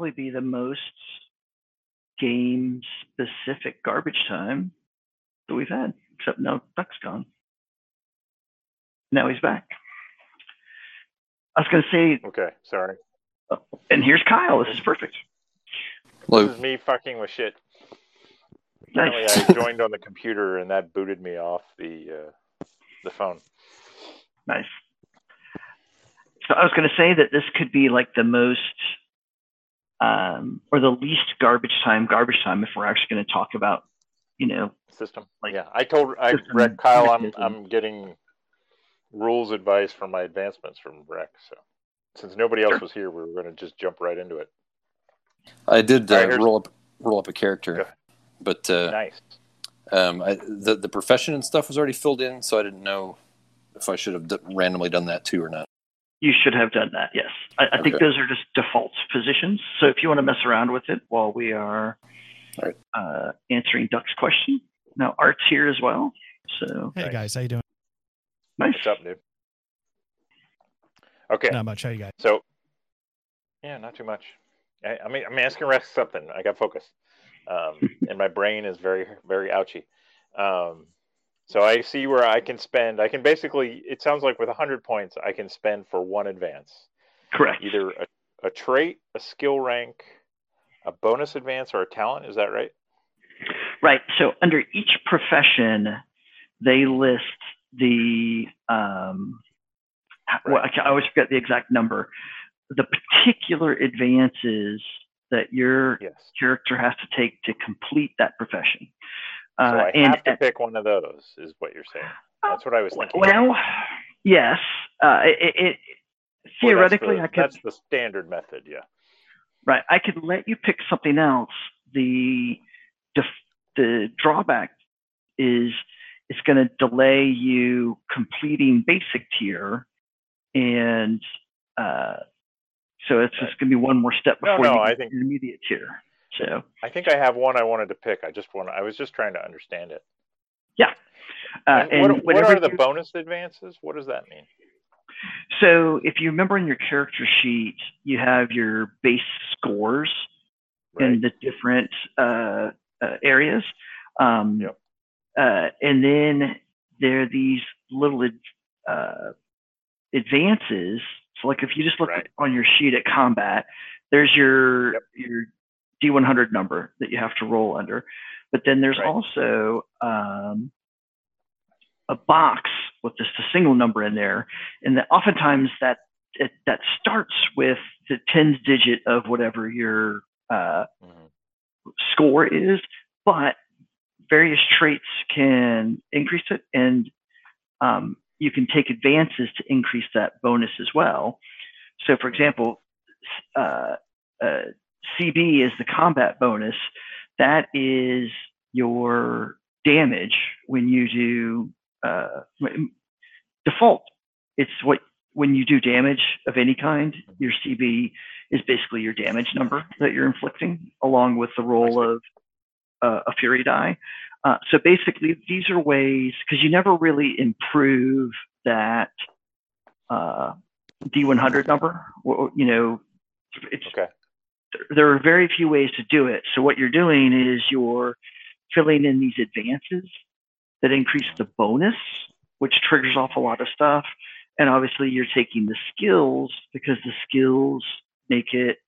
at, it'd probably be the most game specific garbage time that we've had, except now Duck's gone. Now he's back. I was going to say, Okay, sorry. and here's Kyle. This is perfect. This is me fucking with shit. Apparently, Nice. I joined on the computer and that booted me off the uh, the phone. Nice. So I was going to say that this could be like the most, um, or the least garbage time, garbage time if we're actually going to talk about, you know, System. Like, yeah, I told I system Rex Kyle I'm. I'm getting rules advice for my advancements from Rex. So since nobody else Sure. was here, we were going to just jump right into it. I did uh, All right, here's- roll up roll up a character, but uh, Nice. um, I, the the profession and stuff was already filled in, so I didn't know if I should have d- randomly done that too or not. You should have done that. Yes. I, I think Okay. those are just default positions. So if you want to mess around with it while we are All right. uh, answering Duck's question, now Art's here as well. So Hey guys, how you doing? nice. What's up, dude? Okay, Not much. How you guys? so yeah, not too much. I, I mean, I'm asking Rex something. I got focus, um, and my brain is very, very ouchy. Um, so I see where I can spend. I can basically. It sounds like with 100 points, I can spend for one advance, Correct. either a, a trait, a skill rank, a bonus advance, or a talent. Is that right? Right. So under each profession, they list the um, well, I, I always forget the exact number. The particular advances that your Yes. character has to take to complete that profession. So Uh, I and have to pick one of those. Is what you're saying? That's what I was thinking. well, yes. Uh, it, it, it Or that's theoretically, the- I could That's the standard method. Yeah. right. I could let you pick something else. The def- the drawback is it's going to delay you completing basic tier, and uh, so it's just going to be one more step before no, you I get think- to intermediate tier. So I think I have one I wanted to pick. I just want. I was just trying to understand it. uh, And what, and what are the you- bonus advances? What does that mean? So if you remember in your character sheet, you have your base scores Right. in the different uh, uh, areas. Um, Yep. uh, and then there are these little ad- uh, advances. So like if you just look Right. on your sheet at combat, there's your Yep. your D100 number that you have to roll under. But then there's Right. also um, a box with just a single number in there, and that oftentimes that it, that starts with the tens digit of whatever your uh, Mhm. score is, but various traits can increase it, and um, you can take advances to increase that bonus as well. So, for example, uh, uh, CB is the combat bonus. That is your damage when you do uh, default. It's what when you do damage of any kind, your CB is basically your damage number that you're inflicting, along with the roll of uh, a fury die. Uh, so basically, these are ways because you never really improve that uh, D100 number. You know, it's Okay. There are very few ways to do it. So what you're doing is you're filling in these advances that increase the bonus, which triggers off a lot of stuff. And obviously you're taking the skills because the skills make it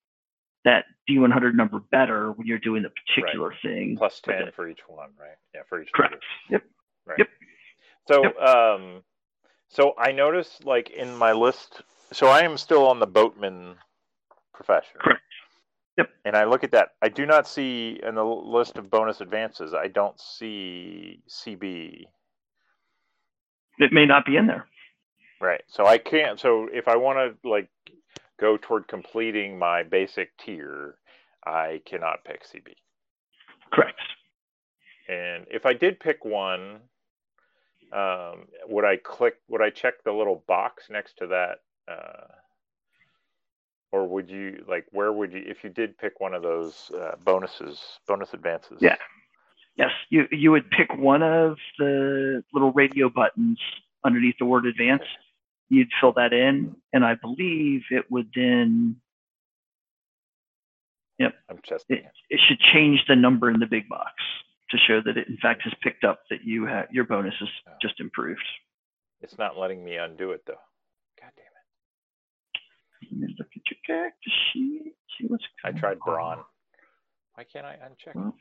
that D100 number better when you're doing the particular thing. Ten for each one, right? Yeah, for each. Correct. Yep. Right. Yep. So, Yep. um, so I noticed, like in my list, so I am still on the boatman profession. Correct. Yep. And I look at that. I do not see in the list of bonus advances. I don't see CB. It may not be in there. Right. So I can't. So if I want to like go toward completing my basic tier, I cannot pick CB. Correct. And if I did pick one, um, would I click? Would I check the little box next to that? Uh, or would you like? Where would you? If you did pick one of those uh, bonuses, bonus advances? Yeah. Yes, you you would pick one of the little radio buttons underneath the word advance. You'd fill that in, and I believe it would then Yep. I'm just It, it. should change the number in the big box to show that it in fact has picked up that you have your bonus is just improved. It's not letting me undo it though. God damn it. Let me look at your character sheet. See what's I tried on. Braun. Why can't I uncheck it? Well,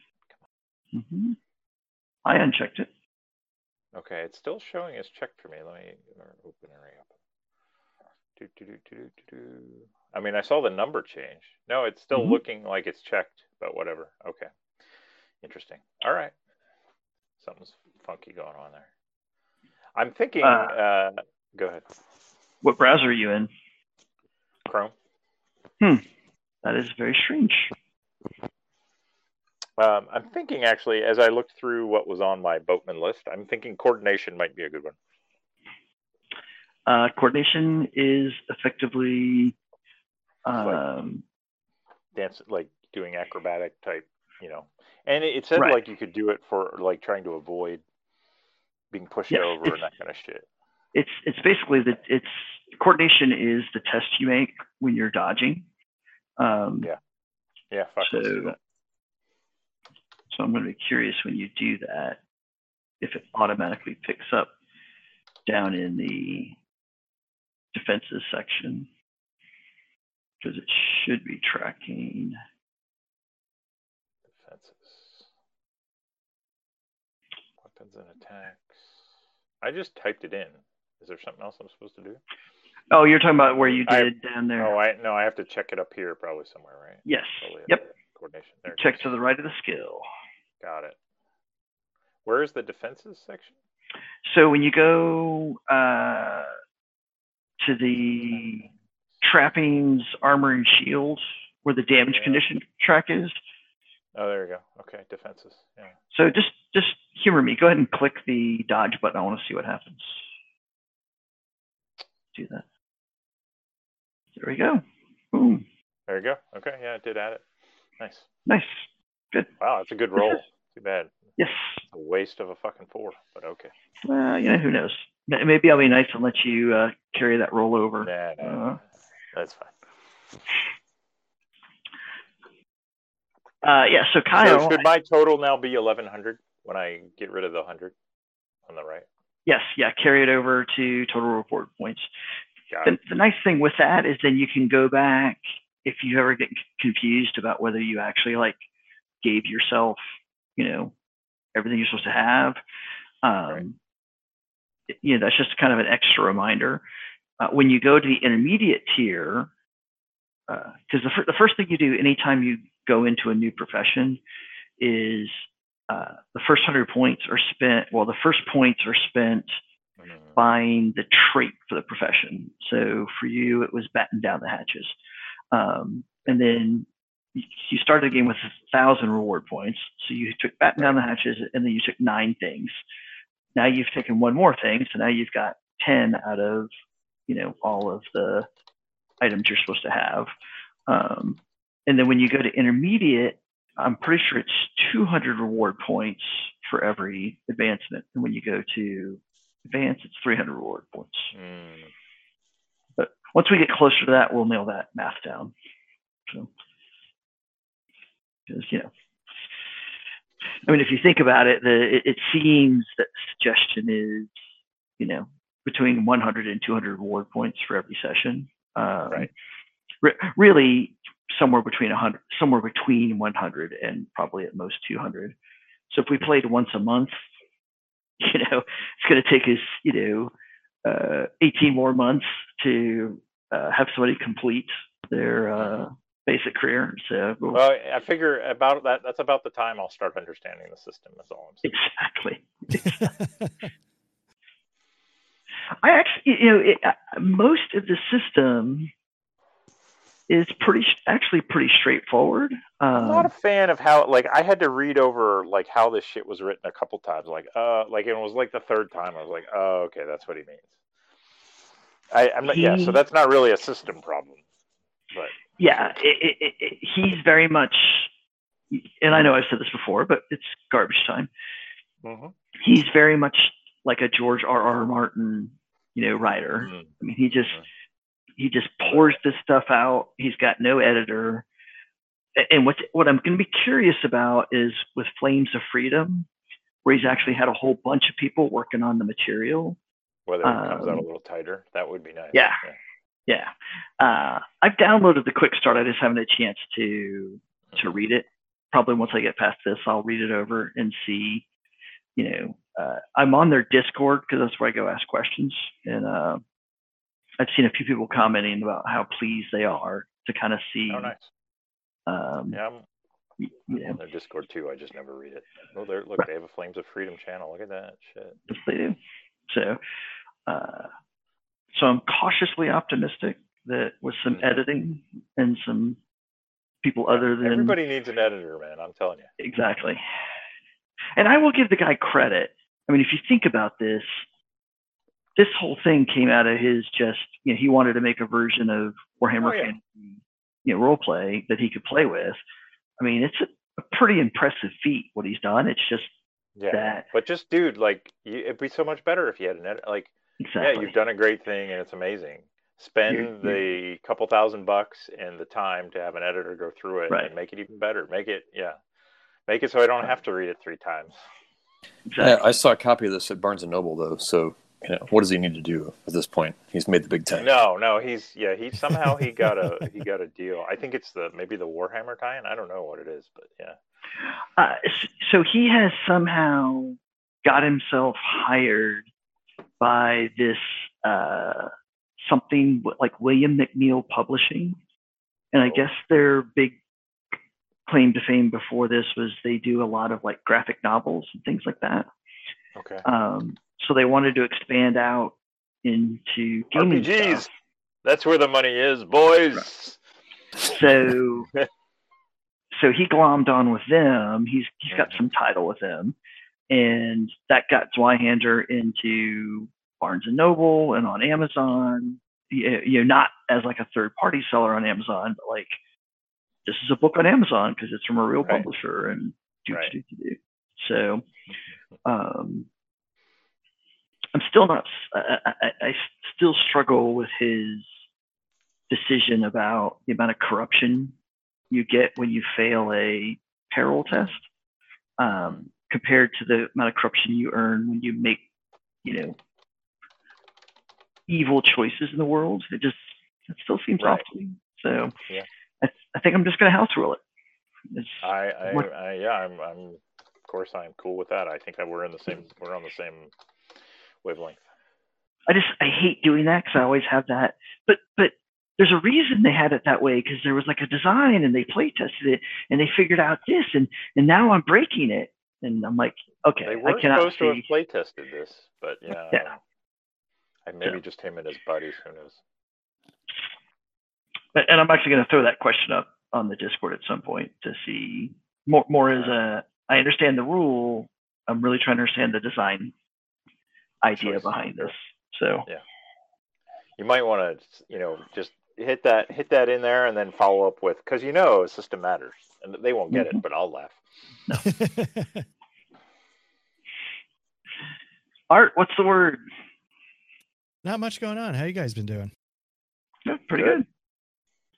hmm I unchecked it. Okay, it's still showing as checked for me. Let me open and reopen. Do, do, do, do, do, do. I mean, I saw the number change. No, it's still Mhm. looking like it's checked, but whatever. Okay. Interesting. All right. Something's funky going on there. I'm thinking, Uh, uh, go ahead. What browser are you in? Chrome. That is very strange. Um, I'm thinking actually, as I looked through what was on my boatman list, I'm thinking coordination might be a good one. Uh, coordination is effectively like- um, Dance, like doing acrobatic type, you know. And it, it said Right. like you could do it for like trying to avoid being pushed Yes, over and that kind of shit. it's it's basically that it's coordination is the test you make when you're dodging. Um, Yeah. Yeah, fuck. So, so I'm going to be curious when you do that if it automatically picks up down in the defenses section because it should be tracking. Defenses. Weapons and attacks. I just typed it in. Is there something else I'm supposed to do? Oh, you're talking about where you I- did down there. Oh, I no, I have to check it up here probably somewhere, right? yes. Probably Yep. Coordination. There. Check to the right of the skill. Got it. Where is the defenses section? So when you go uh, to the trappings, armor, and shield, where the damage Yeah. condition track is, Oh, there you go. Okay, defenses. Yeah. So just just humor me. Go ahead and click the dodge button. I want to see what happens. Do that. There we go. Boom. There you go. Okay, yeah, it did add it. Nice. Nice. Good. Wow, that's a good roll. Too bad. Yes. A waste of a fucking four, but okay. Well, you know, who knows? Maybe I'll be nice and let you uh, carry that roll over. Nah, nah, Uh-huh. That's fine. Uh, yeah. So Kyle. So should my total now be eleven hundred when I get rid of the hundred on the right? yes. Yeah. Carry it over to total report points. The, the nice thing with that is then you can go back if you ever get confused about whether you actually like gave yourself, you know, everything you're supposed to have. Um, Right. You know, that's just kind of an extra reminder. Uh, when you go to the intermediate tier, because the, fir- the first thing you do anytime you go into a new profession is uh, the first hundred points are spent. Well, the first points are spent Mhm. buying the trait for the profession. So for you, it was batten down the hatches. Um, and then you you started the game with a thousand reward points. So you took batten down the hatches and then you took nine things. Now you've taken one more thing. So now you've got 10 out of, you know, all of the items you're supposed to have. Um, and then when you go to intermediate, I'm pretty sure it's 200 reward points for every advancement. And when you go to advance, it's 300 reward points. Mm. But once we get closer to that, we'll nail that math down. So, because you know, I mean, if you think about it, the it, it seems that the suggestion is, you know, between 100 and 200 reward points for every session. Um, Right. re- really, somewhere between 100, somewhere between 100 and probably at most 200. So if we played once a month, you know, it's going to take us, you know, uh, 18 more months to uh, have somebody complete their uh, basic career. So we'll- I figure about that. That's about the time I'll start understanding the system. That's all I'm saying. exactly. I actually, you know, it, most of the system is pretty, actually pretty straightforward. I'm not a Um, fan of how like I had to read over like how this shit was written a couple times. Like uh like it was like the third time I was like, oh okay, that's what he means. I, I'm not yeah, so that's not really a system problem. But yeah, it, it, it, he's very much, and I know I've said this before, but it's garbage time. mhm. He's very much like a George R. R. Martin, you know, writer. Mhm. I mean, he just Mhm. He just pours this stuff out. He's got no editor. and what what I'm going to be curious about is with Flames of Freedom, where he's actually had a whole bunch of people working on the material. Whether it comes out Um, a little tighter, that would be nice. yeah. Yeah, uh, I've downloaded the quick start. I just haven't had a chance to to read it. Probably once I get past this, I'll read it over and see. You know, uh, I'm on their Discord because that's where I go ask questions, and uh, I've seen a few people commenting about how pleased they are to kind of see. Oh, nice. um, Yeah, I'm, y- you know, on their Discord too. I just never read it. Oh, there. Look, they have a Flames of Freedom channel. Look at that shit. Yes, they do. So, uh, so I'm cautiously optimistic that with some Mhm. editing and some people other than Everybody needs an editor, man. I'm telling you. exactly. And I will give the guy credit. I mean, if you think about this, this whole thing came out of his just, you know, he wanted to make a version of Warhammer Oh, yeah. Fantasy, you know, role play that he could play with. I mean, it's a, a pretty impressive feat what he's done. It's just Yeah. that But just, dude, like, you, it'd be so much better if you had an edit. Like, exactly. yeah, you've done a great thing and it's amazing. Spend You're- the couple thousand bucks and the time to have an editor go through it Right. and make it even better. Make it, yeah, make it so I don't have to read it three times. exactly. Yeah, I saw a copy of this at Barnes and Noble though. So you know, what does he need to do at this point? He's made the big ten. No, no, he's yeah, he somehow he got a he got a deal. I think it's the maybe the Warhammer tie-in. I don't know what it is, but yeah. Uh, so he has somehow got himself hired by this uh, something like William McNeil Publishing, and I Oh. guess their big claim to fame before this was they do a lot of like graphic novels and things like that. Okay. Um, so they wanted to expand out into gaming RPGs. stuff. That's where the money is, boys. So so he glommed on with them. He's he's got some title with them, and that got Zweihander into Barnes and Noble and on Amazon. You know, not as like a third party seller on Amazon, but like this is a book on Amazon because it's from a real Right. publisher and do Right. do do do. So, um, I'm still not. I, I, I still struggle with his decision about the amount of corruption you get when you fail a peril test, um, compared to the amount of corruption you earn when you make, you know, evil choices in the world. It just it still seems Right. off to me. So, Yeah. I, I think I'm just going to house rule it. It's, I, I, What- I yeah, I'm, I'm, of course, I'm cool with that. I think that we're in the same, we're on the same wavelength. I just I hate doing that because I always have that. But but there's a reason they had it that way because there was like a design and they play tested it and they figured out this and and now I'm breaking it and I'm like okay They I weren't cannot supposed to have play tested this, but yeah, Yeah. I maybe Yeah. just him and his buddies. Who knows? And I'm actually going to throw that question up on the Discord at some point to see more more as a I understand the rule I'm really trying to understand the design idea Choice. behind this so yeah, You might want to, you know, just hit that, hit that in there, and then follow up with because you know a system matters, and they won't get Mm-hmm. it, but I'll laugh. No. Art what's the word Not much going on. How you guys been doing? Yeah, pretty Good. good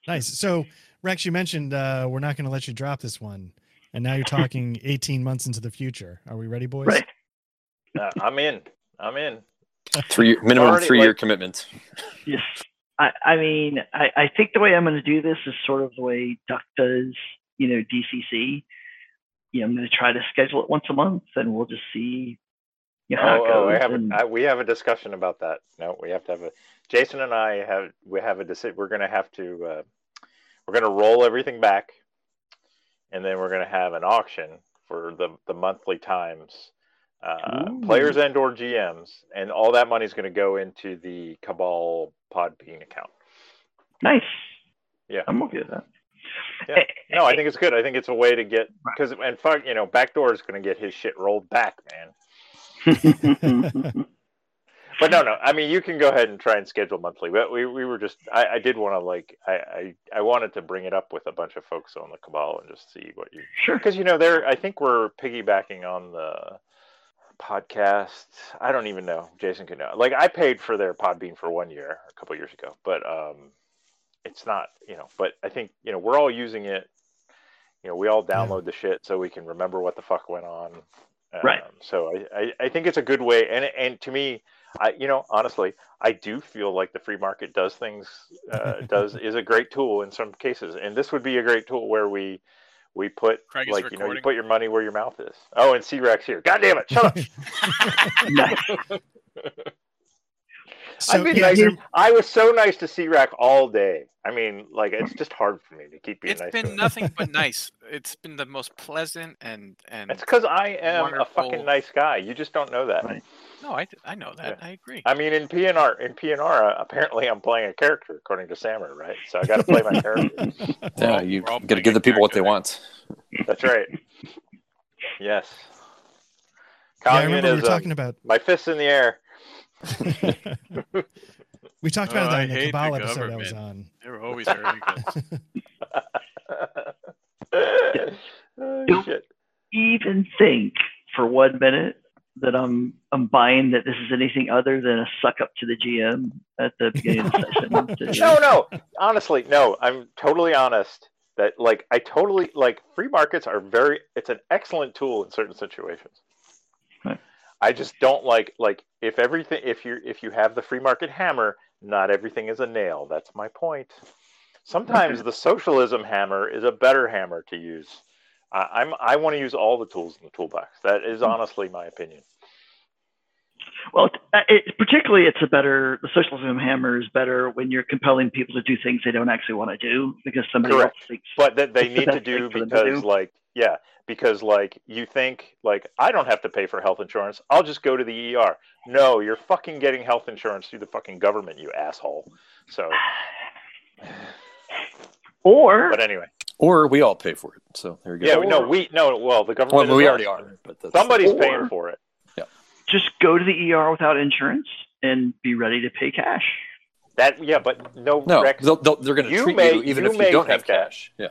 Nice. So Rex, you mentioned uh, we're not going to let you drop this one, and now you're talking 18 months into the future. Are we ready, boys? right Uh, I'm in. I'm in. Three minimum Already, three year like- commitment. Yes. I, I mean, I, I think the way I'm going to do this is sort of the way Duck does, you know, DCC. You know, I'm going to try to schedule it once a month and we'll just see you know, how Oh, it oh, goes. I have and- a, I, we have a discussion about that. No, we have to have a. Jason and I have we have a decision. We're going to have to. Uh, we're going to roll everything back, and then we're going to have an auction for the the monthly times, uh, players and or GMs, and all that money is going to go into the Cabal Podbean account. nice. Yeah. I'm okay with that. Yeah. No, I think it's good. I think it's a way to get because and fuck, you know, Backdoor is going to get his shit rolled back, man. But no, no. I mean, you can go ahead and try and schedule monthly. But we, we were just, I, I did want to like, I, I, I wanted to bring it up with a bunch of folks on the Cabal and just see what you, sure. because you know, there, I think we're piggybacking on the podcast. I don't even know. Jason could know. Like, I paid for their Podbean for one year a couple years ago, but um, it's not, you know. But I think you know we're all using it. You know, we all download the shit so we can remember what the fuck went on. Um, Right. So I, I, I think it's a good way, and and to me, I you know honestly, I do feel like the free market does things uh, does is a great tool in some cases, and this would be a great tool where we we put Craig like you know you put your money where your mouth is. Oh, and C Rex here. God damn it! Shut up. So I've been yeah, nice. there- I was so nice to C Rex all day. I mean, like it's just hard for me to keep being It's nice. been to him. nothing but nice. It's been the most pleasant and and It's because I am a fucking nice guy. You just don't know that. Right. No, I I know that. I agree. I mean, in PNR, in PNR, uh, apparently I'm playing a character according to Sammer, right? So I got to play my character. Yeah, all- you we're got to give the people what they want. That's right. Yes. yeah, I remember we were Communism. talking about My fists in the air. we talked Oh, about I that in the hate the Cabal episode I was on. They were always arrogant. oh, Don't- shit. Even think for one minute that I'm I'm buying that this is anything other than a suck up to the GM at the beginning of the session. No, no. Honestly, no. I'm totally honest. That like I totally like free markets are very. It's an excellent tool in certain situations. Right. I just don't like like if everything if you if you have the free market hammer, not everything is a nail. That's my point. Sometimes the socialism hammer is a better hammer to use. I, I'm I want to use all the tools in the toolbox. That is honestly my opinion. Well, uh, it, particularly, it's a better. The socialism hammer is better when you're compelling people to do things they don't actually want to do because somebody Correct. else thinks. but that they It's the need to do them to because do. like yeah because like you think like i don't have to pay for health insurance i'll just go to the er no you're fucking getting health insurance through the fucking government you asshole so Or but anyway Or we all pay for it. So there you go. yeah no we no well the government well, we already are. But that's, somebody's Or- paying for it Yeah. just go to the ER without insurance and be ready to pay cash. That yeah but no, no, Rex, they'll, they'll, they're going to treat may- you even you if may you don't have think that. cash. Yeah.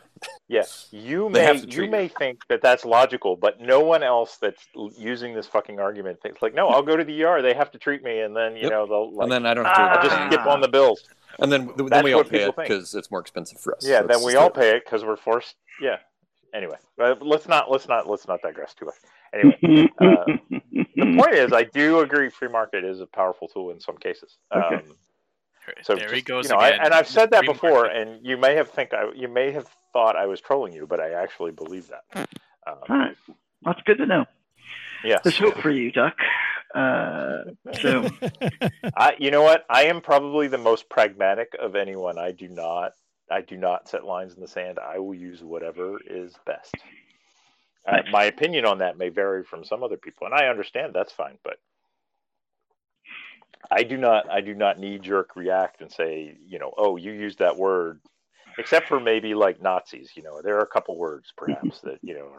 yeah you may have to you may think that that's logical but no one else that's using this fucking argument thinks like no i'll go to the er they have to treat me and then you Yep. know they'll like, and then I don't have to. Ah. I'll just skip on the bills and then then That's we all pay it because it's more expensive for us. Yeah, So then we all pay it because we're forced. Yeah. Anyway, uh, let's not let's not let's not digress too much. Anyway, uh, the point is, I do agree free market is a powerful tool in some cases. Okay. Um, so there he goes you know, I, again. and I've said that before, market. and you may have think I you may have thought I was trolling you, but I actually believe that. All Um, right, that's good to know. yeah, There's hope for you, Duck. Uh, so I you know what? I am probably the most pragmatic of anyone. I do not I do not set lines in the sand. I will use whatever is best. Uh, my opinion on that may vary from some other people, and I understand that's fine. But I do not I do not knee jerk react and say you know oh you used that word, except for maybe like Nazis. You know there are a couple words perhaps that you know.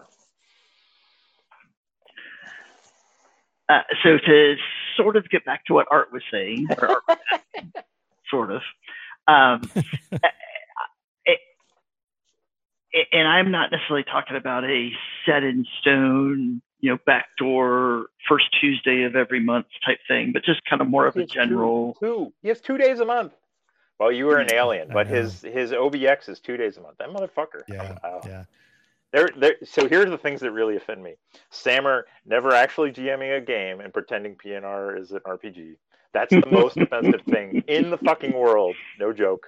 Uh, so to sort of get back to what Art was saying, Art was sort of, um, and I'm not necessarily talking about a set in stone, you know, backdoor first Tuesday of every month type thing, but just kind of more of a It's two- general. Two. He has two days a month. Well, you were an alien, but his his OBX is two days a month. That motherfucker. yeah, Wow. yeah. There, there. So here's the things that really offend me. Sammer never actually GMing a game and pretending PNR is an RPG. That's the most offensive thing in the fucking world. No joke.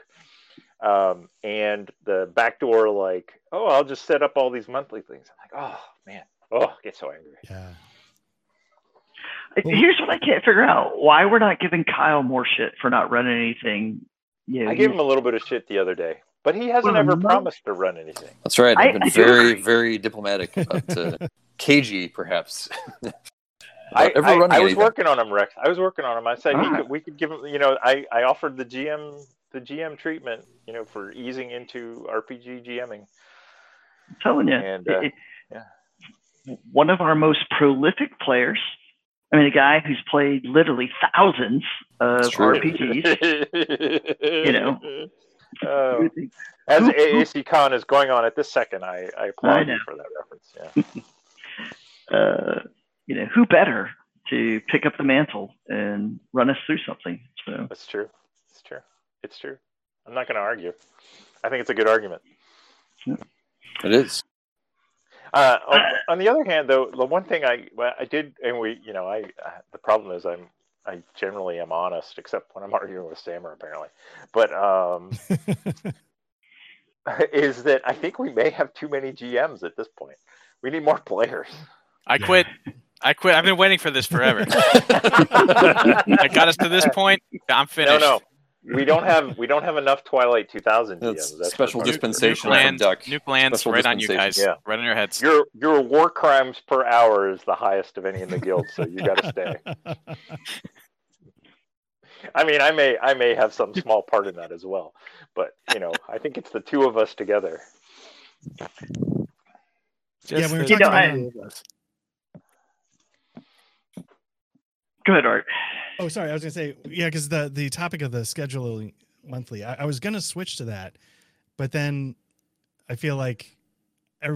Um, and the backdoor, like, oh, I'll just set up all these monthly things. I'm like, oh man, oh, I get so angry. Yeah. Here's what I can't figure out: why we're not giving Kyle more shit for not running anything. You know, I gave him a little bit of shit the other day, but he hasn't Well, ever no- promised to run anything. That's right. I- I've been I do very, agree. very diplomatic, but uh, cagey perhaps. I, Ever I, I was anything. working on him, Rex. I was working on him. I said Ah. could, we could give him. You know, I, I offered the GM the GM treatment. You know, for easing into RPG GMing. I'm telling you, And, uh, it- yeah. One of our most prolific players. I mean, a guy who's played literally thousands of RPGs. you know. Uh, as Who- who- AAC Con is going on at this second, I, I applaud know. you for that reference. Yeah. uh, you know, who better to pick up the mantle and run us through something? So, That's true. It's true. It's true. I'm not going to argue. I think it's a good argument. It is. Uh, on, on the other hand, though, the one thing I well, I did, and we, you know, I uh, the problem is I'm I generally am honest, except when I'm arguing with Sammer, apparently. But um, is that I think we may have too many GMs at this point. We need more players. I Yeah. quit. I quit. I've been waiting for this forever. I got us to this point. I'm No, finished. no, we don't have we don't have enough Twilight 2000 That's That's special for Nuke- dispensation nuke from lands, Duck. nuke lands Special right on you guys. Yeah. Right on your heads. Your your war crimes per hour is the highest of any in the guild, so you got to stay. I mean, I may I may have some small part in that as well, but you know, I think it's the two of us together. Yeah, we were the- talking about- two of us. Go ahead, Art. Oh, sorry. I was gonna say yeah, because the the topic of the scheduling monthly, I, I was gonna switch to that, but then I feel like,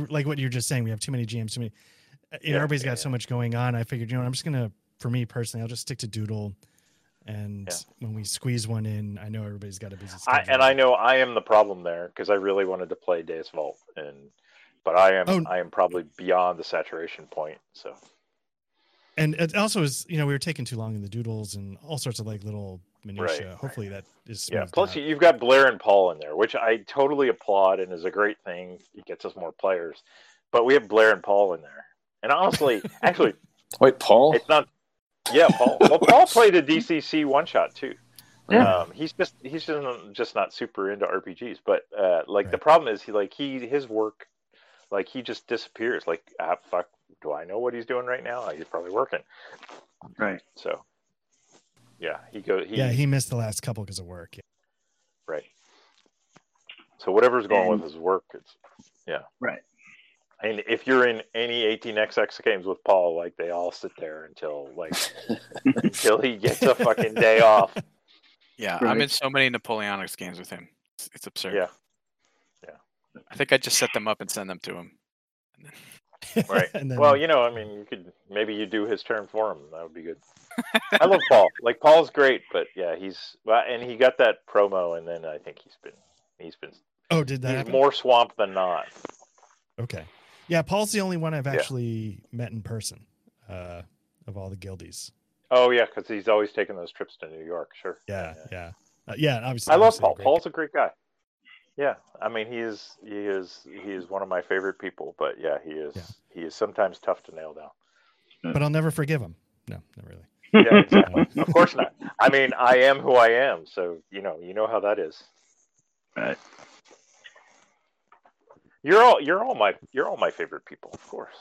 like what you're just saying, we have too many GMs, too many. uh, You know, Yeah, everybody's yeah, got so much going on. I figured, you know, I'm just gonna, for me personally, I'll just stick to Doodle, and Yeah. when we squeeze one in, I know everybody's got a busy I, and I know I am the problem there because I really wanted to play Days Vault, and but I am Oh. I am probably beyond the saturation point. So and it also is, you know, we were taking too long in the doodles and all sorts of like little minutia. Right. Hopefully that is yeah. Plus, out. you- you've got Blair and Paul in there, which I totally applaud and is a great thing. It gets us more players. But we have Blair and Paul in there, and honestly, actually, Wait, Paul? it's not. Yeah, Paul. Well, Paul played a DCC one shot too. Yeah. Um, he's just he's just, just not super into RPGs, but uh, like the problem is he like he his work, like he just disappears. Like ah, fuck, do I know what he's doing right now? He's probably working. Right. So, yeah, he goes. He, yeah, he missed the last couple because of work. right. So whatever's going And- with his work, it's yeah. Right. And if you're in any 18xx games with Paul, like they all sit there until like until he gets a fucking day off. Yeah, I'm in so many Napoleonics games with him. It's, it's absurd. Yeah. Yeah. I think I just set them up and send them to him. Right. and then, well, you know, I mean, you could maybe you do his turn for him. That would be good. I love Paul. Like Paul's great, but yeah, he's well, and he got that promo, and then I think he's been he's been oh, did that he's happen? more swamped than not. Okay. Yeah, Paul's the only one I've Yeah. actually met in person uh, of all the guildies. Oh yeah, because he's always taking those trips to New York. Sure. Yeah, yeah, uh, yeah. Obviously, I love obviously Paul. great Paul's a great guy. Yeah, I mean, he is he is he is one of my favorite people. But yeah, he is Yeah. he is sometimes tough to nail down. but I'll never forgive him. No, not really. Yeah, exactly. of course not. I mean, I am who I am, so you know, you know how that is. Right. You're all you're all my you're all my favorite people, of course.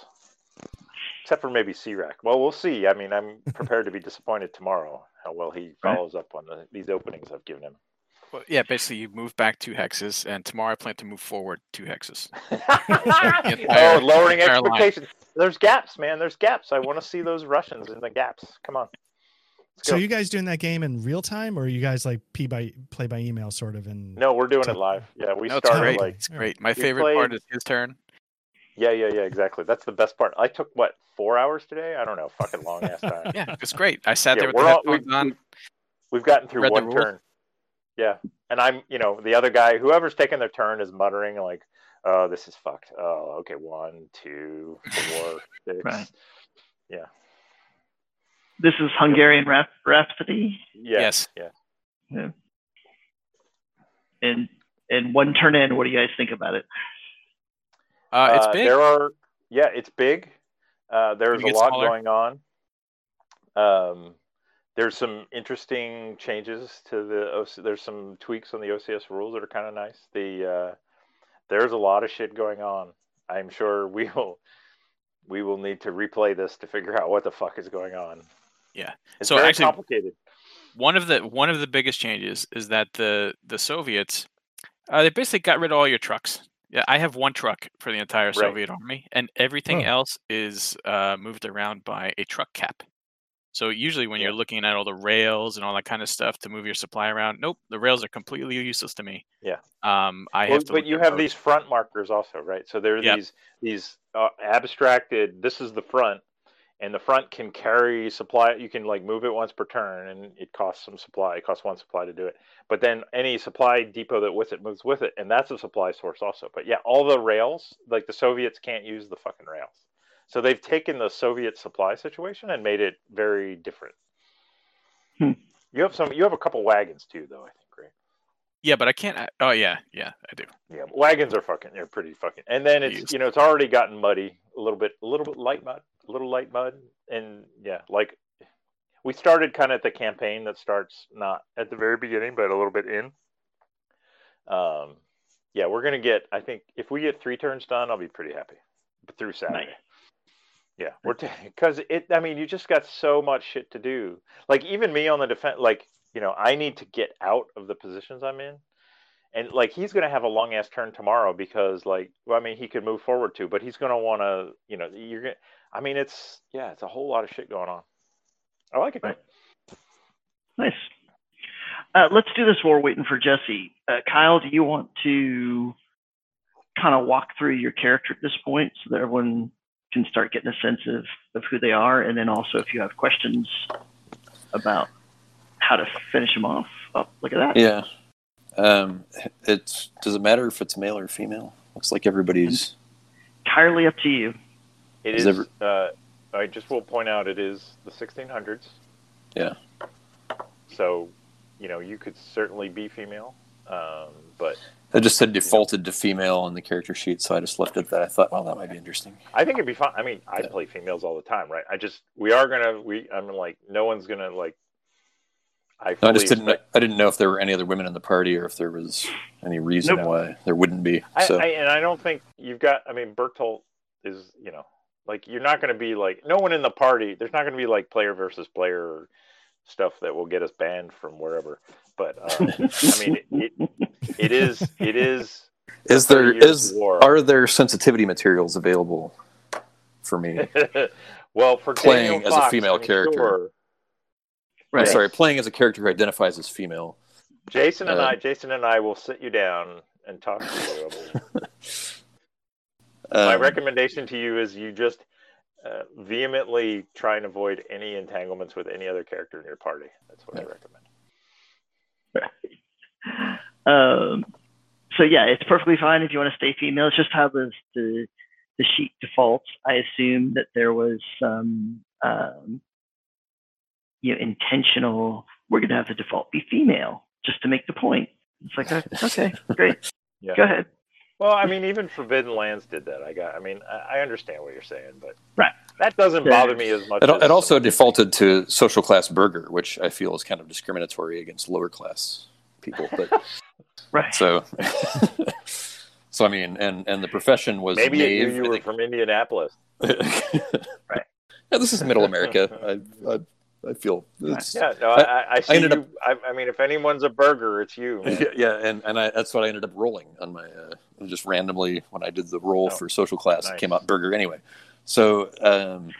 Except for maybe C-Rack. Well, we'll see. I mean, I'm prepared to be disappointed tomorrow how well he Right. follows up on the, these openings I've given him. Well, yeah, basically you move back two hexes, and tomorrow I plan to move forward two hexes. oh, lowering entire line. expectations. There's gaps, man. There's gaps. I want to see those Russians in the gaps. Come on. Let's So go. you guys doing that game in real time, or are you guys like p by play by email sort of? And No, we're doing So- it live. Yeah, we No, it's started great. like it's great. My favorite played- part is his turn. yeah, yeah, yeah, exactly. That's the best part. I took what four hours today? I don't know, fucking long ass time. Yeah, it's great. I sat Yeah, there with we're the all- headphones we- on. We've gotten through Read the one rules. turn. Yeah, and I'm, you know, the other guy, whoever's taking their turn, is muttering like, "Oh, this is fucked." Oh, okay, one, two, four, six. Right. Yeah. This is Hungarian Rhap- Rhapsody, Yeah. Yes. Yeah. and and one turn in. What do you guys think about it? Uh, it's Uh. There are, yeah, it's big. Uh, there's a lot smaller. going on. Um, there's some interesting changes to the. OC, there's some tweaks on the OCS rules that are kind of nice. The uh, there's a lot of shit going on. I'm sure we will we will need to replay this to figure out what the fuck is going on. Yeah. It's So very actually- complicated. one of the one of the biggest changes is that the the Soviets uh, they basically got rid of all your trucks. Yeah, I have one truck for the entire Soviet army, and everything Oh. else is uh, moved around by a truck cap. So usually, when you're looking at all the rails and all that kind of stuff to move your supply around, nope, the rails are completely useless to me. Yeah. Um, I Well, have to. but you have these front markers also, right? So there are Yep. these these uh, abstracted. This is the front, and the front can carry supply. You can like move it once per turn, and it costs some supply. It costs one supply to do it. But then any supply depot that with it moves with it, and that's a supply source also. But yeah, all the rails, like the Soviets can't use the fucking rails. So they've taken the Soviet supply situation and made it very different. Hmm. You have some. You have a couple wagons too, though. I think, right? Yeah, but I can't. I- Oh yeah, yeah, I do. Yeah, wagons are fucking. They're pretty fucking. And then it's Used. you know it's already gotten muddy a little bit, a little bit light mud, a little light mud, and yeah, like we started kind of at the campaign that starts not at the very beginning, but a little bit in. Um, yeah, we're gonna get. I think if we get three turns done, I'll be pretty happy through Saturday. Nice. Yeah, we're because it. I mean, you just got so much shit to do. Like even me on the defense, like you know, I need to get out of the positions I'm in, and like he's gonna have a long ass turn tomorrow because like, well, I mean, he could move forward too, but he's gonna want to, you know, you're gonna. I mean, it's yeah, it's a whole lot of shit going on. I like it. Nice. Uh, let's do this while we're waiting for Jesse. Uh, Kyle, do you want to kind of walk through your character at this point so that everyone can start getting a sense of, of who they are? And then also, if you have questions about how to finish them off, oh, look at that. Yeah. Um, it's does it matter if it's male or female? Looks like everybody's. Entirely up to you. It Is is. ever- uh, I just will point out it is the 1600s. Yeah. So, you know, you could certainly be female, um, but I just said defaulted to female on the character sheet, so I just left it that. I thought, well, that might be interesting. I think it'd be fun. I mean, I Yeah. play females all the time, right? I just we are gonna we. I'm like, no one's gonna like. I, No, I just didn't. expect- I didn't know if there were any other women in the party, or if there was any reason Nope. why there wouldn't be. I, So I, and I don't think you've got. I mean, Bertolt is you know like you're not going to be like no one in the party. There's not going to be like player versus player stuff that will get us banned from wherever. But um, I mean, it, it, it is it is. is 30 there years is of war. are there sensitivity materials available for me? well, for Playing Daniel as a female I'm character. sure. Right. I'm sorry, playing as a character who identifies as female. Jason and Uh, I, Jason and I will sit you down and talk to you. My Um, recommendation to you is you just uh, vehemently try and avoid any entanglements with any other character in your party. That's what I Yeah. recommend. um, so yeah, it's perfectly fine if you want to stay female. It's just how the the, the sheet defaults. I assume that there was some um, you know intentional. We're going to have the default be female just to make the point. It's like uh, okay, great, Yeah. go ahead. Well, I mean, even Forbidden Lands did that. I got. I mean, I, I understand what you're saying, but Right. that doesn't Yeah. bother me as much. It, as it also defaulted to social class burgher, which I feel is kind of discriminatory against lower class people. But Right. so, so I mean, and and the profession was maybe it knave, knew you were think. from Indianapolis. Right. Yeah, this is Middle America. I, I I feel it's, Yeah, no, I- I, I, I ended you. I, I mean, if anyone's a burger, it's you. man. yeah, yeah, and and I, that's what I ended up rolling on my uh, just randomly when I did the roll Oh, for social class. It came out burgher anyway. So um,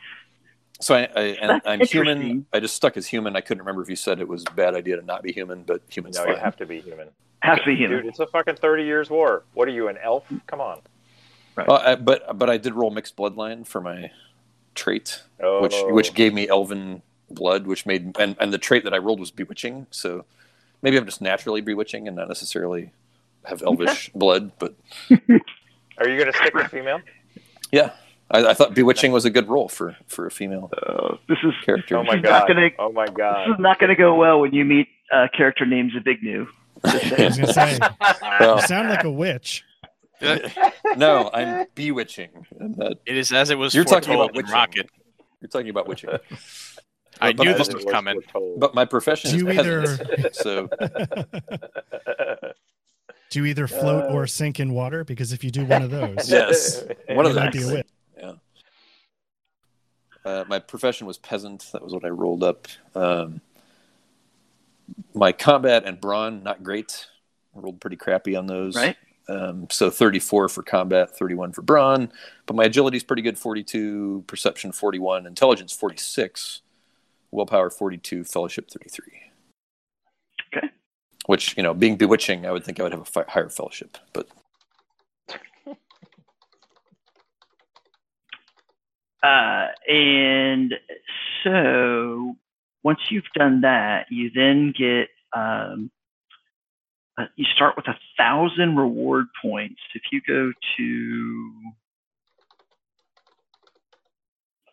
so I, I and, I'm human. I just stuck as human. I couldn't remember if you said it was a bad idea to not be human, but human's No, fine. you have to be human. Has to be human. Dude, it's a fucking 30 years war. What are you, an elf? Come on. Well, I, but but I did roll mixed bloodline for my trait, Oh, which which oh. gave me elven blood, which made and, and the trait that I rolled was bewitching. So maybe I'm just naturally bewitching and not necessarily have elvish blood. But Are you going to stick with female? yeah, I, I thought bewitching was a good role for for a female Uh, this is character. Oh my This not god. gonna- Oh my god! this is not going to go well when you meet uh, character names Avignu. Just I was gonna say, Well, you sound like a witch. no, I'm bewitching. I'm It is as it was You're talking about in witching. Rocket. you're talking about witching. I But knew I- this was coming. But my profession Do is you either- peasant, so Do you either float or sink in water? Because if you do one of those, yes, one you of might those. be a witch. Uh, my profession was peasant. That was what I rolled up. Um, my combat and brawn, not great. I rolled pretty crappy on those. Right. Um, so 34 for combat, 31 for brawn. But my agility is pretty good 42, perception 41, intelligence 46, willpower 42, fellowship 33. Okay. Which, you know, being bewitching, I would think I would have a fi- higher fellowship. But Uh, and so once you've done that, you then get um, uh, you start with a thousand reward points. If you go to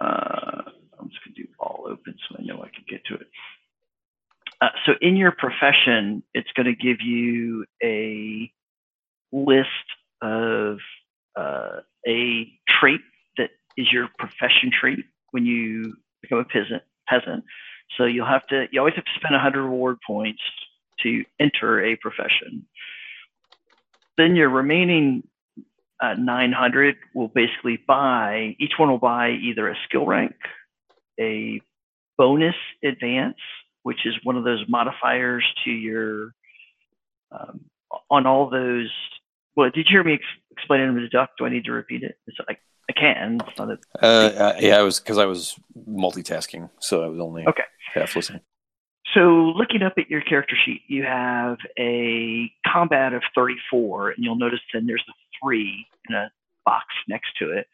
uh, I'm just gonna do all open so I know I can get to it. Uh, so in your profession, it's going to give you a list of uh, a trait is your profession trait when you become a peasant. Peasant. So you'll have to. You always have to spend 100 reward points to enter a profession. Then your remaining uh, 900 will basically buy. Each one will buy either a skill rank, a bonus advance, which is one of those modifiers to your um, on all those. Well, did you hear me ex- explain it in the duck? Do I need to repeat it? It's like I can. It's not a, Uh, yeah, I was because I was multitasking, so I was only Okay. half listening. So looking up at your character sheet, you have a combat of 34, and you'll notice then there's a three in a box next to it.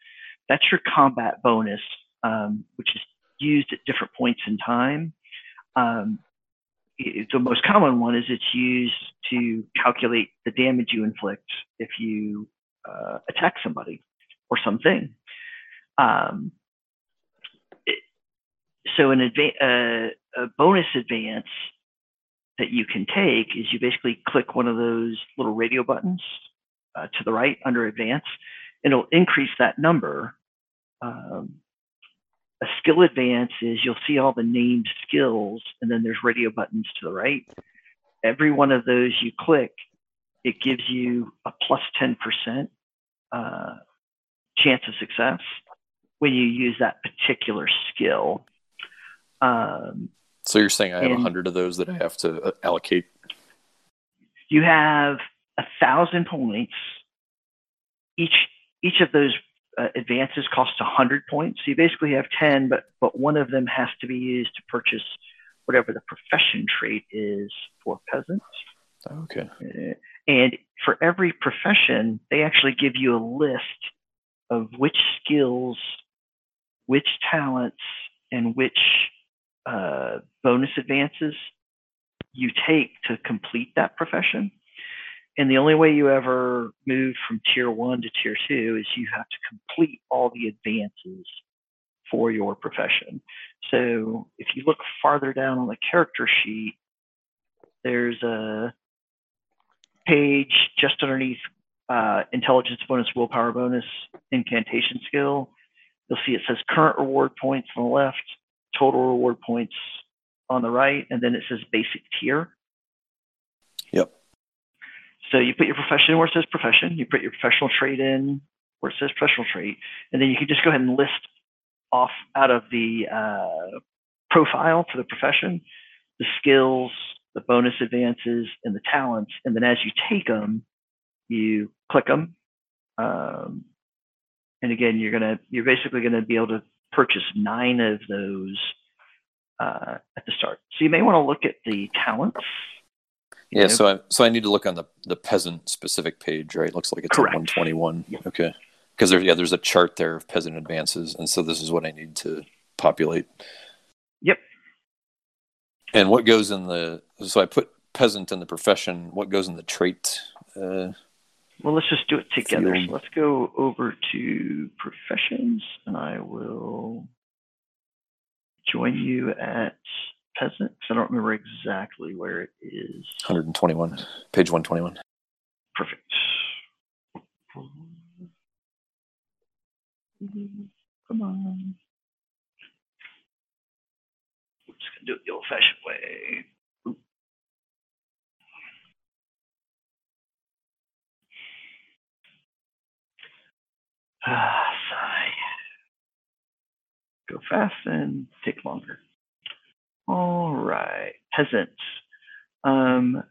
That's your combat bonus, um, which is used at different points in time. Um, it- the most common one is it's used to calculate the damage you inflict if you uh, attack somebody or something. Um, it- so an adva- uh, a bonus advance that you can take is you basically click one of those little radio buttons uh, to the right under advance, and it'll increase that number. Um, a skill advance is you'll see all the named skills, and then there's radio buttons to the right. Every one of those you click, it gives you a plus 10% uh, chance of success when you use that particular skill. Um, So you're saying I have a hundred of those that I have to uh, allocate? you have a thousand points. Each each of those uh, advances costs a hundred points. So you basically have ten, but but one of them has to be used to purchase whatever the profession trait is for peasants. Okay. Uh, And for every profession, they actually give you a list of which skills, which talents, and which uh, bonus advances you take to complete that profession. And the only way you ever move from tier one to tier two is you have to complete all the advances for your profession. So if you look farther down on the character sheet, there's a page just underneath uh, intelligence bonus, willpower bonus, incantation skill. You'll see it says current reward points on the left, total reward points on the right, and then it says basic tier. Yep. So you put your profession where it says profession, you put your professional trait in where it says professional trait, and then you can just go ahead and list off out of the uh, profile for the profession the skills, the bonus advances, and the talents. And then as you take them, you click them. Um, and again, you're gonna you're basically gonna be able to purchase nine of those uh, at the start. So you may want to look at the talents. Yeah. know, So I so I need to look on the the peasant specific page, right? Looks like it's Correct. 121. Yeah. Okay. Because there, yeah, there's a chart there of peasant advances, and so this is what I need to populate. Yep. And what goes in the? So I put peasant in the profession. What goes in the trait? Uh, Well, let's just do it together. Field. So let's go over to professions, and I will join you at peasant. 'cause I don't remember exactly where it is. 121, page 121. Perfect. Come on. We're just gonna do it the old-fashioned way. Ah, sigh. Go fast and take longer. All right, peasant. Um,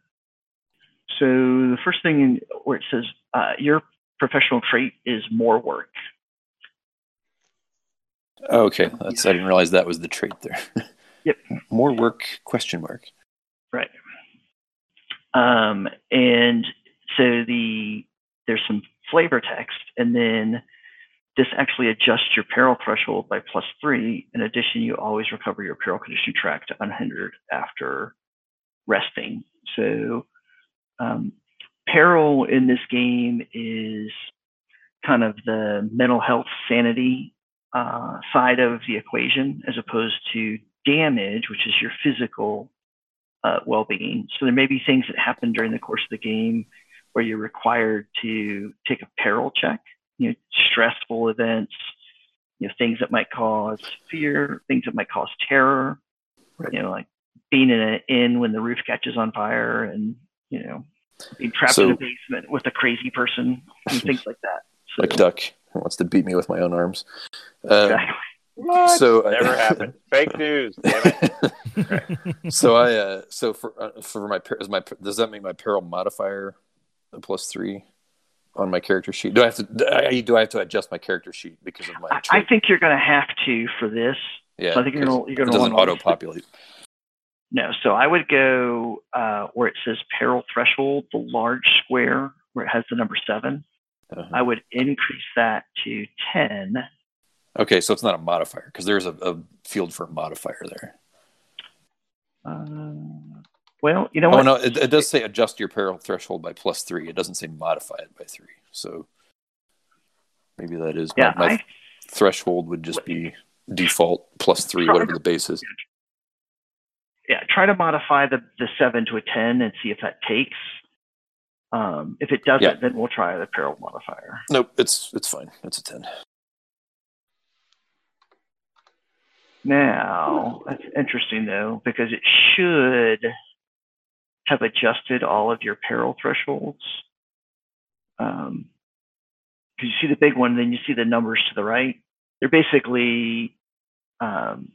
so the first thing in, where it says uh, your professional trait is more work. Okay, that's I didn't realize that was the trait there. Yep. More work? Question mark. Right. Um, and so the there's some flavor text, and then this actually adjusts your peril threshold by plus three. In addition, you always recover your peril condition track to unhindered after resting. So, um, peril in this game is kind of the mental health sanity uh, side of the equation as opposed to damage, which is your physical uh, well-being. So there may be things that happen during the course of the game where you're required to take a peril check, you know, stressful events, you know, things that might cause fear, things that might cause terror, right. you know, like being in an inn when the roof catches on fire and, you know, being trapped so, in a basement with a crazy person and things like that. So, like Duck who wants to beat me with my own arms. Uh, exactly. What? So never happened. Fake news. Damn it. so I uh, so for uh, for my is my does that make my peril modifier a plus three on my character sheet? Do I have to do I, do I have to adjust my character sheet because of my? I think you're going to have to for this. Yeah, so I think you're going you're going to doesn't auto populate. No, so I would go uh, where it says peril threshold, the large square where it has the number 7 uh-huh. I would increase that to ten. Okay, so it's not a modifier because there's a, a, field for a modifier there. Uh, well, you know oh, what? no, it, it, does say adjust your peril threshold by plus three. It doesn't say modify it by three. So maybe that is yeah, my, my I, threshold would just be default plus three, whatever the base is. Yeah, try to modify the, the seven to a ten and see if that takes. Um, if it doesn't, yeah. then we'll try the peril modifier. Nope, it's it's fine. It's a ten. Now that's interesting though because it should have adjusted all of your peril thresholds. Um, because you see the big one, then you see the numbers to the right. They're basically um,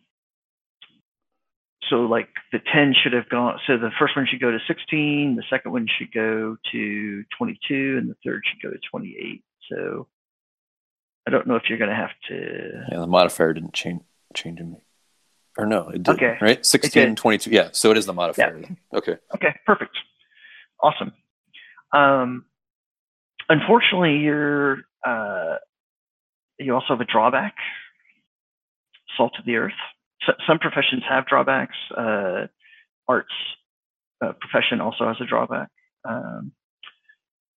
so like the 10 should have gone so the first one should go to 16 the second one should go to 22 and the third should go to 28 so i don't know if you're going to have to yeah the modifier didn't change change in or no it did okay. right? 16 and 22 yeah so it is the modifier yeah. okay. Okay perfect. Awesome. Um unfortunately you're uh you also have a drawback. Salt of the earth. So, some professions have drawbacks. Uh, arts uh, profession also has a drawback. Um,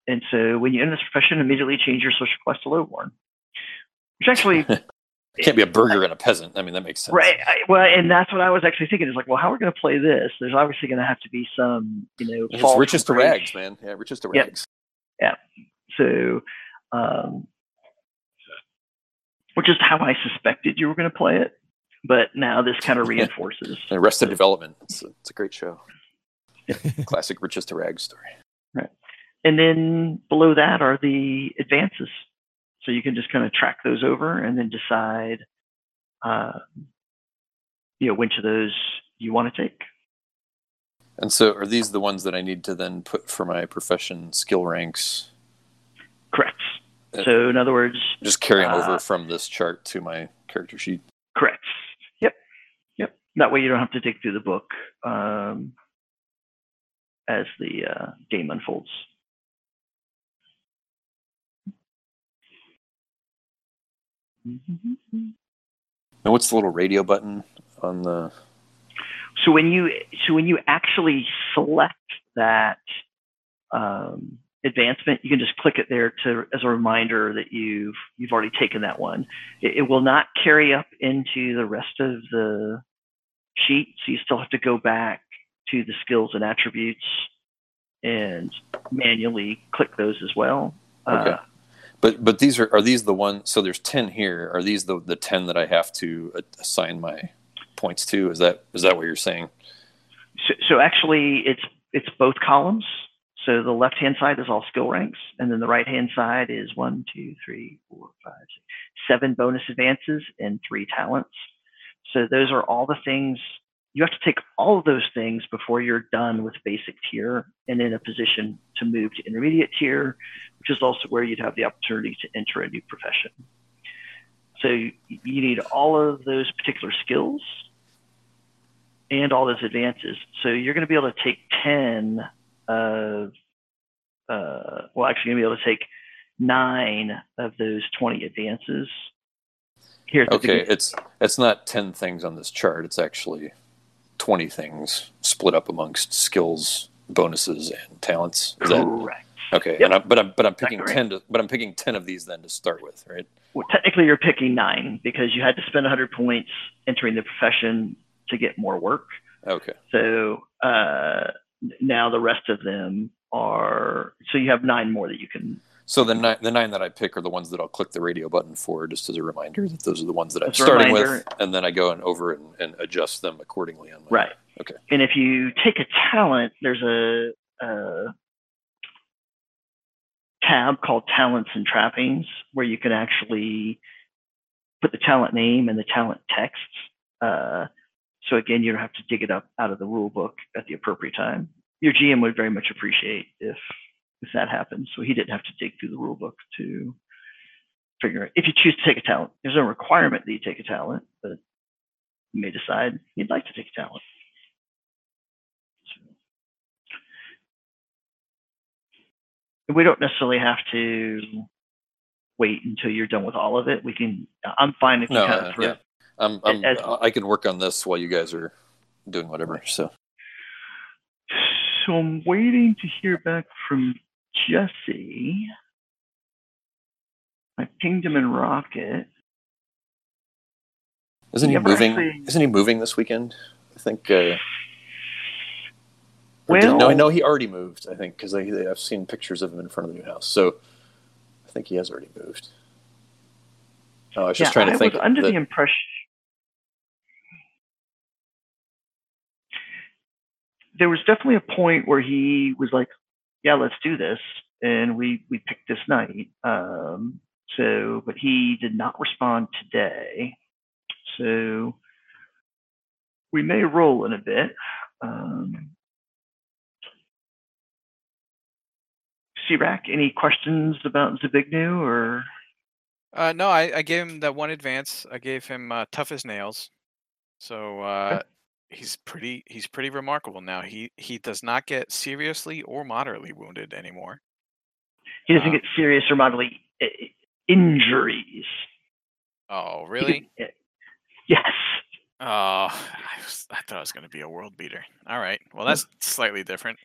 and so when you enter this profession, immediately change your social class to lowborn, which actually can't be a burgher and a peasant. I mean, that makes sense. Right. I, well, and that's what I was actually thinking. Is like, well, how are we going to play this? There's obviously going to have to be some, you know, it's riches to rags, man. Yeah, riches to rags. Yeah. yeah. So, um, which is how I suspected you were going to play it but now this kind of reinforces. Arrested Development. It's a, it's a great show. Classic riches to rags story. Right. And then below that are the advances. So you can just kind of track those over and then decide, uh, you know, which of those you want to take. And so are these the ones that I need to then put for my profession skill ranks? Correct. So in other words, just carry them uh, over from this chart to my character sheet. Correct. Yep. Yep. That way you don't have to dig through the book um, as the uh, game unfolds. And what's the little radio button on the? So when you so when you actually select that um, advancement, you can just click it there to as a reminder that you've you've already taken that one. It, it will not carry up into the rest of the sheet. So you still have to go back to the skills and attributes and manually click those as well. Okay. Uh, but but these are are these the ones? So there's ten here. Are these the the ten that I have to assign my points to? Is that is that what you're saying? So, so actually, it's it's both columns. So the left hand side is all skill ranks, and then the right hand side is one, two, three, four, five, six, seven bonus advances and three talents. So those are all the things you have to take all of those things before you're done with basic tier and in a position to move to intermediate tier, which is also where you'd have the opportunity to enter a new profession. So you need all of those particular skills and all those advances. So you're going to be able to take 10 of, uh, well, actually, you're going to be able to take nine of those 20 advances. Here Okay, it's it's not ten things on this chart. It's actually twenty things split up amongst skills, bonuses, and talents. Is that Correct. okay? Yep. And I'm, but I'm but I'm picking ten. To, but I'm picking ten of these then to start with, right? Well, technically, you're picking nine because you had to spend 100 points entering the profession to get more work. Okay. So uh, now the rest of them are. So you have nine more that you can. So the nine, the nine that I pick are the ones that I'll click the radio button for, just as a reminder that those are the ones that I'm starting with, and then I go and over and, and adjust them accordingly on my Right. Okay. And if you take a talent, there's a, a tab called Talents and Trappings where you can actually put the talent name and the talent texts. Uh, so again, you don't have to dig it up out of the rule book at the appropriate time. Your GM would very much appreciate if if that happens. So he didn't have to dig through the rule book to figure it. If you choose to take a talent, there's no requirement that you take a talent, but you may decide you'd like to take a talent. We don't necessarily have to wait until you're done with all of it. We can. I'm fine if you No, kind uh, of throw yeah. I'm, I'm As- I can work on this while you guys are doing whatever. So So I'm waiting to hear back from Jesse. I pinged him in Rocket. isn't he moving? actually- Isn't he moving this weekend? I think. Uh, Well- no, I know he already moved. I think because I've seen pictures of him in front of the new house. So I think he has already moved. Oh, I was just trying to I think. was under that- the impression. There was definitely a point where he was like, "Yeah, let's do this," and we we picked this night. Um, so, but he did not respond today. So we may roll in a bit. Um, C-Rack, any questions about Zabignu or? Uh, no, I, I gave him that one advance. I gave him uh, tough as nails. So uh, he's pretty he's pretty remarkable now. He he does not get seriously or moderately wounded anymore. He doesn't Uh, get serious or moderately uh, injuries. Oh, really? can- yes. Oh, I, was, I thought it was going to be a world beater. All right. Well, that's slightly different.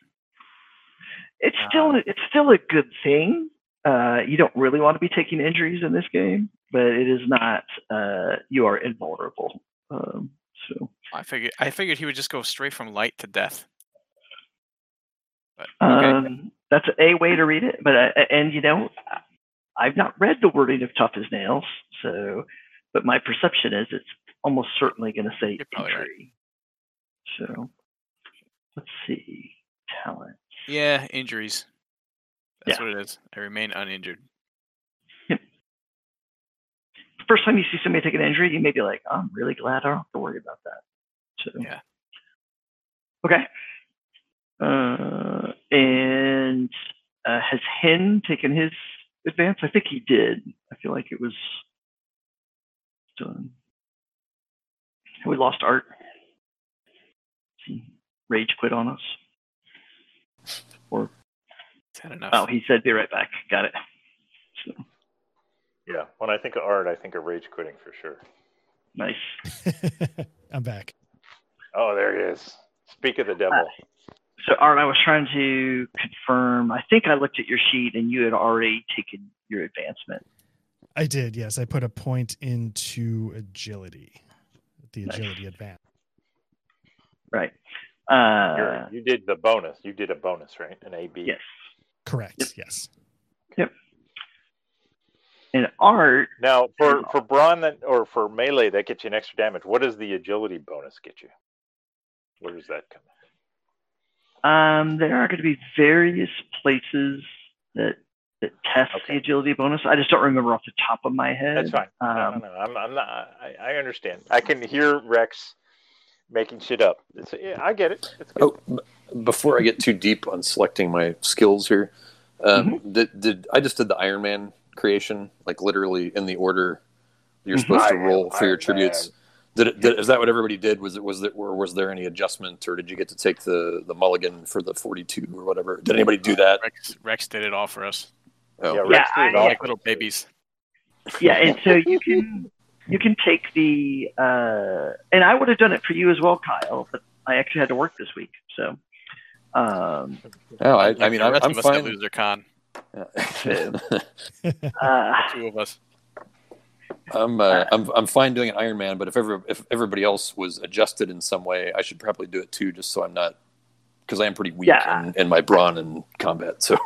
It's still Uh, it's still a good thing. Uh, you don't really want to be taking injuries in this game, but it is not. Uh, you are invulnerable. Um, so I figured I figured he would just go straight from light to death. But okay. um, that's a way to read it. But uh, and you know, I've not read the wording of tough as nails. So, but my perception is it's almost certainly going to say You're right. injury. So let's see talent. yeah, injuries. That's Yeah. what it is. I remain uninjured. first time you see somebody take an injury, you may be like, I'm really glad I don't have to worry about that. So, Yeah. Okay. Uh, and uh, has Hen taken his advance? I think he did. I feel like it was done. We lost Art. Rage quit on us. Or, Is that enough? oh, he said, be right back. Got it. So, Yeah. When I think of art, I think of rage quitting for sure. nice. I'm back. Oh, there it is. Speak of the devil. So, Art, I was trying to confirm. I think I looked at your sheet and you had already taken your advancement. I did, yes. I put a point into agility, the Nice. agility advance. Right. You're- Uh, you did the bonus. You did a bonus, right? An AB. yes. Correct. Yep. Yes. Yep. And Art, Now, for And- for brawn that or for melee that gets you an extra damage, what does the agility bonus get you? Where does that come? um, there are going to be various places that that test Okay. the agility bonus. I just don't remember off the top of my head. That's fine. No, Um, no, no. I'm, I'm not. I, I understand. I can hear Rex making shit up. It's, yeah, I get it. It's good. Oh, b- before I get too deep on selecting my skills here, um, Mm-hmm. did, did I just did the Iron Man creation, like literally in the order you're supposed to I am roll for your Iron tributes? Did it? Did, is that what everybody did? Was it? Was it? Or was there any adjustment, or did you get to take the the mulligan for the forty two or whatever? Did anybody do that? Rex, Rex did it all for us. Oh, Yeah, Yeah, Rex did I- all- like little babies. yeah, and so you can you can take the uh, and I would have done it for you as well, Kyle, but I actually had to work this week, so um, oh I, I mean, I'm, rest I'm us at fine. Loser Con, uh, two of us. I'm, uh, I'm I'm fine doing an Iron Man, but if ever if everybody else was adjusted in some way, I should probably do it too, just so I'm not because I am pretty weak Yeah. in, in my brawn and combat. So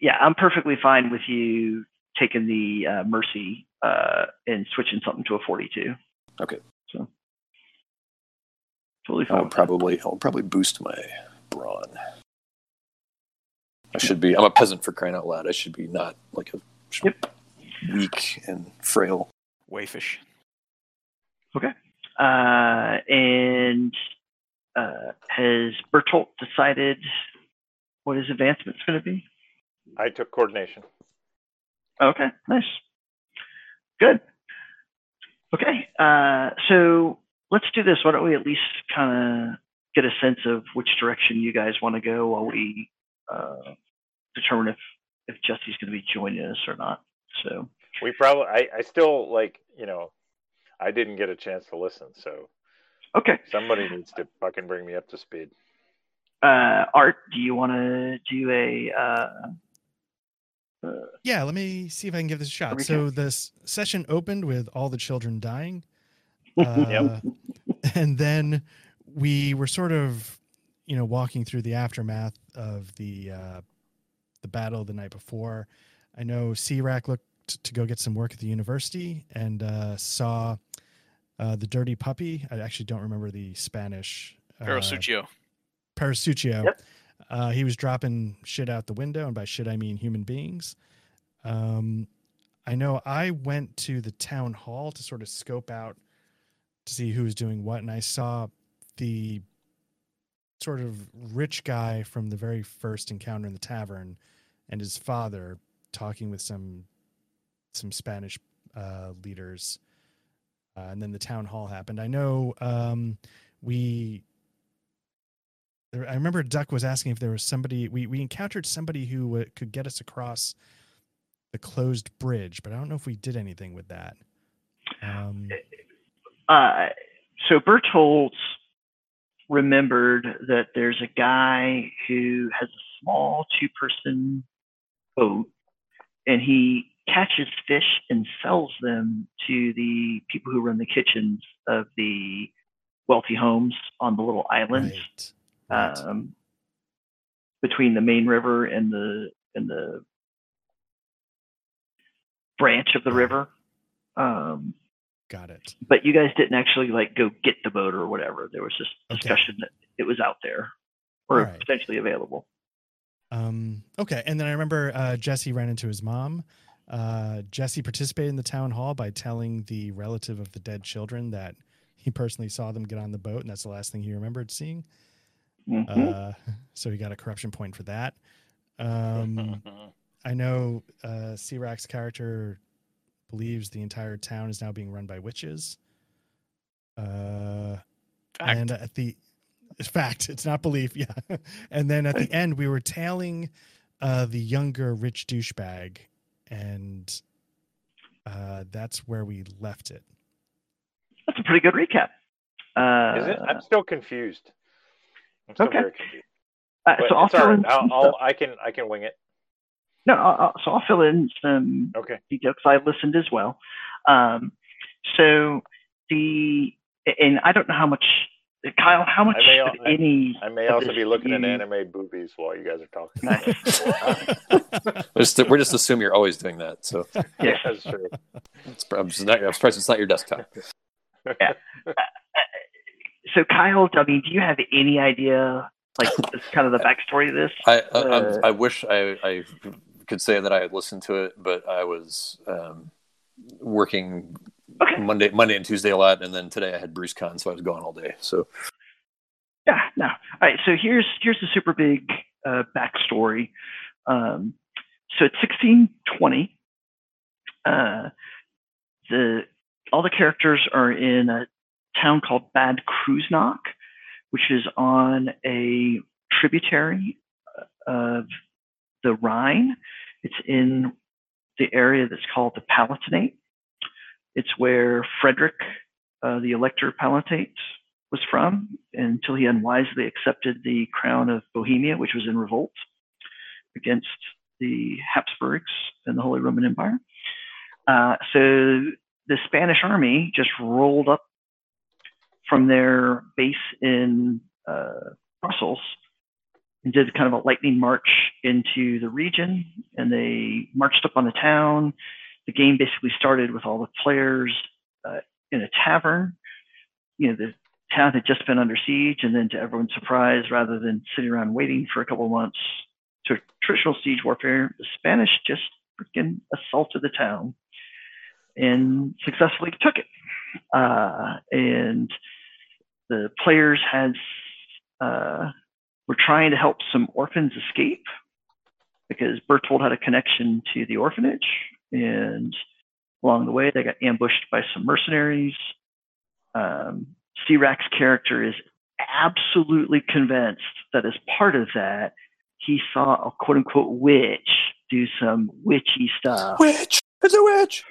yeah, I'm perfectly fine with you taking the uh, Mercy uh, and switching something to a 42. Okay. So totally fine. I'll with that. probably I'll probably boost my brawn. I should be. I'm a peasant for crying out loud. I should be not like a Yep. weak and frail. Wayfish. Okay. Uh, and uh, has Bertolt decided what his advancement's going to be? I took coordination. Okay, nice. Good. Okay, uh, so let's do this. Why don't we at least kind of get a sense of which direction you guys want to go while we uh, determine if if Jesse's going to be joining us or not. So We probably, I, I still like, you know, I didn't get a chance to listen, so okay, somebody needs to fucking bring me up to speed. uh, Art, do you want to do a? Uh, uh, Yeah, let me see if I can give this a shot. recap. So this session opened with all the children dying. Yep. Uh, and then we were sort of, you know, walking through the aftermath of the uh, the battle the night before. I know C-Rack looked to go get some work at the university and uh, saw uh, the dirty puppy. I actually don't remember the Spanish. Uh. Parasuccio. Yep. Uh, he was dropping shit out the window, and by shit I mean human beings. Um, I know I went to the town hall to sort of scope out to see who was doing what, and I saw the sort of rich guy from the very first encounter in the tavern and his father talking with some some Spanish uh, leaders, uh, and then the town hall happened. I know um, we there, I remember Duck was asking if there was somebody we we encountered somebody who could get us across the closed bridge, but I don't know if we did anything with that. Um, uh, so Bertolds remembered that there's a guy who has a small two-person boat, and he catches fish and sells them to the people who run the kitchens of the wealthy homes on the little islands right. right. um, between the main river and the and the branch of the river. Um, Got it. but you guys didn't actually like go get the boat or whatever. There was just Okay. discussion that it was out there or Alright. potentially available. Um, okay, and then I remember uh, Jesse ran into his mom. Uh, Jesse participated in the town hall by telling the relative of the dead children that he personally saw them get on the boat, and that's the last thing he remembered seeing. Mhm. Uh, so he got a corruption point for that. Um, I know uh, C-Rack's character believes the entire town is now being run by witches. Uh, Fact. and at the fact, it's not belief, yeah. and then at the end, we were tailing uh, the younger rich douchebag, and uh, that's where we left it. That's a pretty good recap. Uh, Is it? I'm still confused. I'm still Okay. very confused. uh, But so I'll fill right. in I'll, I'll. I can I can wing it. No, I'll, I'll- so I'll fill in some Okay. detail because I listened as well. Um, so the and I don't know how much Kyle, how much may al- of any I may also be looking at anime boobies while you guys are talking. We're just, we're just assuming you're always doing that. So yeah, that's true. it's, I'm, just not, I'm surprised it's not your desktop. Yeah. so Kyle, I mean, do you have any idea, like, this kind of the backstory of this? I I, Uh, I wish I, I could say that I had listened to it, but I was um, working Okay. Monday Monday and Tuesday a lot, and then today I had Bruce Con, so I was gone all day. So Yeah, no. All right, so here's here's the super big uh, backstory. Um, so it's 1620. Uh, the all the characters are in a town called Bad Kreuznach, which is on a tributary of the Rhine. It's in the area that's called the Palatinate. It's where Frederick, uh, the Elector Palatinate, was from until he unwisely accepted the crown of Bohemia, which was in revolt against the Habsburgs and the Holy Roman Empire. Uh, so the Spanish army just rolled up from their base in uh, Brussels and did kind of a lightning march into the region. And they marched up on the town. The game basically started with all the players uh, in a tavern. You know, the town had just been under siege, and then to everyone's surprise, rather than sitting around waiting for a couple months to traditional siege warfare, the Spanish just freaking assaulted the town and successfully took it. Uh, and the players had uh, were trying to help some orphans escape because Berthold had a connection to the orphanage, and along the way they got ambushed by some mercenaries. Um, Sirach's character is absolutely convinced that as part of that, he saw a quote unquote witch do some witchy stuff. Witch! It's a witch!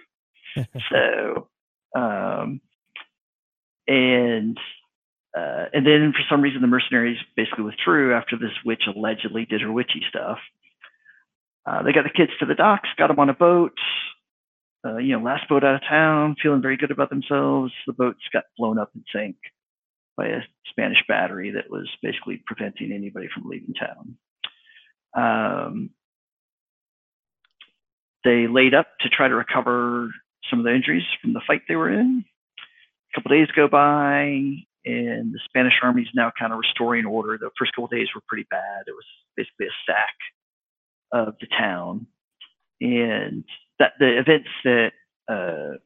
so, um, and uh, and then for some reason the mercenaries basically withdrew after this witch allegedly did her witchy stuff. Uh, they got the kids to the docks, got them on a boat. Uh, you know, last boat out of town, feeling very good about themselves. The boats got blown up and sank by a Spanish battery that was basically preventing anybody from leaving town. Um, they laid up to try to recover some of the injuries from the fight they were in. A couple days go by, and the Spanish army is now kind of restoring order. The first couple days were pretty bad. It was basically a sack of the town, and that the events that uh,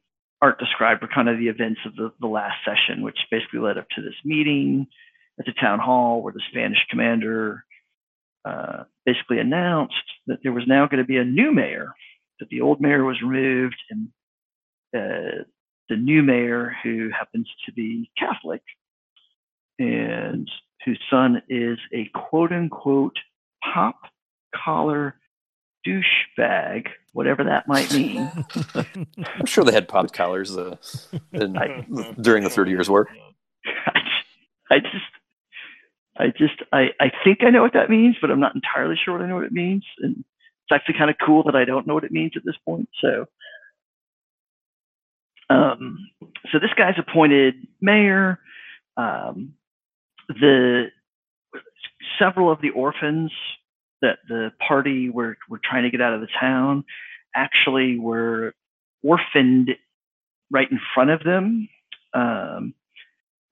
Art described were kind of the events of the, the last session, which basically led up to this meeting at the town hall where the Spanish commander uh, basically announced that there was now going to be a new mayor, that the old mayor was removed, and uh, the new mayor, who happens to be Catholic and whose son is a quote unquote pop collar douchebag, whatever that might mean. I'm sure they had pop collars uh, in, during the Thirty Years' War. I just, I just, I, I think I know what that means, but I'm not entirely sure what I know what it means. And it's actually kind of cool that I don't know what it means at this point. So, um, so this guy's appointed mayor. Um, the several of the orphans that the party were were trying to get out of the town actually were orphaned right in front of them um,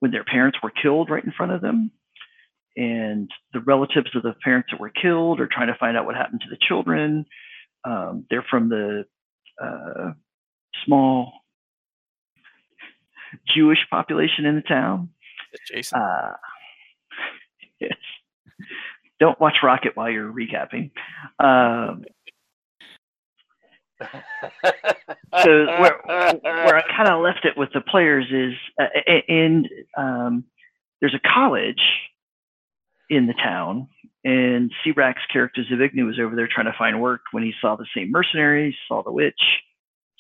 when their parents were killed right in front of them. And the relatives of the parents that were killed are trying to find out what happened to the children. Um, they're from the uh, small Jewish population in the town. Jason. Uh, yes. Don't watch Rocket while you're recapping. Um, so where, where I kind of left it with the players is, uh, and um, there's a college in the town, and Sirach's character Zivigny was over there trying to find work when he saw the same mercenaries, saw the witch,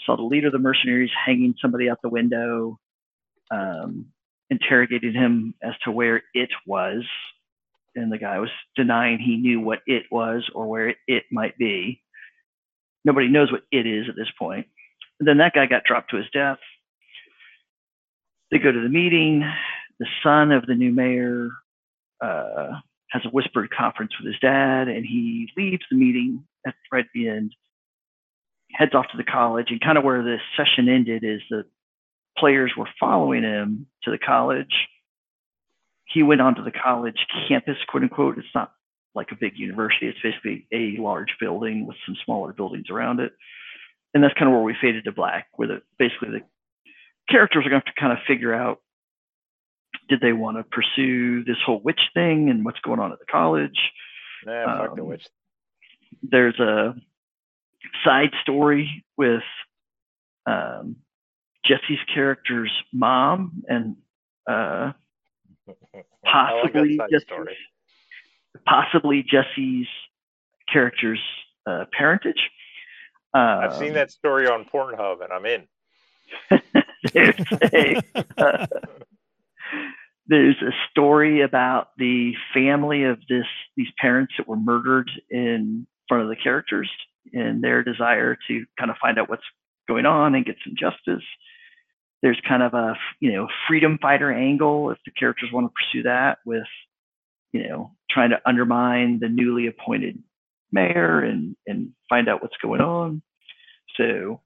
saw the leader of the mercenaries hanging somebody out the window, um, interrogated him as to where it was, and the guy was denying he knew what it was or where it, it might be. Nobody knows what it is at this point. And then that guy got dropped to his death. They go to the meeting. The son of the new mayor uh, has a whispered conference with his dad, and he leaves the meeting at right at the end, heads off to the college, and kind of where the session ended is the players were following him to the college. He went onto the college campus, quote unquote. It's not like a big university. It's basically a large building with some smaller buildings around it. And that's kind of where we faded to black, where the basically the characters are going to have to kind of figure out did they want to pursue this whole witch thing and what's going on at the college. Nah, fuck the Um, witch. There's a side story with um, Jesse's character's mom and uh, possibly like that side Jesse's, story. possibly Jesse's character's uh, parentage. I've seen Um, that story on Pornhub, and I'm in. there's a, uh, there's a story about the family of this these parents that were murdered in front of the characters and their desire to kind of find out what's going on and get some justice. There's kind of a you know freedom fighter angle if the characters want to pursue that with you know trying to undermine the newly appointed mayor and and find out what's going on. So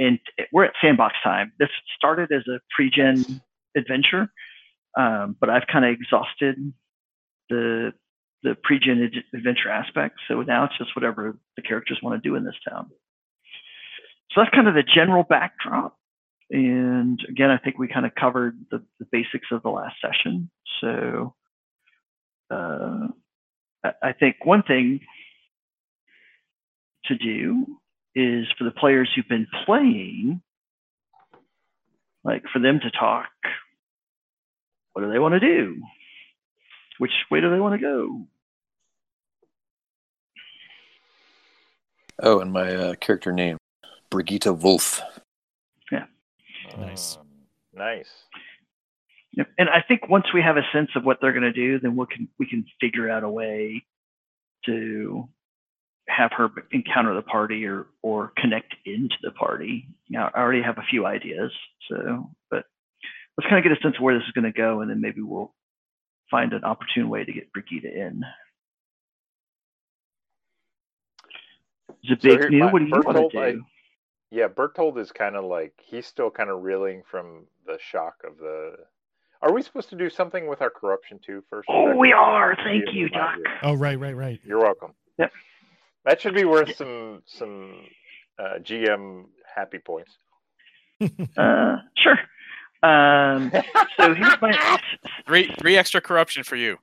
and we're at sandbox time. This started as a pre-gen adventure, um, but I've kind of exhausted the the pre-gen ad- adventure aspect. So now it's just whatever the characters want to do in this town. So that's kind of the general backdrop. And again, I think we kind of covered the, the basics of the last session. So uh, I, think one thing to do is for the players who've been playing, like for them to talk. What do they want to do? Which way do they want to go? Oh, and my uh, character name, Brigitte Wolf. Nice. Um, nice. Yep. And I think once we have a sense of what they're going to do, then we can we can figure out a way to have her encounter the party or or connect into the party. Now I already have a few ideas, so but let's kind of get a sense of where this is going to go, and then maybe we'll find an opportune way to get Brigida in. Is it So big here- new? What do you want Bertold, to I- do? Yeah, Bertold is kind of like he's still kind of reeling from the shock of the. Are we supposed to do something with our corruption too first? Oh, second? we are. Thank you, remind Doc. Oh, right, right, right. You're welcome. Yep. That should be worth some some uh, GM happy points. Uh, sure. Um, so here's my Three three extra corruption for you.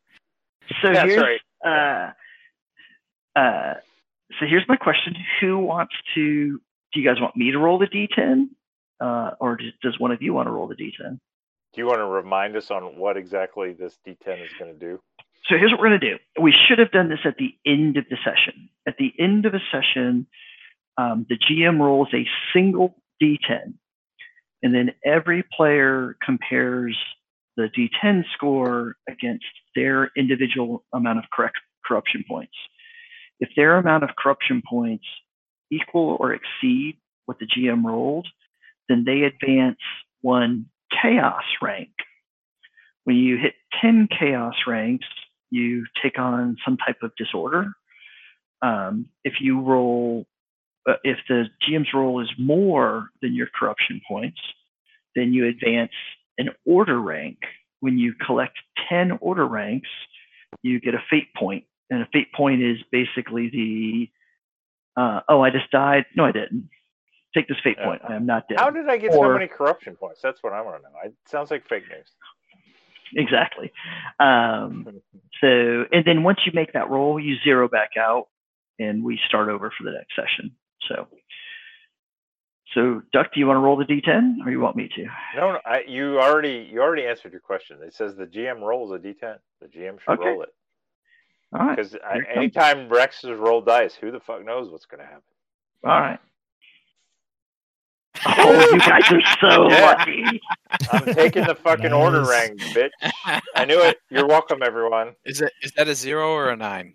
so That's here's right. uh, uh, so here's my question: Who wants to? Do you guys want me to roll the d10, uh, or does, one of you want to roll the d10? Do you want to remind us on what exactly this D10 is going to do? So here's what we're going to do. We should have done this at the end of the session. At the end of a session, um, the GM rolls a single d10, and then every player compares the d10 score against their individual amount of correct corruption points. If their amount of corruption points equal or exceed what the GM rolled, then they advance one chaos rank. When you hit 10 chaos ranks, you take on some type of disorder. Um, if you roll, uh, if the GM's roll is more than your corruption points, then you advance an order rank. When you collect 10 order ranks, you get a fate point. And a fate point is basically the, uh, oh, I just died. No, I didn't. Take this fate Yeah. point. I am not dead. How did I get so many corruption points? That's what I want to know. It sounds like fake news. exactly. Um, so, and then once you make that roll, you zero back out, and we start over for the next session. So, so Duck, do you want to roll the d10, or you want me to? No, no I, you already you already answered your question. It says the GM rolls a D10. The GM should Okay. roll it All right, because Here it comes. anytime Rex has rolled dice, who the fuck knows what's going to happen? all right. Oh, you guys are so Yeah. lucky. I'm taking the fucking order Nice. rank, bitch. I knew it. You're welcome, everyone. Is it is that a zero or a nine?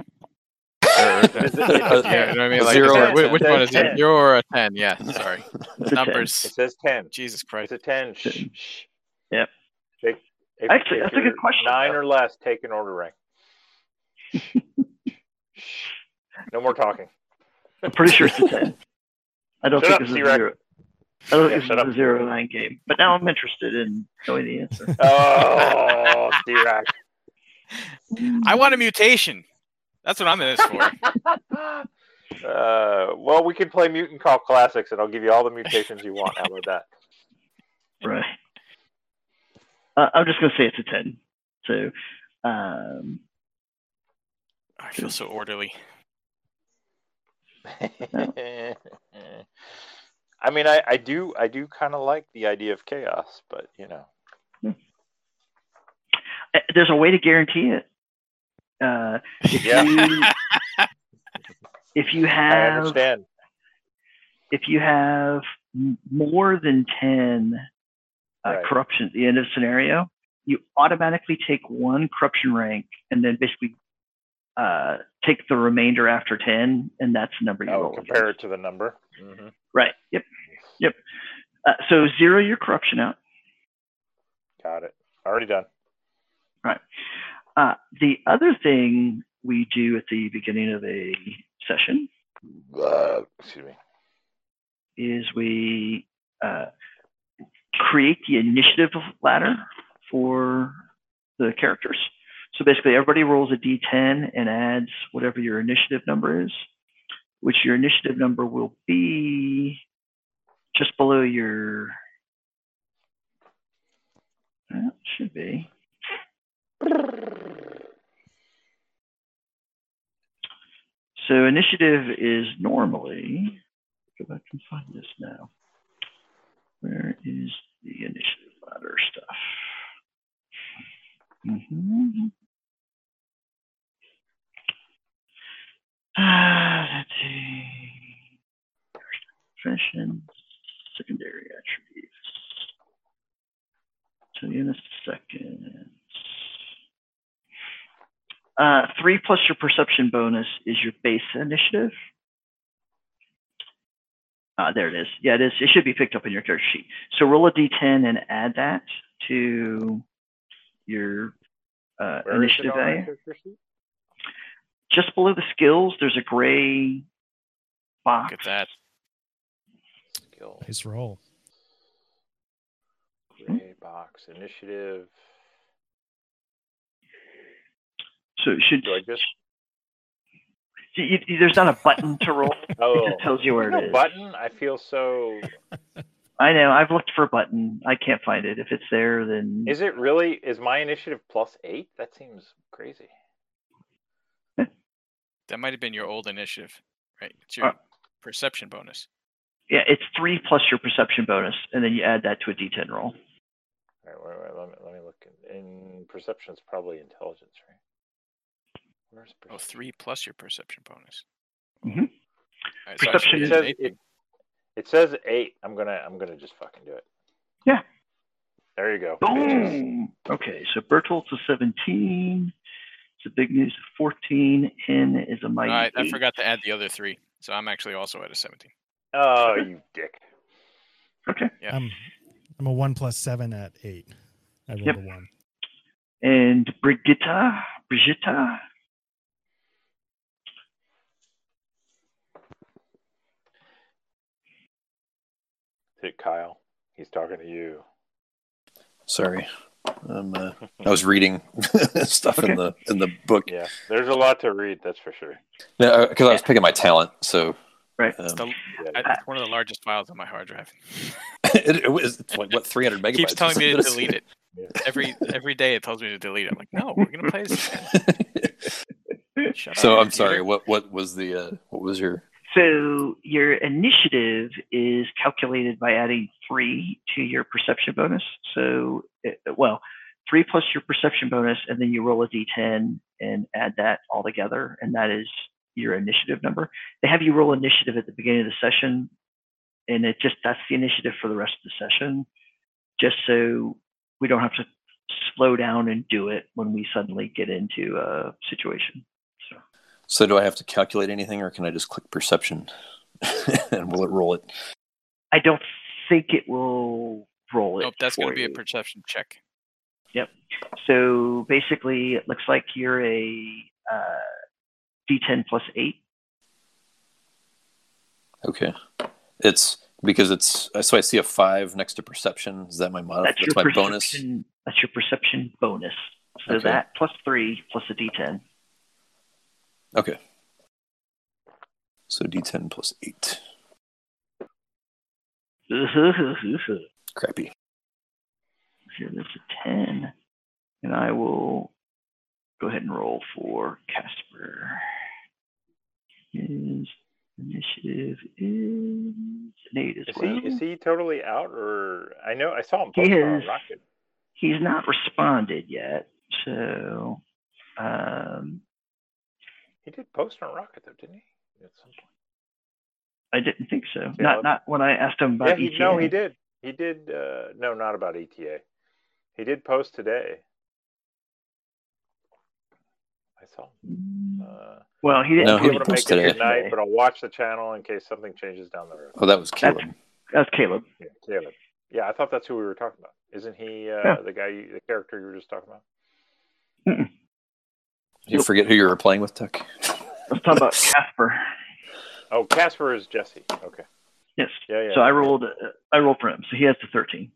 Or- Is it- it's a yeah, 10. you know what I mean? Like, zero is or a 10? which one is it? 10. Zero or a ten? Yeah, sorry. Numbers. It says 10. Jesus It's Christ. a 10. Shh, Ten. Yep. Take, if, Actually, if that's a good question, Nine though. or less, take an order rank. Shh. no more talking. I'm pretty sure it's a 10. I don't Shut think up, this is a C-Rex. zero. I don't Yeah, think this shut is a up. zero nine game, but now I'm interested in knowing the answer. Oh, D-Rack. I want a mutation. That's what I'm in this for. Uh, well, we can play Mutant Crawl Classics, and I'll give you all the mutations you want. How about that? Right. Uh, I'm just gonna say it's a ten. So, um, I feel so orderly. I mean, I, I do I do kind of like the idea of chaos, but you know, eh, there's a way to guarantee it. Uh, if Yeah. you if you I have understand. if you have more than 10 uh, Right. corruption at the end of the scenario, you automatically take one corruption rank and then basically uh, take the remainder after 10, and that's the number you Oh, roll. compare against. it to the number. hmm Right. Yep. Yep. Uh, so zero your corruption out. Got it. Already done. Uh, the other thing we do at the beginning of a session Uh, excuse me. is we uh, create the initiative ladder for the characters. So basically, everybody rolls a d10 and adds whatever your initiative number is, which your initiative number will be just below your. Uh, should be. So initiative is normally, go back and find this now. Where is the initiative ladder stuff? Hmm Ah, let's see. Profession, secondary attributes. You in a second. Uh, three plus your perception bonus is your base initiative. Uh, there it is. Yeah, it is. It should be picked up in your character sheet. So roll a d10 and add that to your uh, Where is it initiative value. Just below the skills, there's a gray box. Look at that. Skill. Nice roll. Gray box. Initiative. So it should. Do I just? you- you- there's not a button to roll. Oh, It just tells you where There's it no button. I feel so. I know. I've looked for a button. I can't find it. If it's there, then Is it really? Is my initiative plus eight? That seems crazy. That might have been your old initiative, right? It's your Uh, perception bonus. yeah, it's three plus your perception bonus, and then you add that to a d10 roll. All right, wait, wait, let me let me look. In, in perception, it's probably intelligence, right? Where's Oh, perception? three plus your perception bonus. Mhm. All right, so Perception actually It is it's says it, it says eight. I'm gonna I'm gonna just fucking do it. Yeah. There you go. Boom. Okay, so Bertolt's a 17. It's Zbigniew's 14. N is a All mighty. right, I forgot to add the other three. So I'm actually also at a 17. Oh, you dick. Okay. Yeah. I'm I'm a one plus seven at eight. I rolled Yep. a one. And Brigitta, Brigitta, Hit Kyle. He's talking to you. Sorry, um, uh, I was reading stuff Okay. in the in the book Yeah, there's a lot to read. That's for sure. No, because I was picking my talent. So Right. um, It's, the, it's one of the largest files on my hard drive. it, it was it's like what 300 megabytes. keeps telling me to delete it. Yeah. Every every day it tells me to delete it. I'm like, no, we're gonna play this. Shut so up, I'm computer. sorry. What what was the uh, what was your So your initiative is calculated by adding three to your perception bonus. So, it, well, three plus your perception bonus, and then you roll a d10 and add that all together, and that is your initiative number. They have you roll initiative at the beginning of the session, and it just that's the initiative for the rest of the session, just so we don't have to slow down and do it when we suddenly get into a situation. So. so do I have to calculate anything or can I just click perception and will it roll it? I don't think it will roll it. Nope, that's gonna for be a perception check. Yep. So basically, it looks like you're a uh, D10 plus eight. Okay, it's because it's so I see a five next to perception. Is that my mod? That's, That's, your my bonus. That's your perception bonus. So Okay. that plus three plus a D10. Okay. So D10 plus eight. so Crappy. there's a 10, and I will go ahead and roll for Casper. His initiative is an eight as Is well. he is he totally out or I know I saw him He post on is. Rocket. he's not responded yet. So, um, He did post on Rocket though, didn't he? At some point. I didn't think so. Caleb? Not not when I asked him Yeah, about he, ETA. no, he did. He did. Uh, no, not about ETA. He did post today. I saw. him. Uh, Well, he didn't. No, he post didn't make post it today. tonight, but I'll watch the channel in case something changes down the road. Oh, that was Caleb. That's Caleb. Yeah, Caleb. Yeah, I thought that's who we were talking about. Isn't he uh, Yeah. the guy, you, the character you were just talking about? You forget who you were playing with, Tuck. Let's talk about Casper. Oh, Casper is Jesse. Okay. Yes. Yeah, yeah. So I rolled. Uh, I rolled for him. So he has the 13.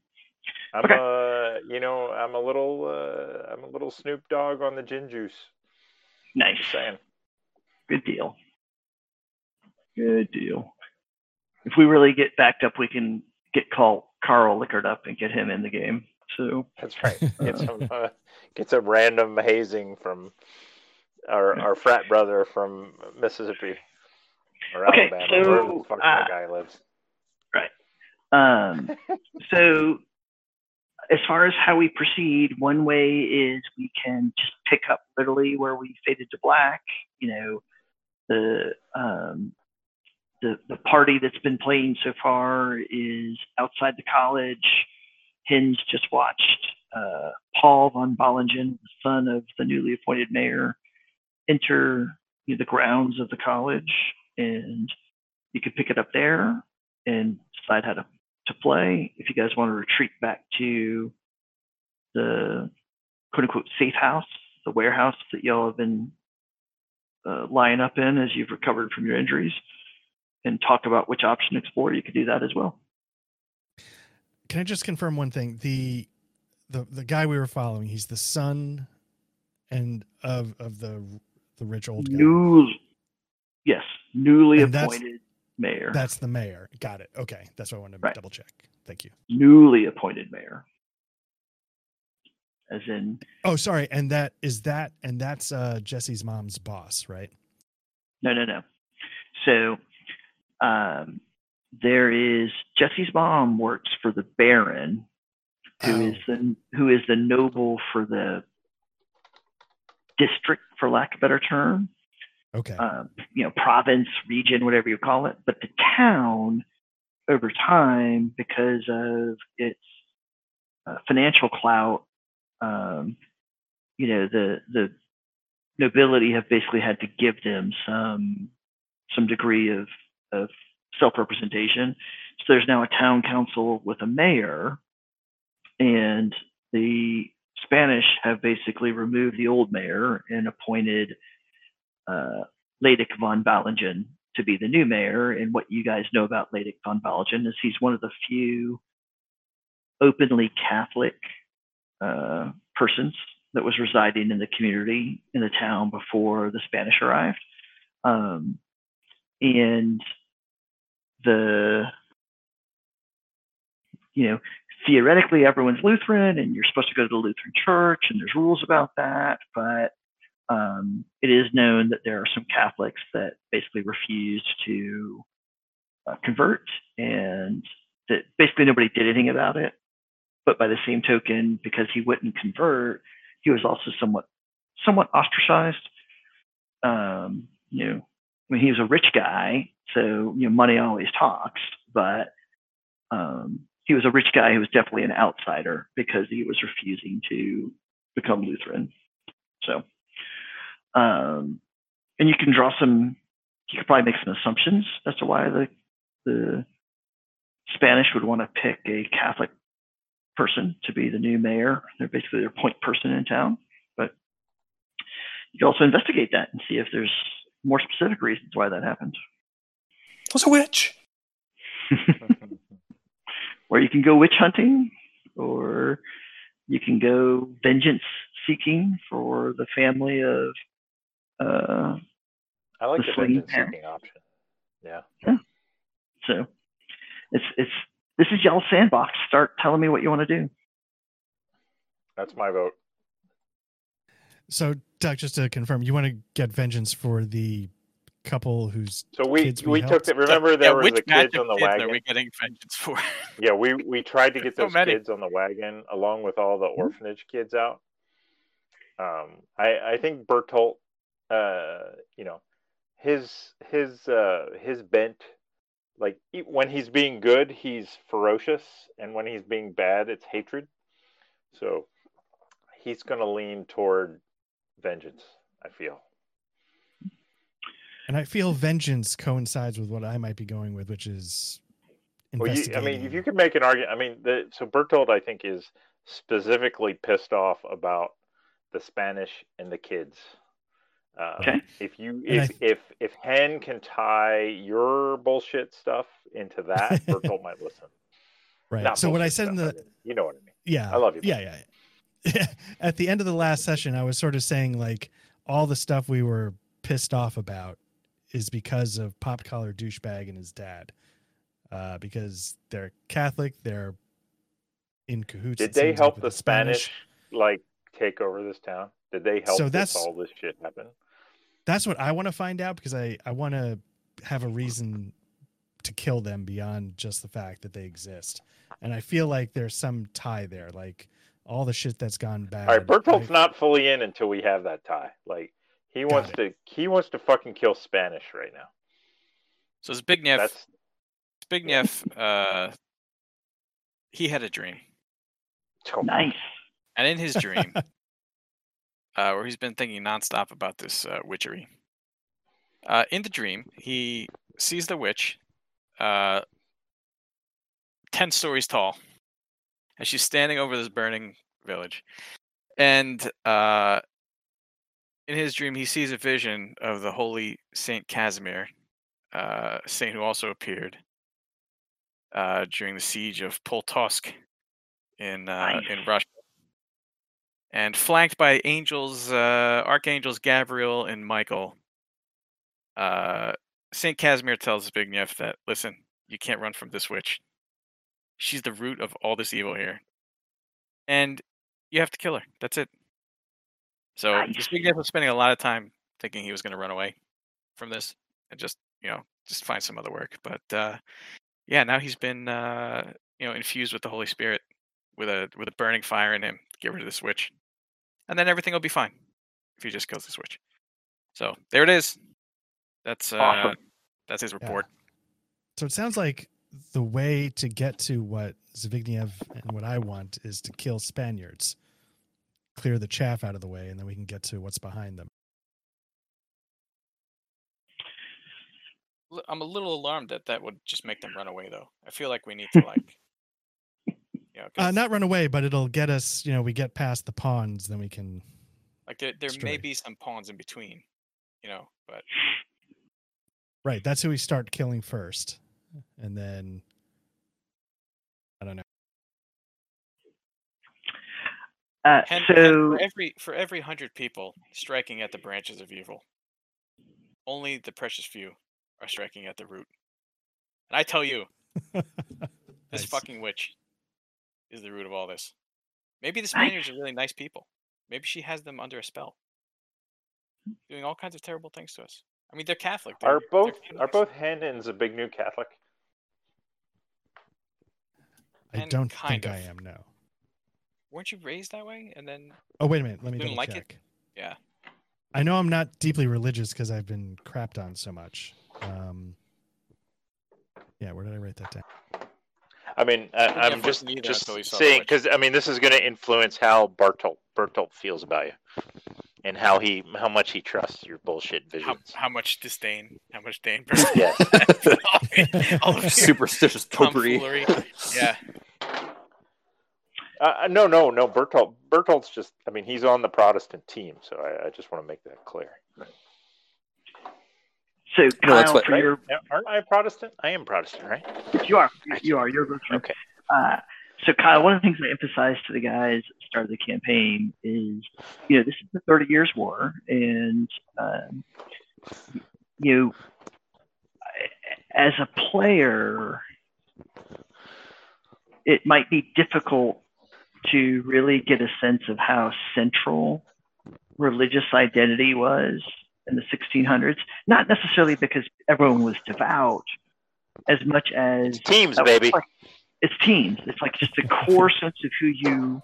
I'm okay. uh, you know, I'm a little, uh, I'm a little Snoop Dogg on the gin juice. Nice. Just saying. Good deal. Good deal. If we really get backed up, we can get Carl, Carl liquored up and get him in the game. So That's right. Get some, uh, get some random hazing from our our frat brother from Mississippi or Okay, Alabama, so, wherever the fuck uh, that guy lives. Right. Um, so, as far as how we proceed, one way is we can just pick up literally where we faded to black. You know, the um, the the party that's been playing so far is outside the college. Hinge just watched uh, Paul von Bollingen, the son of the newly appointed mayor, enter the grounds of the college, and you could pick it up there and decide how to to play. If you guys want to retreat back to the quote unquote safe house, the warehouse that y'all have been uh, lying up in as you've recovered from your injuries, and talk about which option to explore, you could do that as well. Can I just confirm one thing? The the the guy we were following, he's the son and of of the the rich old guy. New, yes, newly And that's- appointed mayor. That's the mayor. Got it. Okay. That's what I wanted to Right. double check. Thank you. newly appointed mayor. As in, Oh, sorry. And that is that and that's uh Jesse's mom's boss, right? No, no, no. So um, there is Jesse's mom works for the Baron, who is Oh. the who is the noble for the district, for lack of a better term. Okay. Um, you know, province, region, whatever you call it. But the town, over time, because of its uh, financial clout, um, you know, the the nobility have basically had to give them some some degree of of self representation. So there's now a town council with a mayor, and the Spanish have basically removed the old mayor and appointed uh, von Ballingen to be the new mayor. And what you guys know about Ladek von Ballingen is he's one of the few openly Catholic uh, persons that was residing in the community in the town before the Spanish arrived. Um, and the, you know, theoretically everyone's Lutheran and you're supposed to go to the Lutheran church and there's rules about that, but um, it is known that there are some Catholics that basically refused to uh, convert and that basically nobody did anything about it. But by the same token, because he wouldn't convert, he was also somewhat somewhat ostracized. Um, you know, I mean, he was a rich guy, so you know, money always talks. But um, he was a rich guy who was definitely an outsider because he was refusing to become Lutheran. So, um, and you can draw some. You could probably make some assumptions as to why the the Spanish would want to pick a Catholic person to be the new mayor. They're basically their point person in town. But you can also investigate that and see if there's more specific reasons why that happened. Was a witch. Or you can go witch hunting, or you can go vengeance seeking for the family of. Uh, I like The the vengeance parent. seeking option. Yeah. so, it's it's this is y'all sandbox. Start telling me what you want to do. That's my vote. So, Doc, just to confirm, you want to get vengeance for the couple whose So we Kids we, we took helped. it. Remember there yeah, was the kids of on the kids are wagon. we getting vengeance for? Yeah, we we tried to get those many. kids on the wagon along with all the orphanage kids out. Um, I I think Bertolt, uh, you know, his his uh his bent like e- when he's being good, he's ferocious, and when he's being bad, it's hatred. So he's going to lean toward vengeance. I feel. And I feel vengeance coincides with what I might be going with, which is Well, you, I mean, if you could make an argument, I mean, the, so Bertold, I think, is specifically pissed off about the Spanish and the kids. Uh, Okay. If you And I if if if Hen can tie your bullshit stuff into that, Bertold might listen. right. Not so what I bullshit said in the I mean, you know what I mean. yeah, I love you, Yeah, yeah. yeah. At the end of the last session, I was sort of saying like all the stuff we were pissed off about is because of pop collar douchebag and his dad, uh, because they're Catholic, they're in cahoots. Did they seems like, help the Spanish like take over this town? Did they help So this, that's- all this shit happen? That's what I want to find out because I I want to have a reason to kill them beyond just the fact that they exist, and I feel like there's some tie there, like all the shit that's gone bad. All right, Bertold's like- not fully in until we have that tie. Like he Got wants to he wants to fucking kill Spanish right now. So Zbigniew, That's Zbigniew, uh, he had a dream, oh, Nice. and in his dream, uh, where he's been thinking nonstop about this uh, witchery. Uh, in the dream, he sees the witch, uh, ten stories tall, and she's standing over this burning village. And uh, in his dream, he sees a vision of the holy Saint Casimir, uh, saint who also appeared uh, during the siege of Polotsk in uh, in Russia, and flanked by angels, uh, archangels Gabriel and Michael. Uh, Saint Casimir tells Zbigniew that listen, you can't run from this witch. She's the root of all this evil here, and you have to kill her. That's it. So Nice. Zbigniew was spending a lot of time thinking he was going to run away from this and just you know just find some other work. But uh, yeah, now he's been uh, you know infused with the Holy Spirit with a with a burning fire in him. Get rid of this witch, and then everything will be fine if he just kills this witch. So there it is. That's uh, Awesome. that's his Yeah. report. So it sounds like the way to get to what Zbigniew and what I want is to kill Spaniards, clear the chaff out of the way, and then we can get to what's behind them. I'm a little alarmed that that would just make them run away, though. I feel like we need to like, you know, Uh, not run away, but it'll get us. You know, we get past the pawns, then we can. like there there may be some pawns in between, you know, but Right, that's who we start killing first, and then I don't know. Uh, Hen, Hen, so for every for every hundred people striking at the branches of evil, only the precious few are striking at the root. And I tell you, this Nice. fucking witch is the root of all this. Maybe the Spaniards are really nice people. Maybe she has them under a spell, doing all kinds of terrible things to us. I mean, they're Catholic. They're, are they're both are both Hen Zbigniew Catholic? I And don't kind think I am. No. Weren't you raised that way? And then Oh wait a minute. Let me Didn't double like it? check. Yeah. I know I'm not deeply religious because I've been crapped on so much. Um, yeah, where did I write that down? I mean, uh, I, am just neither just until he saw the saying witch. because I mean this is going to influence how Bertolt Bertolt feels about you, and how he how much he trusts your bullshit how, visions. how much disdain, how much disdain. Yes. all of your Superstitious popery. Yeah. Uh, no, no, no. Bertolt Bertolt's just I mean he's on the Protestant team, so I, I just want to make that clear. so No, Kyle, that's what- for Right? your Aren't I Protestant? I am Protestant, right? you are you are you're Lutheran. Okay. Uh, so Kyle, one of the things I emphasized to the guys at the start of the campaign is, you know, this is the Thirty Years' War, and um, you know, as a player, it might be difficult to really get a sense of how central religious identity was in the 1600s. Not necessarily because everyone was devout, as much as Teams, baby. like- it's teams. It's like just the core sense of who you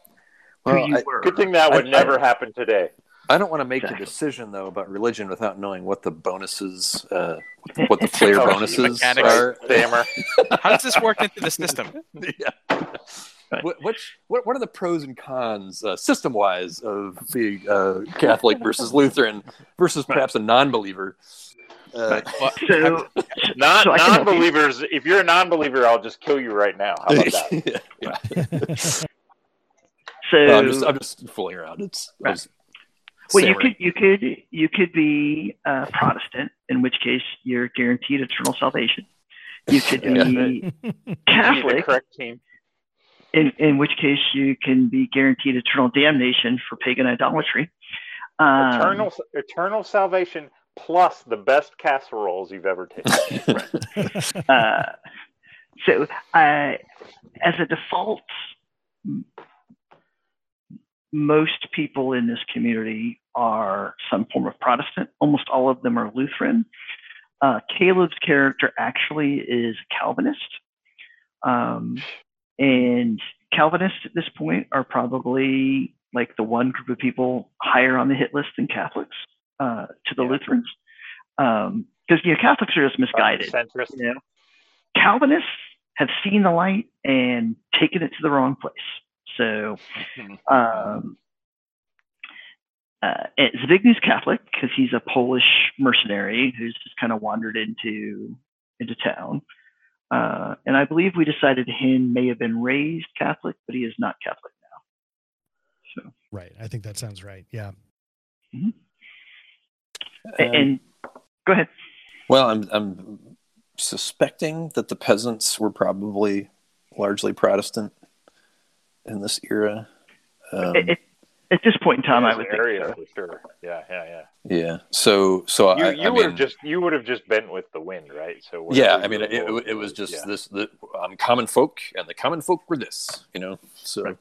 who Well, you I- were. Good thing that would I- never happen today. I don't want to make Exactly. a decision though about religion without knowing what the bonuses, uh, what the flair Oh, bonuses are. Stammer. How does this work into the system? yeah. What, which, what what are the pros and cons, uh, system wise, of being uh, Catholic versus Lutheran versus perhaps a non-believer? Uh, Well, So, Non So I can help you. non-believers. If you're a non-believer, I'll just kill you right now. How about that? yeah. so Well, I'm just I'm just fooling around. It's I was Well, you could you could you could be uh, Protestant, in which case you're guaranteed eternal salvation. You could Yeah. be Be the Catholic, correct team. In in which case you can be guaranteed eternal damnation for pagan idolatry. Um, Eternal eternal salvation plus the best casseroles you've ever tasted. uh, so, uh, as a default, most people in this community are some form of Protestant. Almost all of them are Lutheran. Uh, Caleb's character actually is Calvinist. Um, and Calvinists at this point are probably like the one group of people higher on the hit list than Catholics uh, to the Yeah. Lutherans. Because, you know, Catholics are just misguided you know calvinists have seen the light and taken it to the wrong place so um uh, Zbigniew's Catholic because he's a Polish mercenary who's just kind of wandered into into town. Uh, and I believe we decided Hin may have been raised Catholic, but he is not Catholic now. So, right. I think that sounds right. Yeah. Um, and go ahead. Well, I'm I'm suspecting that the peasants were probably largely Protestant in this era. Um, At, at- at this point in time, I This would think area so. for sure. Yeah, yeah, yeah. yeah. So so You, I, you I would mean, have just you would have just been with the wind, right? So yeah. I mean, it, it, it was just yeah. this. The, I'm common folk, and the common folk were this. You know. So Right.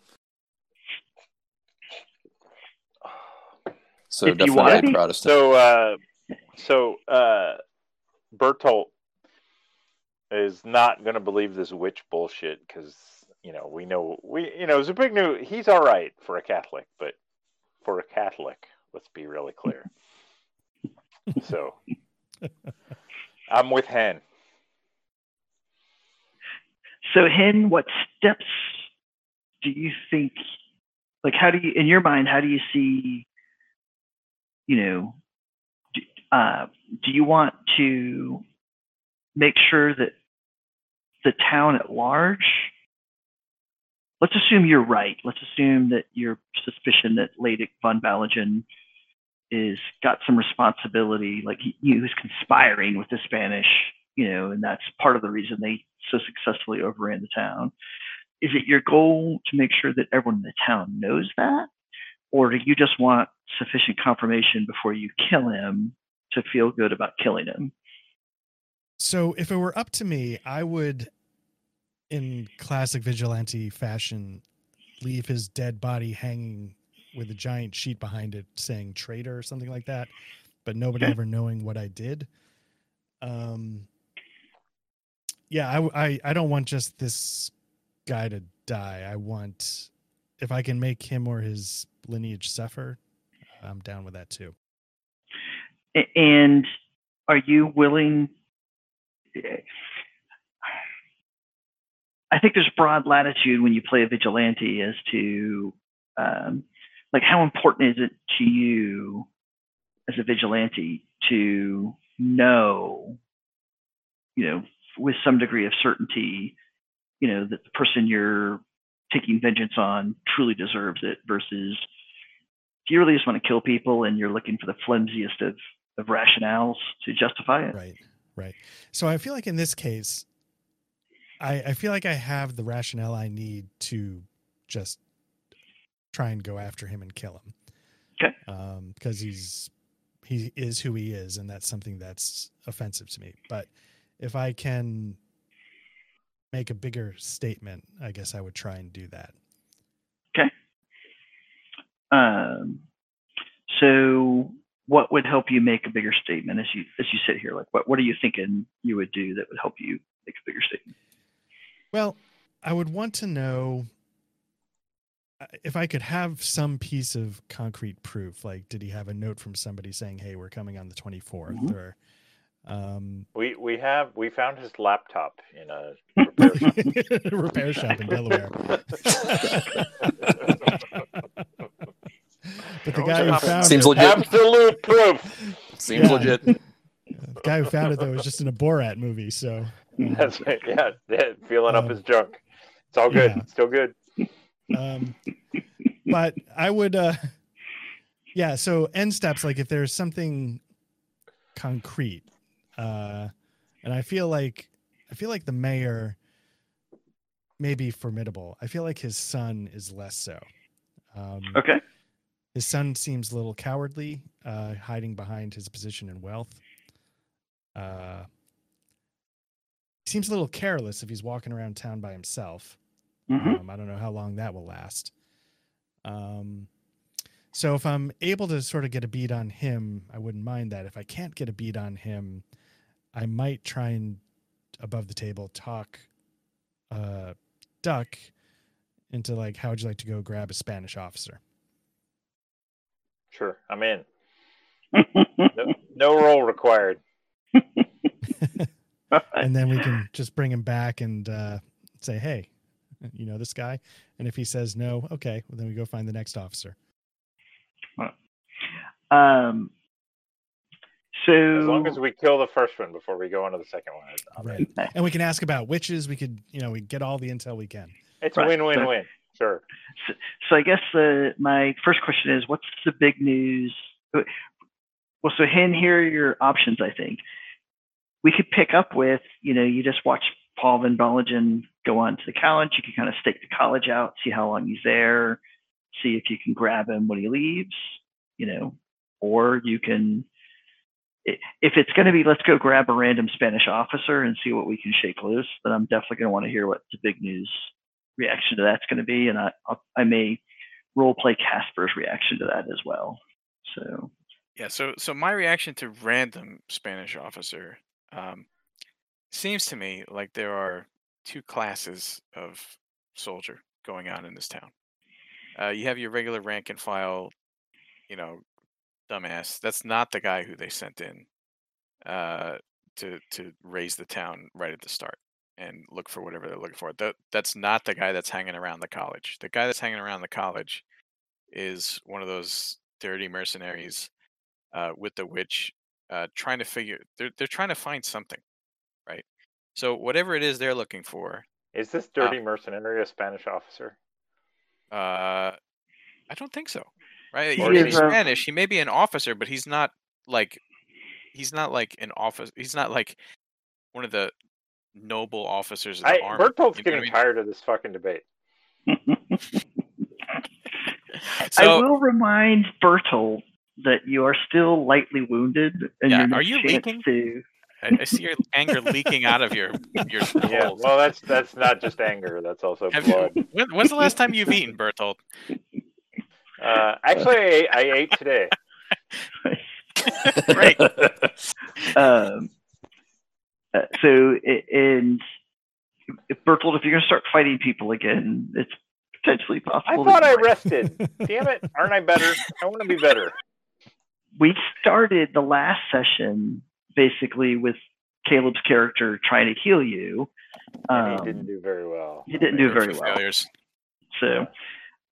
so If definitely wanna be- Protestant. So, uh, so uh, Bertolt is not going to believe this witch bullshit because you know we know we you know Zbigniew he's all right for a Catholic, but for a Catholic, let's be really clear. so, I'm with Hen. So, Hen, what steps do you think? Like, how do you, in your mind, how do you see? You know, do, uh, do you want to make sure that the town at large? Let's assume you're right. Let's assume that your suspicion that Lady von Balagen is got some responsibility, like he, he was conspiring with the Spanish, you know, and that's part of the reason they so successfully overran the town. Is it your goal to make sure that everyone in the town knows that? Or do you just want sufficient confirmation before you kill him to feel good about killing him? So if it were up to me, I would, in classic vigilante fashion, leave his dead body hanging with a giant sheet behind it saying traitor or something like that, but nobody ever knowing what I did. Um, yeah, I, I, I don't want just this guy to die. I want, if I can make him or his lineage suffer, I'm down with that too. And are you willing? I think there's broad latitude when you play a vigilante as to, um, like, how important is it to you as a vigilante to know, you know, with some degree of certainty, you know, that the person you're taking vengeance on truly deserves it versus if you really just want to kill people and you're looking for the flimsiest of, of rationales to justify it. Right, right. So I feel like in this case, I, I feel like I have the rationale I need to just try and go after him and kill him. Okay. Um, because he's he is who he is, and that's something that's offensive to me. But if I can make a bigger statement, I guess I would try and do that. Okay. Um, so what would help you make a bigger statement as you as you sit here? Like what what are you thinking you would do that would help you make a bigger statement? Well, I would want to know. If I could have some piece of concrete proof, like did he have a note from somebody saying, "Hey, we're coming on the 24th," Mhm. or um, We we have we found his laptop in a repair shop. repair shop in Delaware. but the guy who found Seems it, legit. Absolute proof. Seems Yeah. legit. the guy who found it though was just in a Borat movie. So That's right. Yeah, yeah, feeling up Um, his junk. It's all good. yeah. Still good. um but i would uh yeah so end steps like if there's something concrete uh and i feel like i feel like the mayor may be formidable i feel like his son is less so um Okay. his son seems a little cowardly uh hiding behind his position and wealth uh he seems a little careless if he's walking around town by himself hmm um, I don't know how long that will last. Um, so if I'm able to sort of get a beat on him, I wouldn't mind that. If I can't get a beat on him, I might try and above the table talk uh, Duck into like, how would you like to go grab a Spanish officer? Sure, I'm in. No, no role required. and then we can just bring him back and uh, say, hey, you know this guy? And if he says no, okay, well, then we go find the next officer. um, so As long as we kill the first one before we go on to the second one, I'm. Right. And we can ask about witches. We could, you know, we get all the intel we can. It's a win-win-win. Sure. So, so I guess the my first question is, what's the big news? Well, so Hen, here are your options. I think we could pick up with, you know, you just watch Paul Van Ballingen go on to the college. You can kind of stake the college out, see how long he's there, see if you can grab him when he leaves, you know, or you can. If it's going to be, let's go grab a random Spanish officer and see what we can shake loose. Then I'm definitely going to want to hear what Zbigniew's reaction to that's going to be, and I I may role play Casper's reaction to that as well. So Yeah, so so my reaction to random Spanish officer um, seems to me like there are two classes of soldier going on in this town. Uh, you have your regular rank and file, you know, dumbass. That's not the guy who they sent in uh, to to raise the town right at the start and look for whatever they're looking for. That that's not the guy that's hanging around the college. The guy that's hanging around the college is one of those dirty mercenaries uh, with the witch, uh, trying to figure. They're they're trying to find something, right? So whatever it is they're looking for, Is this dirty mercenary a Spanish officer? uh, I don't think so, right? He He may be is, uh, Spanish. He may be an officer, but he's not like he's not like an office. He's not like one of the noble officers of the I, army. Bertolt's you know what I getting mean? tired of this fucking debate. I will remind Bertolt that you are still lightly wounded, and Yeah, your are next you leaking? to I, I see your anger leaking out of your your Yeah, well, that's that's not just anger. That's also Have blood. you, when, when's the last time you've eaten, Bertolt? Uh, actually, I ate, I ate today. Great. um, uh, so and if Bertolt, if you're going to start fighting people again, it's potentially possible. I thought I rested. Damn it! Aren't I better? I want to be better. We started the last session basically with Caleb's character trying to heal you. And Um, he didn't do very well. he didn't do There were a very well. Failures. So,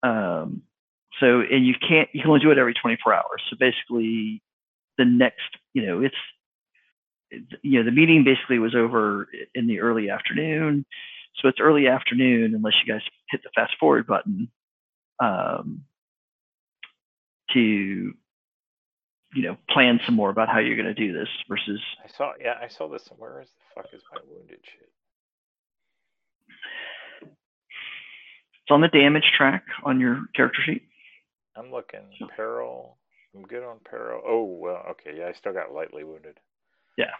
um, so and you can't you can only do it every 24 hours. So basically, the next you know it's you know the meeting basically was over in the early afternoon. So it's early afternoon unless you guys hit the fast forward button um, to you know plan some more about how you're going to do this versus I saw. Yeah, I saw this. Where is the fuck is my wounded shit? it's on the damage track on your character sheet. I'm looking. Peril. I'm good on peril. Oh well. Okay. Yeah, I still got lightly wounded. Yeah.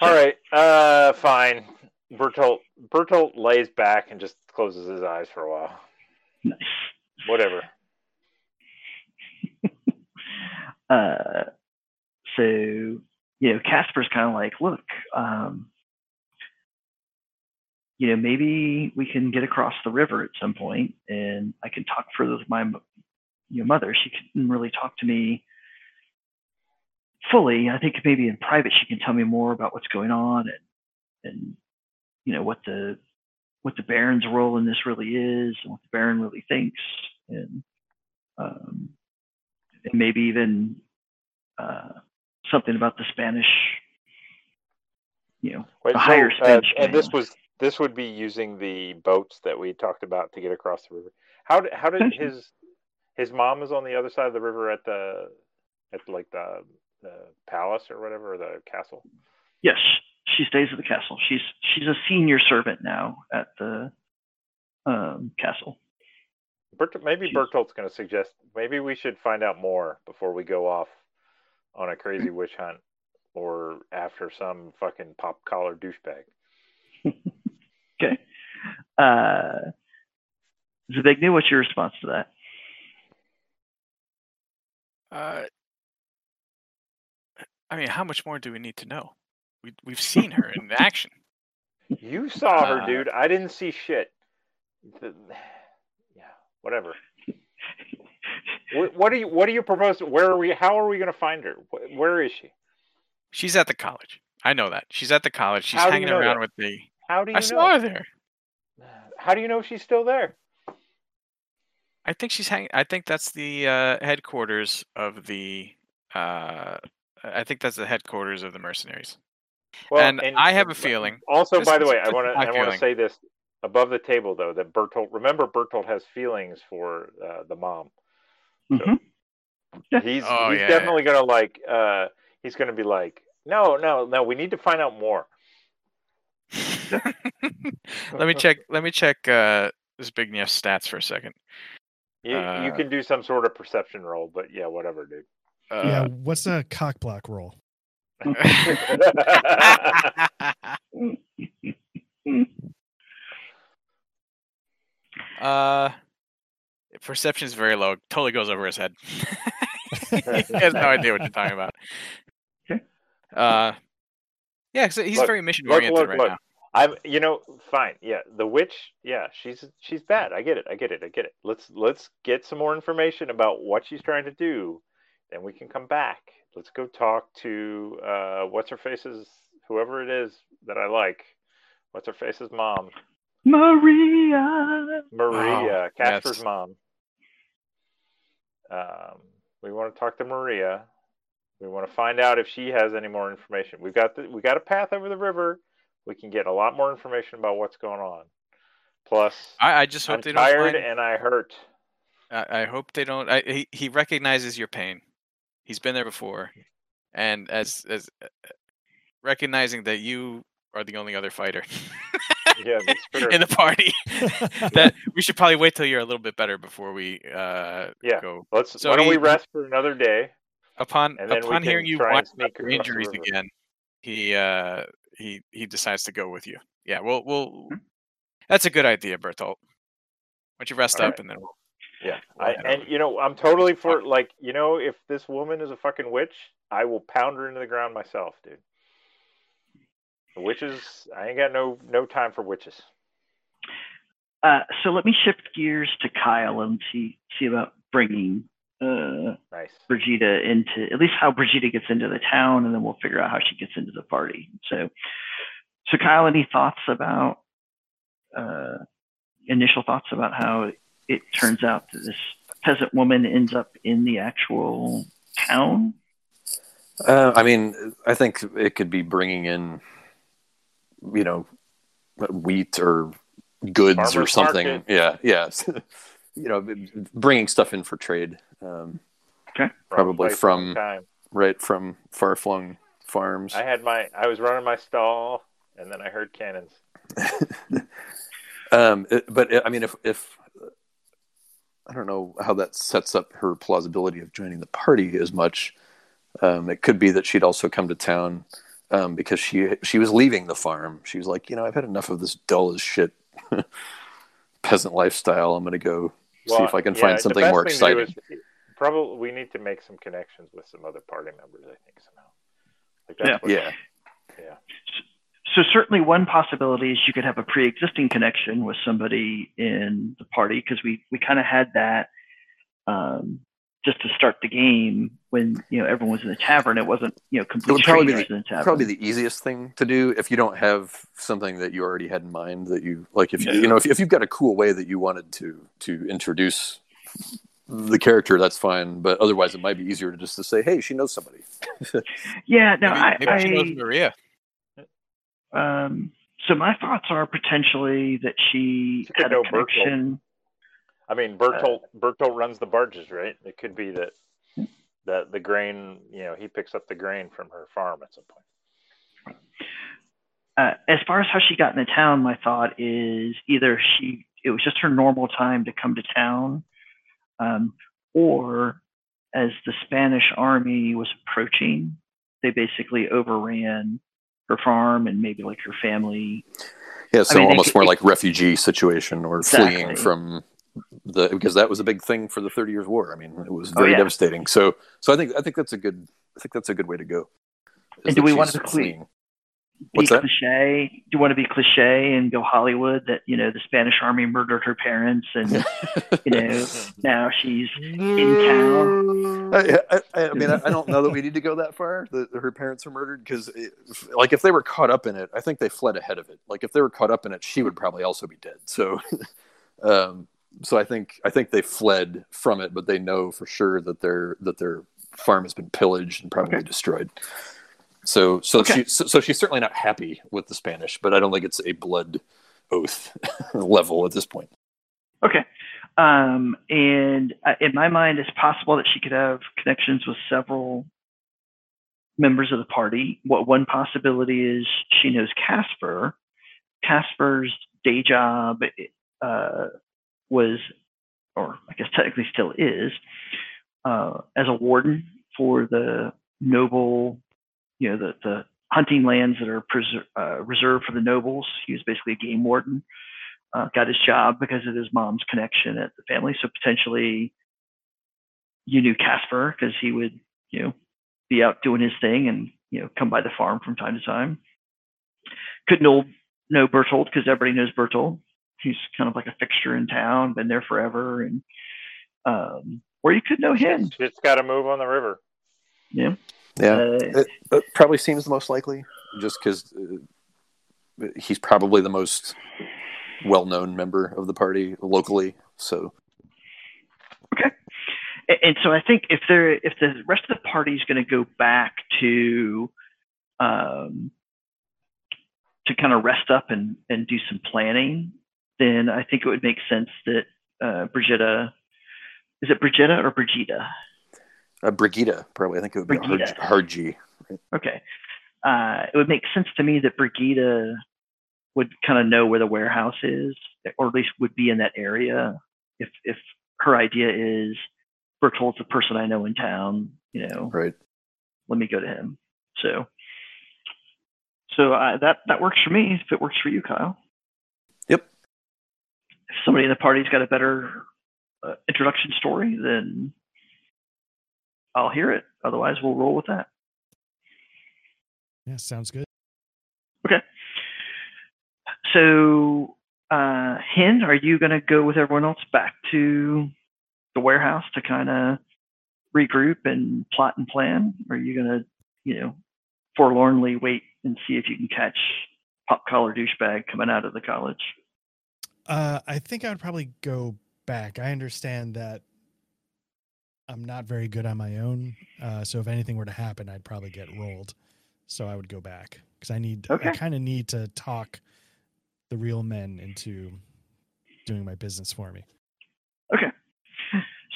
All right. Uh, fine. Bertolt. Bertolt lays back and just closes his eyes for a while. Nice. Whatever. Uh, so you know, Casper's kind of like, look, um, you know, maybe we can get across the river at some point, and I can talk further with my you know, mother. She couldn't really talk to me fully. I think maybe in private she can tell me more about what's going on and and you know what the what the Baron's role in this really is and what the Baron really thinks and um, and maybe even uh, something about the Spanish, you know, Wait, the so, higher uh, Spanish. and this was this would be using the boats that we talked about to get across the river. How did how did his his mom is on the other side of the river at the at like the the palace or whatever or the castle? yes, she stays at the castle. She's she's a senior servant now at the um, castle. Bert, maybe She's- Bertolt's going to suggest maybe we should find out more before we go off on a crazy witch hunt or after some fucking pop collar douchebag. Okay. Uh, Zbigniew, what's your response to that? Uh, I mean, how much more do we need to know? We we've seen her in action. You saw her, Uh, dude. I didn't see shit. The- yeah, whatever. What, what do you What do you propose? Where are we? How are we going to find her? Where is she? She's at the college. I know that. She's at the college. She's How do you hanging know around that? with the. How do you I know? saw her there. How do you know she's still there? I think she's hanging. I think that's the uh, headquarters of the. Uh, I think that's the headquarters of the mercenaries. and, I have a feeling. Also, by the way, I want to I want to say this above the table though that Bertolt. Remember, Bertolt has feelings for uh, the mom. Mhm. He's Oh, he's yeah, definitely gonna like. uh He's gonna be like, no, no, no. We need to find out more. let me check. Let me check uh, Zbigniew's stats for a second. You, you Uh, can do some sort of perception roll, but yeah, whatever, dude. yeah, Uh, what's a cock block roll? uh, perception is very low. Totally goes over his head. he has no idea what you're talking about. Okay. Uh, yeah, so he's Look, very mission oriented right look. now. I'm, you know, fine. Yeah, the witch. Yeah, she's she's bad. I get it. I get it. I get it. Let's let's get some more information about what she's trying to do, then we can come back. Let's go talk to uh, what's her face's whoever it is that I like. What's her face's mom? Maria. Maria, Casper's yes. mom. Um, we want to talk to Maria. We want to find out if she has any more information. We've got the, we got a path over the river. We can get a lot more information about what's going on. Plus, I, I just hope I'm they don't tired find. and I hurt. I, I hope they don't. I, he he recognizes your pain. He's been there before, and as as uh, recognizing that you are the only other fighter Yeah, in the party, that we should probably wait till you're a little bit better before we uh Yeah. go. Let's. So why don't he- we rest for another day? Upon And then we upon hearing you try and whine about sneak your injuries river. again, he uh he he decides to go with you. Yeah, we'll we'll. Hmm. That's a good idea, Bertolt. Why don't you rest All up and then we'll. Yeah, I, and you know, I'm totally for like, you know, if this woman is a fucking witch, I will pound her into the ground myself, dude. Witches, I ain't got no no time for witches. Uh, so let me shift gears to Kyle and see see about bringing uh, Nice. Brigida into at least how Brigida gets into the town, and then we'll figure out how she gets into the party. So, so Kyle, any thoughts about uh, initial thoughts about how it turns out that this peasant woman ends up in the actual town? Uh, I mean, I think it could be bringing in, you know, wheat or goods or something. market. Yeah, yeah. you know, bringing stuff in for trade. Um, Probably place, from- right from far flung farms. I had my I was running my stall and then I heard cannons. Um, it- but I mean, if if I don't know how that sets up her plausibility of joining the party as much. Um, it could be that she'd also come to town um, because she she was leaving the farm. She was like, you know, I've had enough of this dull as shit peasant lifestyle. I'm going to go see if I can yeah, find something more thing to do exciting. is- Probably we need to make some connections with some other party members. I think somehow. Like Yeah. Yeah, yeah. so certainly one possibility is you could have a pre-existing connection with somebody in the party because we we kind of had that um, just to start the game when you know everyone was in the tavern. It wasn't you know It complete would probably be, strangers the, in the tavern. probably the easiest thing to do if you don't have something that you already had in mind that you like. If you you know if, if you've got a cool way that you wanted to to introduce the character, that's fine. But otherwise, it might be easier to just to say, "Hey, she knows somebody." yeah, no, maybe, I, maybe she knows Maria. um, so my thoughts are potentially that she She had a Bertolt. connection. I mean, Bertolt Bertolt runs the barges, right? It could be that that the grain, you know, he picks up the grain from her farm at some point. uh, as far as how she got into town, my thought is either she it was just her normal time to come to town, um, or as the Spanish army was approaching, they basically overran her farm and maybe like her family. Yeah, so mean, almost could- more it- like refugee situation or Exactly. fleeing from the because that was a big thing for the Thirty Years' War. I mean, it was Oh, very yeah. devastating. So, so I think I think that's a good I think that's a good way to go. And do we want to. Be cliche? Do you want to be cliche and go Hollywood that you know the Spanish army murdered her parents and you know now she's in town? I, I, I- mean, I I don't know that we need to go that far. That her parents were murdered because, like, if they were caught up in it, I think they fled ahead of it. Like, if they were caught up in it, she would probably also be dead. So, um, so I think I think they fled from it, but they know for sure that their that their farm has been pillaged and probably Okay. destroyed. So, so Okay. she so, so she's certainly not happy with the Spanish, but I don't think it's a blood oath level at this point. Okay. Um, and uh, in my mind, it's possible that she could have connections with several members of the party. What one possibility is she knows Casper. Casper's day job uh, was, or I guess technically still is, uh, as a warden for the noble, you know, the, the hunting lands that are preser- uh, reserved for the nobles. He was basically a game warden uh, got his job because of his mom's connection at the family. So potentially, you knew Casper because he would, you know, be out doing his thing and you know come by the farm from time to time. Could know know Bertold because everybody knows Bertold. He's kind of like a fixture in town, been there forever, and um, or you could know him. She's got to move on the river. Yeah, Yeah, Uh, it, it probably seems the most likely, just because uh, he's probably the most well-known member of the party locally. So A- and so I think if they're if the rest of the party is going to go back to um, to kind of rest up and and do some planning, then I think it would make sense that uh, Brigitta is it Brigitta or Brigida? uh, Brigida, probably I think it would be a hard, Brigida. hard G. Okay, uh, it would make sense to me that Brigida would kind of know where the warehouse is, or at least would be in that area. If if her idea is Bertold's the person I know in town, you know, Right. let me go to him. So, so uh, that that works for me. If it works for you, Kyle. Somebody in the party's got a better uh, introduction story, then I'll hear it. Otherwise, we'll roll with that. Yeah, sounds good. Okay. So, uh, Hen, are you going to go with everyone else back to the warehouse to kind of regroup and plot and plan? Or are you going to, you know, forlornly wait and see if you can catch pop collar douchebag coming out of the college? Uh, I think I would probably go back. I understand that I'm not very good on my own. Uh, so if anything were to happen, I'd probably get rolled. So I would go back because I need, Okay. I kind of need to talk the real men into doing my business for me. Okay.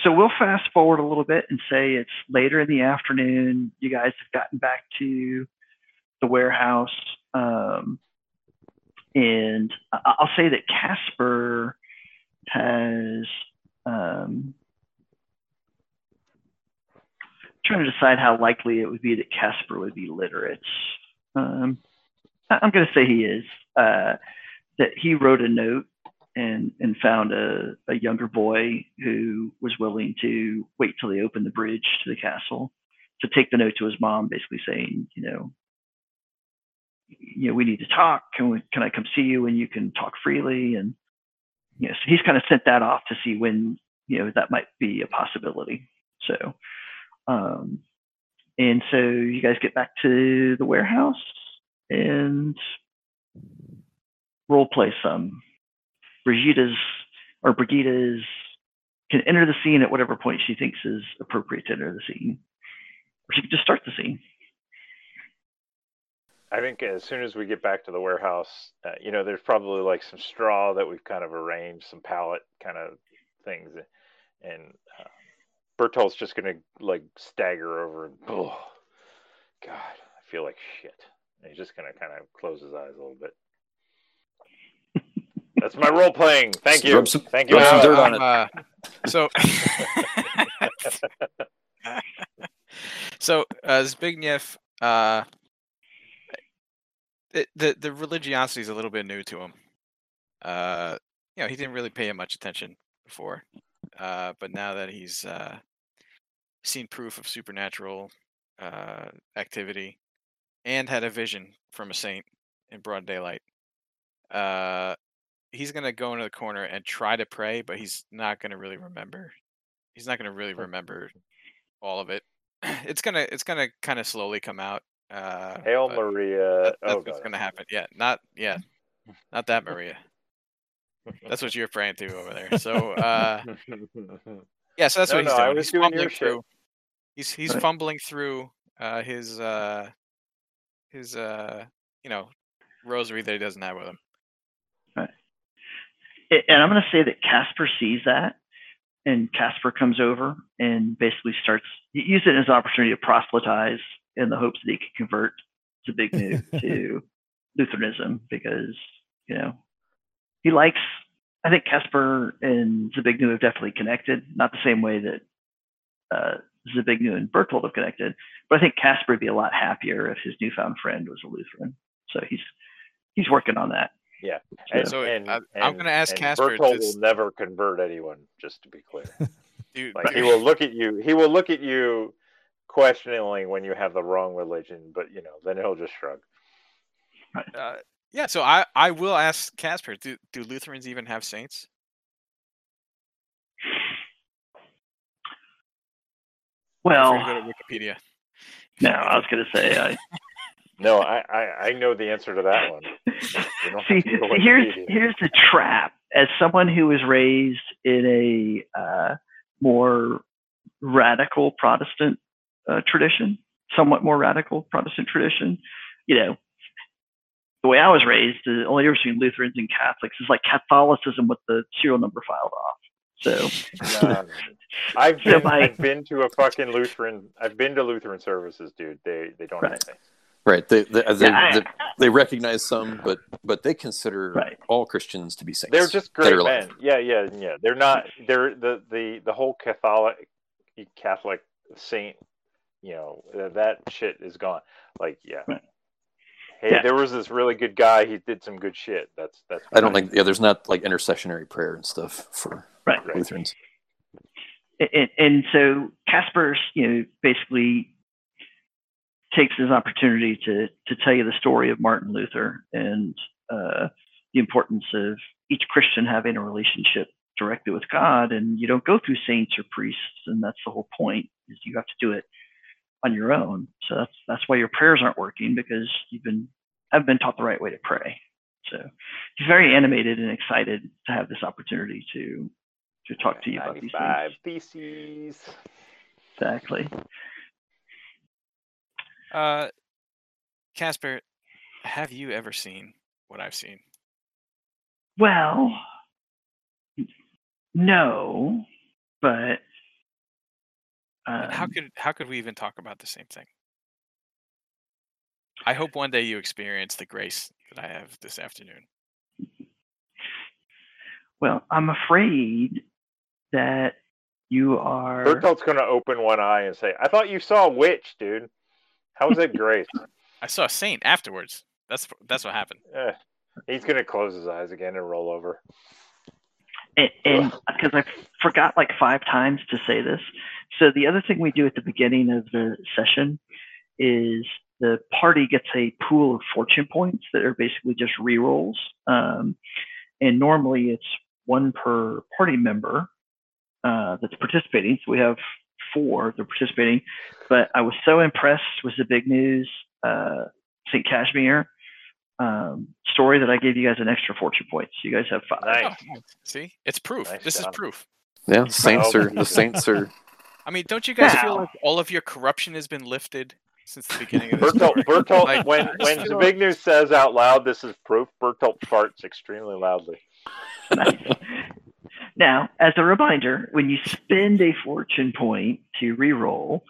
So we'll fast forward a little bit and say it's later in the afternoon. You guys have gotten back to the warehouse. Um, and I'll say that Casper has um, trying to decide how likely it would be that Casper would be literate. Um, I'm going to say he is. Uh, that he wrote a note and and found a, a younger boy who was willing to wait till they opened the bridge to the castle to take the note to his mom, basically saying, you know, you know, we need to talk. Can we, can I come see you and you can talk freely? And, you know, so he's kind of sent that off to see when, you know, that might be a possibility. So, um, and so you guys get back to the warehouse and role play some. Brigida's or Brigida's can enter the scene at whatever point she thinks is appropriate to enter the scene. Or she can just start the scene. I think as soon as we get back to the warehouse, uh, you know, there's probably like some straw that we've kind of arranged, some pallet kind of things, and uh, Bertolt's just gonna like stagger over and oh, God, I feel like shit. And he's just gonna kind of close his eyes a little bit. That's my role playing. Thank you. Some- Thank you. rub some dirt on it. Uh, so, so uh, Zbigniew, uh, it, the the religiosity is a little bit new to him. Uh, you know, he didn't really pay much attention before, uh, but now that he's uh, seen proof of supernatural uh, activity and had a vision from a saint in broad daylight, uh, he's gonna go into the corner and try to pray, but he's not gonna really remember. He's not gonna really remember all of it. It's gonna it's gonna kind of slowly come out. Uh, Hail Maria. that- that's oh, what's gonna happen. Yeah, not yeah, not that Maria. That's what you're praying to over there. So uh, yeah, so that's No, what he's no, I doing. was He's doing your fumbling shit. through. He's he's Right. fumbling through uh, his uh, his uh, you know rosary that he doesn't have with him. A- And I'm going to say that Casper sees that, and Casper comes over and basically starts he use it as an opportunity to proselytize in the hopes that he can convert to Big New to Lutheranism because you know he likes. I think Casper and Zbigniew have definitely connected, not the same way that uh, Zbigniew and Bertold have connected, but I think Casper would be a lot happier if his newfound friend was a Lutheran. So he's he's working on that. Yeah. And, So, and, I- I'm gonna ask and Casper Bertolt this- will never convert anyone, just to be clear. Dude, Like he will look at you. He will look at you questioningly when you have the wrong religion, but you know, then he'll just shrug. uh, yeah. So I I will ask Casper. Do do Lutherans even have saints? Well, free to go to Wikipedia. no, I was going to say I, No, I, I, I know the answer to that one. See, to to here's here's the trap. As someone who was raised in a uh, more radical Protestant uh, tradition, somewhat more radical Protestant tradition, you know, the way I was raised, the only difference between Lutherans and Catholics is like Catholicism with the serial number filed off. So No, I've So been by- I've been to a fucking Lutheran. I've been to Lutheran services, dude. They they don't Right. things. Right. They they, they, Yeah, I- they, they recognize some, but but they consider Right. all Christians to be saints. They're just great are alive. men. Yeah, yeah, yeah. They're not. They're the the the whole Catholic Catholic saint. You know that, that shit is gone. Like, yeah. Right. Hey, Yeah. there was this really good guy. He did some good shit. That's that's. I don't fine. think yeah. There's not like intercessionary prayer and stuff for right. Right. Lutherans. and, and so Casper's, you know, basically takes this opportunity to to tell you the story of Martin Luther and uh, the importance of each Christian having a relationship directly with God, and you don't go through saints or priests, and that's the whole point. Is you have to do it on your own. So that's that's why your prayers aren't working because you've been have been taught the right way to pray. So he's very animated and excited to have this opportunity to to talk to you about these things. 95 theses. Exactly. Uh, Casper, have you ever seen what I've seen? Well, no, but And how um, could how could we even talk about the same thing? I hope one day you experience the grace that I have this afternoon. well, I'm afraid that you are. Bertolt's gonna open one eye and say, "I thought you saw a witch, dude. How was that grace?" I saw a saint afterwards. That's that's what happened. Eh, he's gonna close his eyes again and roll over. And because I forgot like five times to say this. So the other thing we do at the beginning of the session is the party gets a pool of fortune points that are basically just rerolls. Um, and normally it's one per party member uh, that's participating. So we have four that are participating. But I was so impressed with the big news uh, St. Casimir um, story that I gave you guys an extra fortune points. You guys have five. Nice. Oh, see, it's proof. Nice this job. is proof. Yeah, the Saints are the Saints are. I mean, don't you guys feel like all of your corruption has been lifted since the beginning of this Bertolt. Bertolt Like, when when feel the big news says out loud, "This is proof." Bertolt farts extremely loudly. Nice. now, as a reminder, when you spend a fortune point to reroll,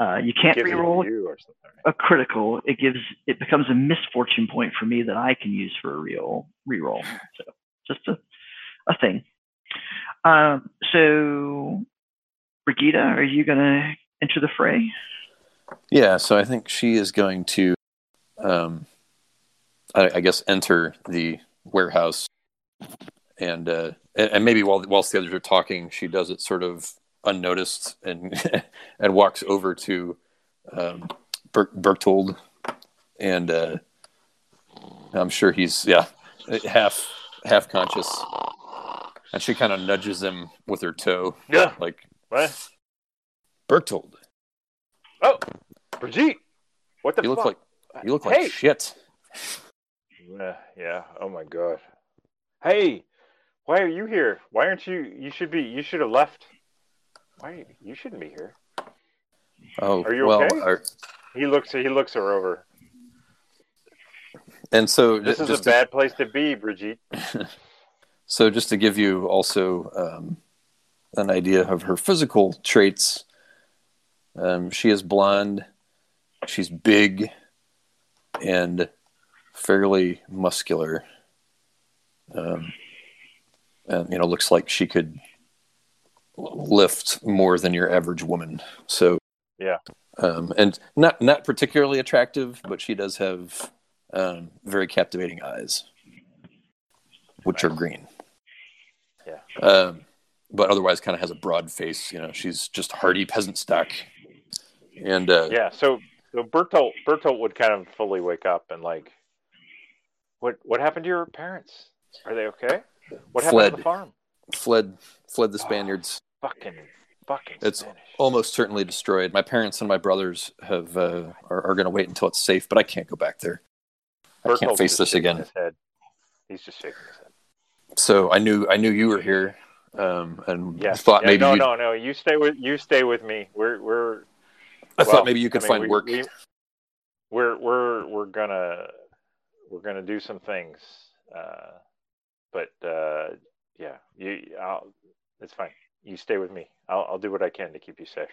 uh, you can't Gives it reroll you or a critical. It gives it becomes a misfortune point for me that I can use for a real reroll. So just a a thing. Um, so, Brigida, are you going to enter the fray? Yeah, so I think she is going to, um, I, I guess, enter the warehouse, and uh, and, and maybe while whilst the others are talking, she does it sort of unnoticed and and walks over to um, Ber- Berchtold, and uh, I'm sure he's yeah half half conscious, and she kind of nudges him with her toe, Yeah. like What? Berchtold, Oh, Brigitte. What the you look fuck? like you look like shit. Yeah, yeah. Oh my god. Hey, why are you here? Why aren't you? You should be. You should have left. Why? You shouldn't be here. Oh, Are you well, okay? are- He looks. He looks her over. and so This is a to, bad place to be, Brigitte. so just to give you also um, an idea of her physical traits, um, she is blonde, she's big, and fairly muscular. Um, and you know, looks like she could lift more than your average woman. So Yeah. um, and not not particularly attractive, but she does have um, very captivating eyes, which are green. Yeah. Um, but otherwise, kind of has a broad face. You know, she's just hardy peasant stock, and uh, Yeah. So, so Bertolt, Bertolt would kind of fully wake up and like, what? What happened to your parents? Are they okay? What happened to the farm? fled fled the Spaniards. Fucking, fucking It's Spanish. Almost certainly destroyed. My parents and my brothers have uh, are, are going to wait until it's safe, but I can't go back there. I can't face this again. He's just shaking his head. So I knew I knew you were here, um, and Yeah. thought yeah, maybe no, you'd- no, no. You stay with you. Stay with me. We're we're. I well, thought maybe you could I mean, find we- work. we- we're we're we're gonna we're gonna do some things, uh, but uh, yeah, you. I'll, it's fine. You stay with me. I'll I'll do what I can to keep you safe.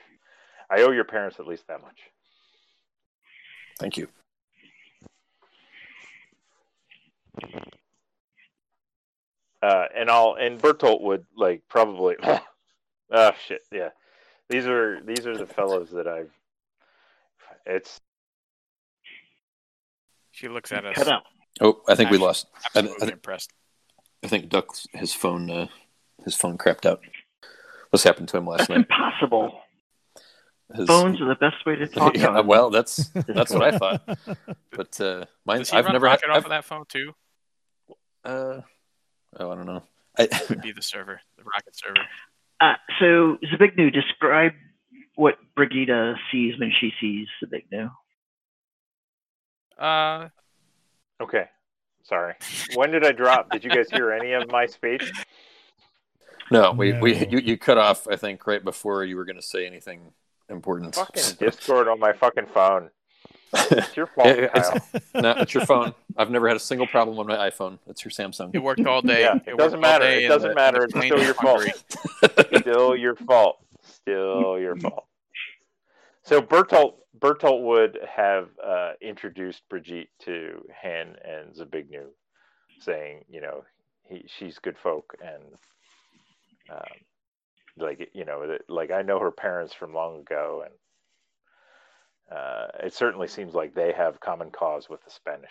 I owe your parents at least that much. Thank you. Uh, and I'll and Bertolt would like probably. oh shit! Yeah, these are these are the fellows that I've. It's She looks at us. Cut out. Oh, I think we Actually, lost. I, I, Absolutely impressed. I think Duck's his phone uh, his phone crapped out. This happened to him last That's night. impossible. His, Phones are the best way to talk. yeah, on. well, that's that's what I thought. But uh, mine, I've never had. rocket off I've, of that phone too? uh, oh, I don't know. I, would be the server, the rocket server. Uh, so, Zbigniew, describe what Brigida sees when she sees Zbigniew. Uh, okay. Sorry. When did I drop? Did you guys hear any of my speech? No, we, we you, you cut off. I think right before you were going to say anything important. Fucking Discord on my fucking phone. It's your fault, Yeah, it's- no, it's your phone. I've never had a single problem on my iPhone. It's your Samsung. it worked all day. Yeah, it worked doesn't matter. It doesn't the- matter. It's still your to fault. Still your fault. Still your fault. So Bertolt Bertolt would have uh, introduced Brigitte to Han and Zbigniew, saying, you know, he she's good folk and um, like you know, like I know her parents from long ago, and uh, it certainly seems like they have common cause with the Spanish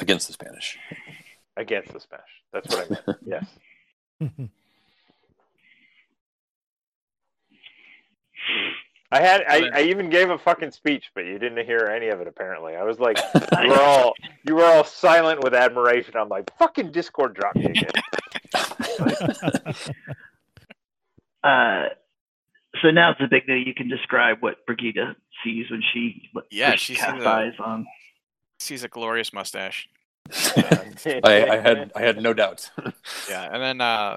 Against the Spanish. against the Spanish. That's what I meant. yes. I had I, I even gave a fucking speech, but you didn't hear any of it apparently. I was like you were all you were all silent with admiration. I'm like, fucking Discord drop me again. Uh, so now it's a big day. You can describe what Brigida sees when she Yeah, she sees casts a- eyes on. Sees a glorious mustache. I, I had I had no doubt. Yeah, and then uh,